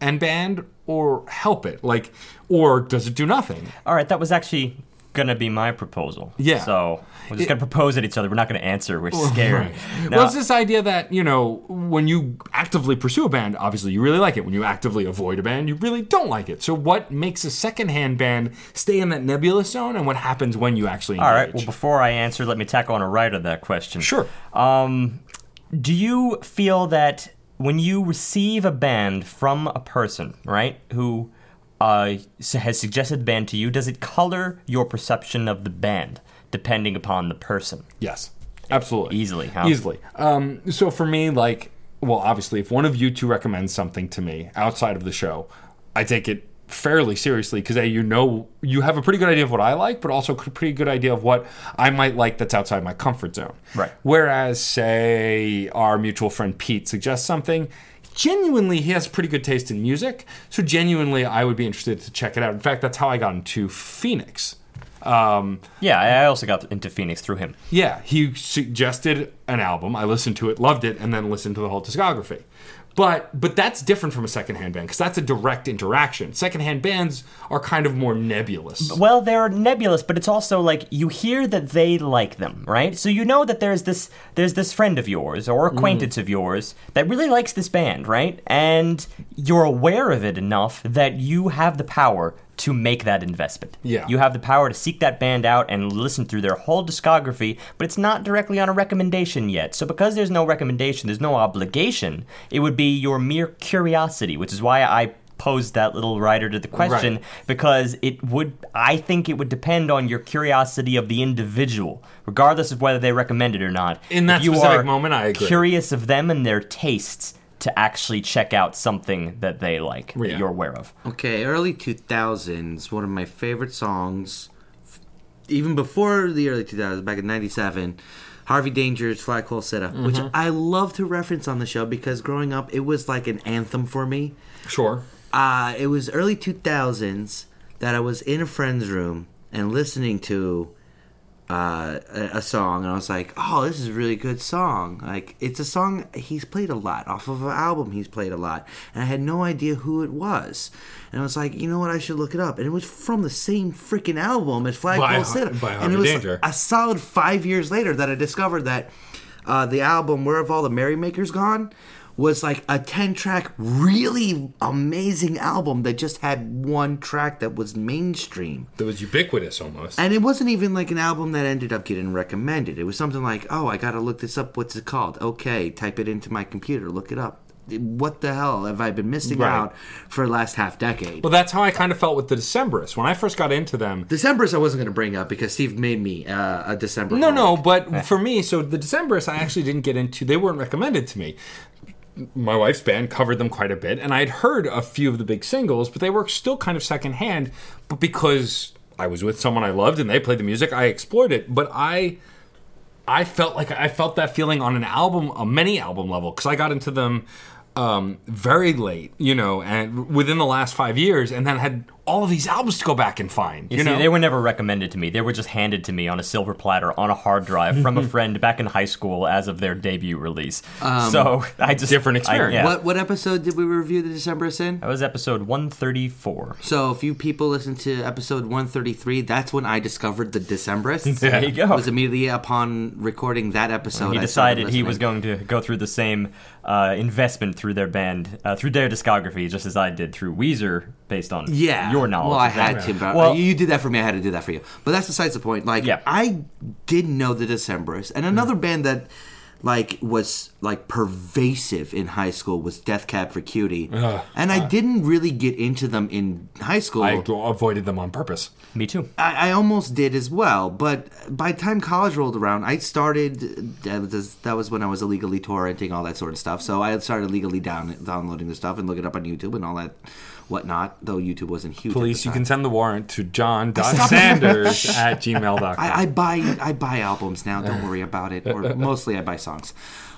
and band, or help it? Like, or does it do nothing? All right, that was actually gonna be my proposal. Yeah. So we're just It- gonna propose at each other. We're not gonna answer. We're scared. Right. Now- well, it's this idea that you know when you actively pursue a band, obviously you really like it. When you actively avoid a band, you really don't like it. So, what makes a secondhand band stay in that nebulous zone, and what happens when you actually engage? All right. Well, before I answer, let me tackle on a right of that question. sure. Um, do you feel that when you receive a band from a person, right, who uh, has suggested the band to you, does it color your perception of the band depending upon the person? Yes, absolutely, Easily, huh? easily. Um, so for me, like, well, obviously, if one of you two recommends something to me outside of the show, I take it fairly seriously because you know you have a pretty good idea of what I like, but also a pretty good idea of what I might like that's outside my comfort zone. Right. Whereas, say, our mutual friend Pete suggests something. Genuinely, he has pretty good taste in music, so genuinely, I would be interested to check it out. In fact, that's how I got into Phoenix. Um, Yeah, I I also got into Phoenix through him. yeah, he suggested an album. I listened to it, loved it, and then listened to the whole discography. But but that's different from a secondhand band because that's a direct interaction. Secondhand bands are kind of more nebulous. Well, they're nebulous, but it's also like you hear that they like them, right? So you know that there's this there's this friend of yours or acquaintance of yours that really likes this band, right? And you're aware of it enough that you have the power to make that investment. Yeah. You have the power to seek that band out and listen through their whole discography, but it's not directly on a recommendation yet. So because there's no recommendation, there's no obligation, it would be your mere curiosity, which is why I posed that little rider to the question Right. because it would I think it would depend on your curiosity of the individual, regardless of whether they recommend it or not. In that If you specific are moment, I agree. Curious of them and their tastes to actually check out something that they like Yeah. that you're aware of. Okay, early 2000s, one of my favorite songs, f- even before the early 2000s, back in 97, Harvey Danger's Flagpole Sitta, which I love to reference on the show because growing up, it was like an anthem for me. Sure. Uh, it was early 2000s that I was in a friend's room and listening to uh, a, a song, and I was like, "Oh, this is a really good song." Like, it's a song he's played a lot off of an album he's played a lot, and I had no idea who it was. And I was like, "You know what? I should look it up." And it was from the same freaking album as Flagpole by and it was Danger. a solid five years later that I discovered that uh, the album "Where Have All the Merrymakers Gone." Was like a 10 track really amazing album that just had one track that was mainstream That was ubiquitous almost. and it wasn't even like an album that ended up getting recommended it was something like oh i gotta look this up what's it called okay type it into my computer look it up what the hell have i been missing Right. out for the last half decade well, that's how I kind of felt with the Decemberists. When I first got into them, december's i wasn't gonna bring up because steve made me uh, a december No, no, but for me, so the Decemberists, I actually didn't get into. They weren't recommended to me. My wife's band covered them quite a bit, and I had heard a few of the big singles, but they were still kind of secondhand. But because I was with someone I loved and they played the music, I explored it. But I, I felt like I felt that feeling on an album, a many album level, because I got into them um, very late, you know, and within the last five years, and then had all of these albums to go back and find. You, You, see, know, they were never recommended to me. They were just handed to me on a silver platter on a hard drive from a friend back in high school as of their debut release. so I just Different I- experience. yeah. What what episode did we review the Decemberists? That was episode 134. So if you people listen to episode 133, that's when I discovered the Decemberists. There you go. It was immediately upon recording that episode. he I decided he was going to go through the same uh, investment through their band, uh, through their discography, just as I did through Weezer, based on Yeah. your knowledge. Well, I of them. had to, but Well- you did that for me. I had to do that for you. But that's besides the point. Like, Yeah. I didn't know the Decemberists, and another Mm. band that like was like pervasive in high school was Death Cab for Cutie, Ugh. and I didn't really get into them in high school. I avoided them on purpose. Me too. I, I almost did as well, but by the time college rolled around, I started. That was, that was when I was illegally torrenting all that sort of stuff. So I started legally down downloading the stuff and looking it up on YouTube and all that whatnot. Though YouTube wasn't huge. Police, you can send the warrant to john.sanders at gmail.com. I, I buy I buy albums now. Don't worry about it. Or mostly I buy songs.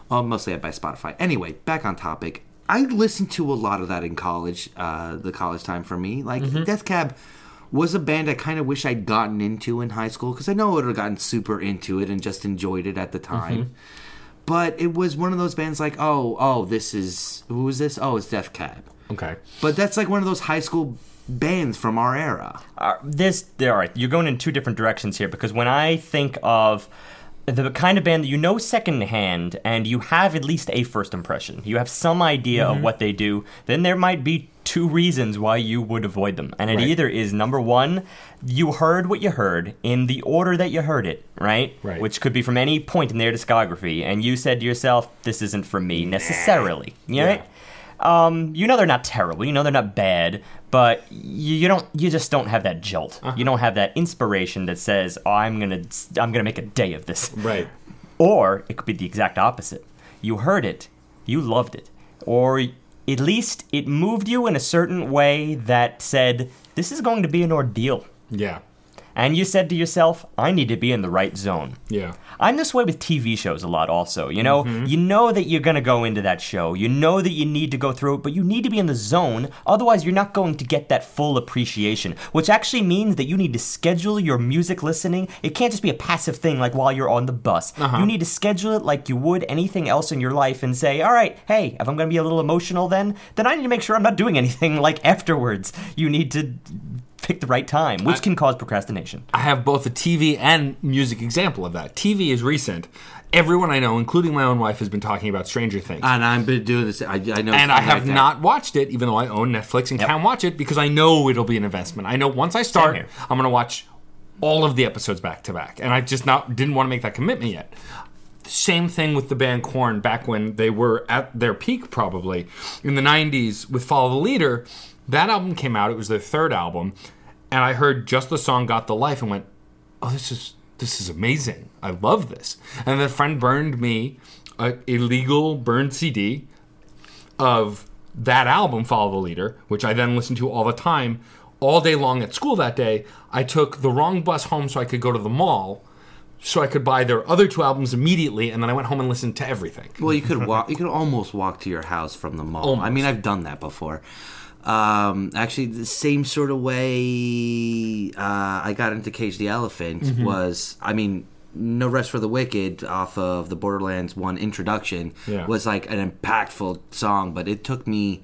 Well, mostly I buy Spotify. Anyway, back on topic. I listened to a lot of that in college. Uh, the college time for me, like Death Cab, was a band I kind of wish I'd gotten into in high school because I know I would have gotten super into it and just enjoyed it at the time. But it was one of those bands like, oh, oh, this is who is this? Oh, it's Death Cab. Okay. But that's like one of those high school bands from our era. Uh, this, all right, you're going in two different directions here because when I think of the kind of band that you know secondhand and you have at least a first impression, you have some idea Mm-hmm. of what they do, then there might be two reasons why you would avoid them. And it Right. either is number one, you heard what you heard in the order that you heard it, right? Right. Which could be from any point in their discography, and you said to yourself, this isn't for me necessarily. You right? Um, you know they're not terrible. You know they're not bad, but you, you don't. You just don't have that jolt. Uh-huh. You don't have that inspiration that says, oh, "I'm gonna, I'm gonna make a day of this." Right. Or it could be the exact opposite. You heard it, you loved it, or at least it moved you in a certain way that said, "This is going to be an ordeal." Yeah. And you said to yourself, "I need to be in the right zone." Yeah. I'm this way with TV shows a lot also. You know, Mm-hmm. you know that you're going to go into that show. You know that you need to go through it, but you need to be in the zone. Otherwise, you're not going to get that full appreciation, which actually means that you need to schedule your music listening. It can't just be a passive thing like while you're on the bus. Uh-huh. You need to schedule it like you would anything else in your life and say, "All right, hey, if I'm going to be a little emotional then, then I need to make sure I'm not doing anything like afterwards." You need to pick the right time, which can cause procrastination. I have both a TV and music example of that. TV is recent. Everyone I know, including my own wife, has been talking about Stranger Things. And I've been doing this. I, I know. and I have like not watched it, even though I own Netflix and can watch it because I know it'll be an investment. I know once I start. I'm going to watch all of the episodes back to back, and I just not didn't want to make that commitment yet. Same thing with the band Korn back when they were at their peak, probably in the '90s with "Follow the Leader." That album came out; it was their third album, and I heard just the song "Got the Life" and went, "Oh, this is this is amazing! I love this." And then a friend burned me a illegal burned CD of that album, Follow the Leader, which I then listened to all the time, all day long at school that day. I took the wrong bus home so I could go to the mall, so I could buy their other two albums immediately, and then I went home and listened to everything. Well, you could walk. You could almost walk to your house from the mall. I mean, I've done that before. Um, actually, the same sort of way uh, I got into Cage the Elephant Mm-hmm. was. I mean, No Rest for the Wicked off of the Borderlands One introduction Yeah. was like an impactful song, but it took me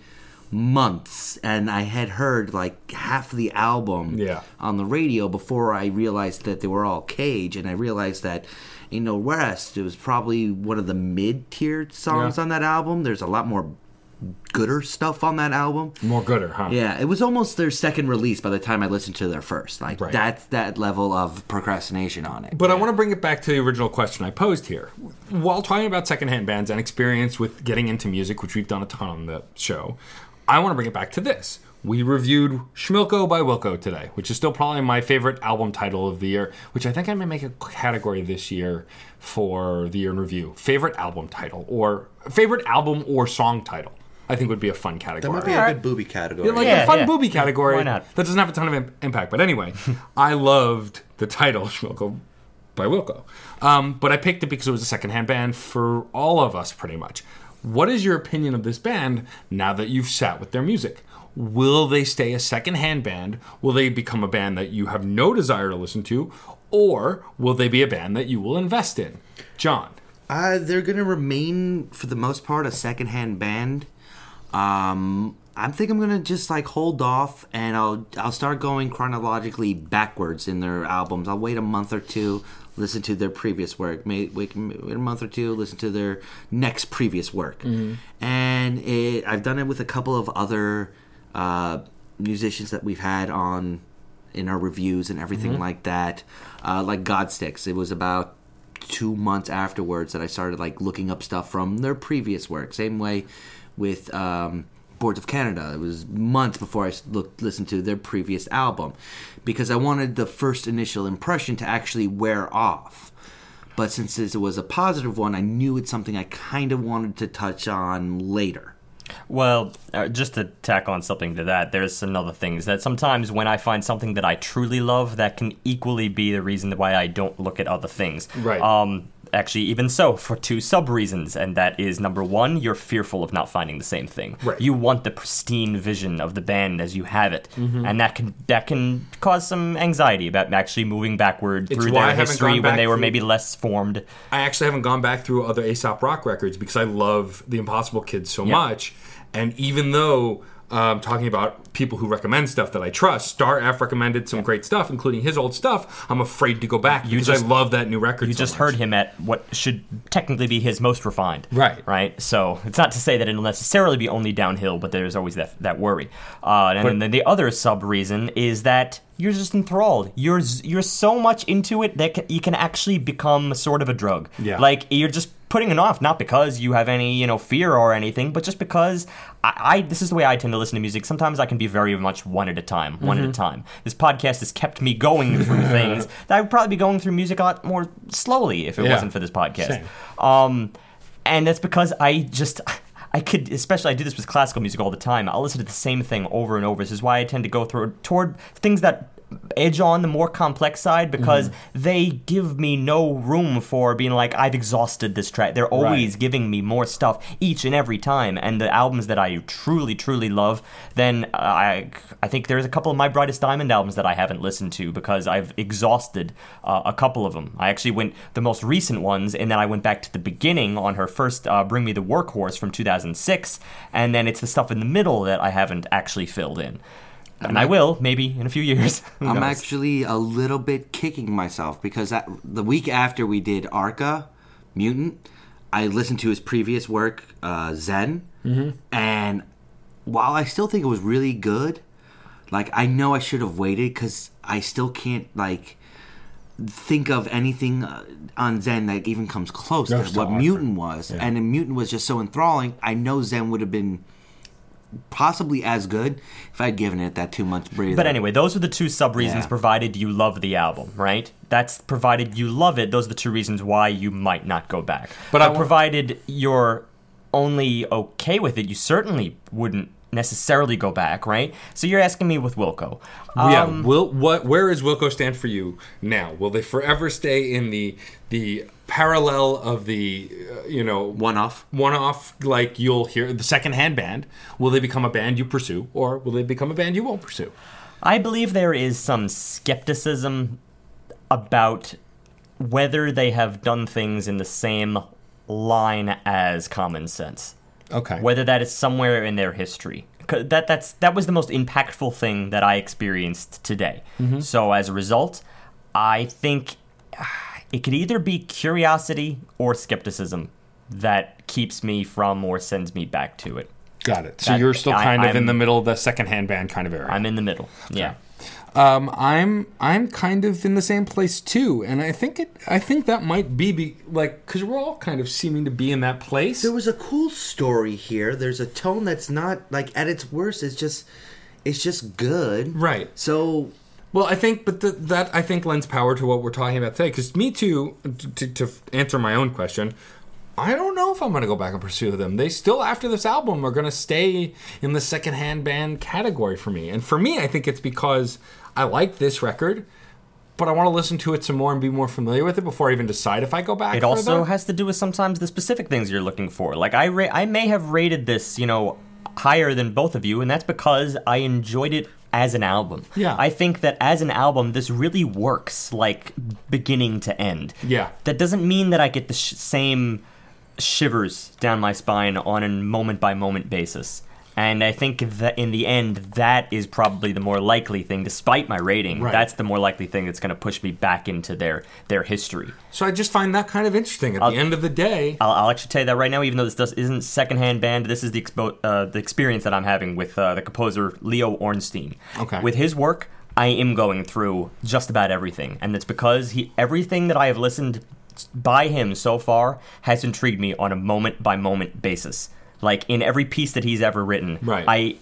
months and I had heard like half the album Yeah. on the radio before I realized that they were all Cage, and I realized that in No Rest it was probably one of the mid-tier songs Yeah. on that album. There's a lot more gooder stuff on that album. More gooder, huh? Yeah, it was almost their second release by the time I listened to their first. Like Right. that's that level of procrastination on it. But I want to bring it back to the original question I posed here. While talking about secondhand bands and experience with getting into music, which we've done a ton on the show, I want to bring it back to this. We reviewed Schmilko by Wilco today, which is still probably my favorite album title of the year, which I think I may make a category this year for the year in review. Favorite album title or favorite album or song title. I think would be a fun category. that might be a good booby category. Yeah, like Yeah, a fun yeah. booby category. Why not? That doesn't have a ton of im- impact. But anyway, I loved the title Schmilko by Wilco. Um, but I picked it because it was a secondhand band for all of us, pretty much. What is your opinion of this band now that you've sat with their music? Will they stay a secondhand band? Will they become a band that you have no desire to listen to? Or will they be a band that you will invest in? John. Uh, they're gonna remain for the most part a secondhand band. Um, I think I'm gonna just like hold off, and I'll I'll start going chronologically backwards in their albums. I'll wait a month or two, listen to their previous work. May, wait, wait a month or two, listen to their next previous work, and it, I've done it with a couple of other uh, musicians that we've had on in our reviews and everything like that. Uh, like Godsticks, it was about two months afterwards that I started like looking up stuff from their previous work. Same way with um, Boards of Canada. It was months before I looked listened to their previous album because I wanted the first initial impression to actually wear off. But since it was a positive one, I knew it's something I kind of wanted to touch on later. Well, uh, just to tack on something to that, there's another thing is that sometimes when I find something that I truly love, that can equally be the reason why I don't look at other things. Right. Um. Actually, even so, for two sub reasons, and that is number one, you're fearful of not finding the same thing. Right. You want the pristine vision of the band as you have it, Mm-hmm. and that can that can cause some anxiety about actually moving backward It's through their history when they were through- maybe less formed. I actually haven't gone back through other Aesop Rock records because I love the Impossible Kids so Yeah. much. And even though um, talking about people who recommend stuff that I trust, Star F recommended some great stuff, including his old stuff. I'm afraid to go back because just- I love that new record. You so just much. heard him at what should technically be his most refined. Right. Right. So it's not to say that it'll necessarily be only downhill, but there's always that that worry. Uh, and then the other sub reason is that you're just enthralled. You're you're so much into it that you can actually become sort of a drug. Yeah. Like you're just putting it off, not because you have any you know fear or anything, but just because I, I this is the way I tend to listen to music. Sometimes I can be very much one at a time, one Mm-hmm. at a time. This podcast has kept me going through things that I would probably be going through music a lot more slowly if it Yeah. wasn't for this podcast. Um, and that's because I just. I could, especially I do this with classical music all the time. I'll listen to the same thing over and over. This is why I tend to go through toward things that edge on the more complex side because they give me no room for being like I've exhausted this track. They're always Right. giving me more stuff each and every time. And the albums that I truly, truly love, then I, I think there's a couple of my brightest diamond albums that I haven't listened to because I've exhausted uh, a couple of them. I actually went the most recent ones, and then I went back to the beginning on her first uh, "Bring Me the Workhorse" from 2006, and then it's the stuff in the middle that I haven't actually filled in. And I will, maybe in a few years. I'm actually a little bit kicking myself because that, the week after we did Arca, Mutant, I listened to his previous work, uh, Xen, and while I still think it was really good, like I know I should have waited because I still can't like think of anything uh, on Xen that even comes close No, to what. Mutant was, and Mutant was just so enthralling. I know Xen would have been possibly as good if I'd given it that two months breather. But anyway, those are the two sub reasons Yeah. provided you love the album, right? That's provided you love it. Those are the two reasons why you might not go back. But But, I wa- provided you're only okay with it, you certainly wouldn't necessarily go back, right? So you're asking me with Wilco. yeah. Um, Will what? Where is Wilco stand for you now? Will they forever stay in the the parallel of the uh, you know one off. one off like you'll hear the second hand band? Will they become a band you pursue, or will they become a band you won't pursue? I believe there is some skepticism about whether they have done things in the same line as common sense. Okay. whether that is somewhere in their history. That that's that was the most impactful thing that I experienced today. Mm-hmm. So as a result, I think it could either be curiosity or skepticism that keeps me from or sends me back to it. Got it. So That- you're still I- kind of in the middle of the secondhand band kind of area. I'm in the middle. Yeah. Um, I'm I'm kind of in the same place too, and I think it. I think that might be, be like because we're all kind of seeming to be in that place. There was a cool story here. There's a tone that's not like at its worst. It's just, it's just good. Right. So Well, I think, but th that I think lends power to what we're talking about today. Because me too, to, to answer my own question, I don't know if I'm going to go back and pursue them. They still, after this album, are going to stay in the secondhand band category for me. And for me, I think it's because I like this record, but I want to listen to it some more and be more familiar with it before I even decide if I go back. It also has to do with sometimes the specific things you're looking for. Like I, ra- I may have rated this, you know, higher than both of you, and that's because I enjoyed it as an album. Yeah. I think that as an album, this really works like beginning to end. Yeah. That doesn't mean that I get the sh- same shivers down my spine on a moment by moment basis. And I think that in the end, that is probably the more likely thing, despite my rating. Right. That's the more likely thing that's going to push me back into their their history. So I just find that kind of interesting. At I'll- the end of the day, I'll, I'll actually tell you that right now, even though this does, isn't secondhand band, this is the expo- uh, the experience that I'm having with uh, the composer Leo Ornstein. Okay. With his work, I am going through just about everything, and it's because he everything that I have listened by him so far has intrigued me on a moment by moment basis. Like in every piece that he's ever written, Right. I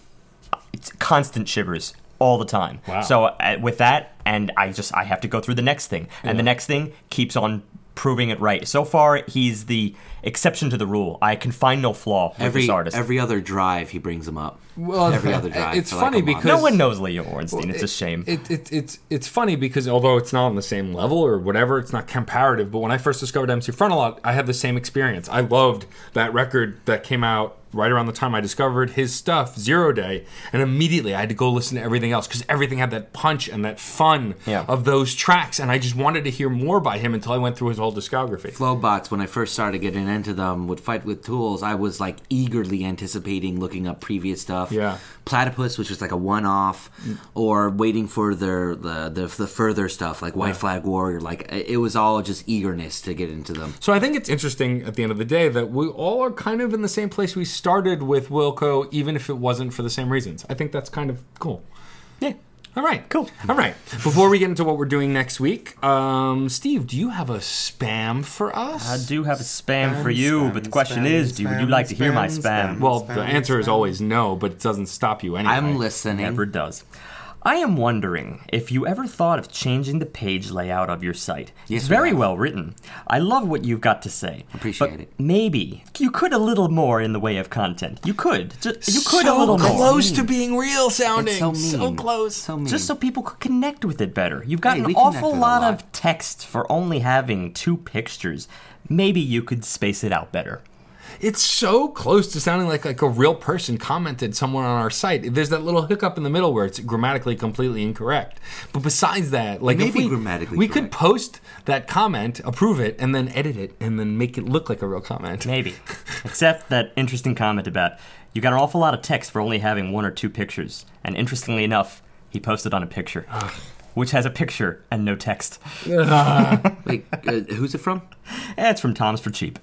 it's constant shivers all the time. Wow. So uh, with that, and I just I have to go through the next thing, and the next thing keeps on proving it right. So far, he's the exception to the rule. I can find no flaw with Every this artist. every other drive, he brings them up. Well, every other drive. it's for like funny because- no one knows Leo Ornstein. it's a it- shame. It, it, it's it's funny because although it's not on the same level or whatever, it's not comparative. But when I first discovered MC Frontalot, I had the same experience. I loved that record that came out right around the time I discovered his stuff, Zero Day, and immediately I had to go listen to everything else because everything had that punch and that fun Yeah. of those tracks, and I just wanted to hear more by him until I went through his whole discography. Flobots, when I first started getting into them, would fight with tools. I was like eagerly anticipating looking up previous stuff. Yeah. Platypus, which was like a one-off, mm. or waiting for their the the, the further stuff like White Flag Warrior. Like it it was all just eagerness to get into them. So I think it's interesting at the end of the day that we all are kind of in the same place we started with Wilco, even if it wasn't for the same reasons. I think that's kind of cool. yeah. All right, Cool. All right. Before we get into what we're doing next week, um, Steve, do you have a spam for us? I do have a spam, Spam, for you, spam, but the question spam, is, do you, would you spam, like to hear my spam, spam? spam. well, the Spam, answer is always no, but it doesn't stop you anyway. I'm listening. Never does. I am wondering if you ever thought of changing the page layout of your site. Yes, it's we very have. well written. I love what you've got to say. Appreciate but it. Maybe you could a little more in the way of content. You could. Just, you could so a little more. close to being real sounding. It's so mean. so close. So mean. Just so people could connect with it better. You've got Hey, an awful lot, lot. of text for only having two pictures. Maybe you could space it out better. It's so close to sounding like like a real person commented somewhere on our site. There's that little hiccup in the middle where it's grammatically completely incorrect. But besides that, like may if we, grammatically we could post that comment, approve it, and then edit it, and then make it look like a real comment. Maybe. Except that interesting comment about you got an awful lot of text for only having one or two pictures. And interestingly enough, he posted on a picture, which has a picture and no text. Wait, uh, who's it from? Eh, it's from Tom's for Cheap.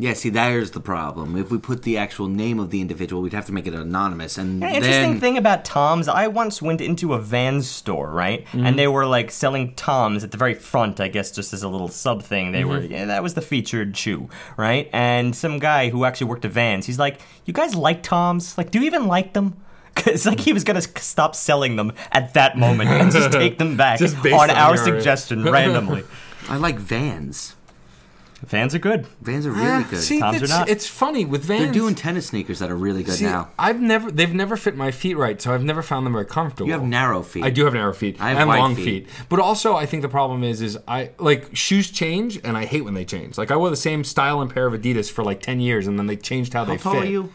Yeah, see, there's the problem. If we put the actual name of the individual, we'd have to make it anonymous, and An interesting then thing about Tom's, I once went into a Vans store, right? Mm-hmm. And they were like selling Tom's at the very front, I guess, just as a little sub thing. They Mm-hmm. were, yeah, that was the featured shoe, right? And some guy who actually worked at Vans, he's like, "You guys like Tom's? Like, do you even like them?" It's like he was gonna stop selling them at that moment and just take them back on on our suggestion randomly. I like Vans. Vans are good. Vans are really Ah, good. See, Toms are not. it's funny with Vans. They're doing tennis sneakers that are really good See, now. I've never they've never fit my feet right, so I've never found them very comfortable. You have narrow feet. I do have narrow feet I have and wide long feet. feet. But also I think the problem is is I like shoes change and I hate when they change. Like I wore the same style and pair of Adidas for like 10 years and then they changed how, How they tall fit. are you?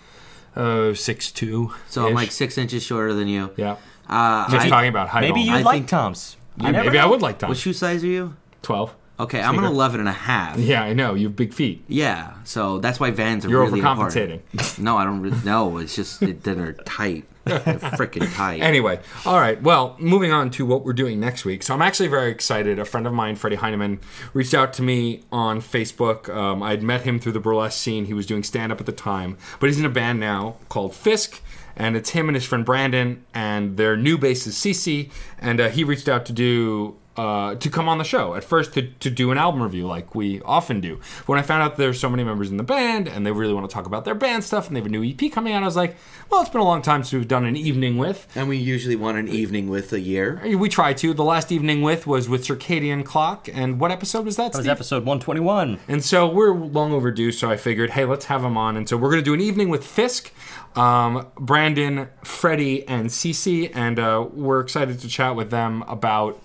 Uh, six two. So I'm like six inches shorter than you. yeah. Uh, Just I- talking about height. Maybe you like think- Tom's. You I- never maybe I would like Toms. what shoe size are you? 12. Okay, I'm an Sneaker. 11 and a half. Yeah, I know. You have big feet. Yeah, so that's why Vans are You're really overcompensating. important. No, I don't. Re- no, it's just it, they're tight. They're freaking tight. Anyway, all right. Well, moving on to what we're doing next week. So I'm actually very excited. A friend of mine, Freddie Heineman, reached out to me on Facebook. Um, I'd met him through the burlesque scene. He was doing stand up at the time, but he's in a band now called Fisk. And it's him and his friend Brandon, and their new bass is Cece. And uh, he reached out to do uh, to come on the show at first to, to do an album review like we often do. When I found out there's so many members in the band and they really want to talk about their band stuff and they have a new EP coming out, I was like, well, it's been a long time since we've done an evening with. and we usually want an evening with a year. We try to. The last evening with was with Circadian Clock, and what episode was that? That was Steve? episode 121. And so we're long overdue, so I figured, hey, let's have them on. And so we're going to do an evening with Fisk, um, Brandon, Freddie, and Cece, and uh, we're excited to chat with them about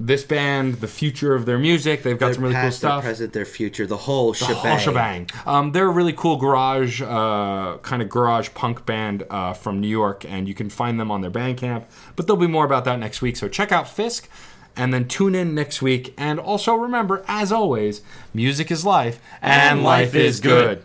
this band, the future of their music. They've got Their some really cool past, their stuff. present, their future, the whole The shebang. whole shebang. Um, they're a really cool garage, uh, kind of garage punk band uh, from New York, and you can find them on their Bandcamp. But there'll be more about that next week. So check out Fisk, and then tune in next week. And also remember, as always, music is life, and, life is good.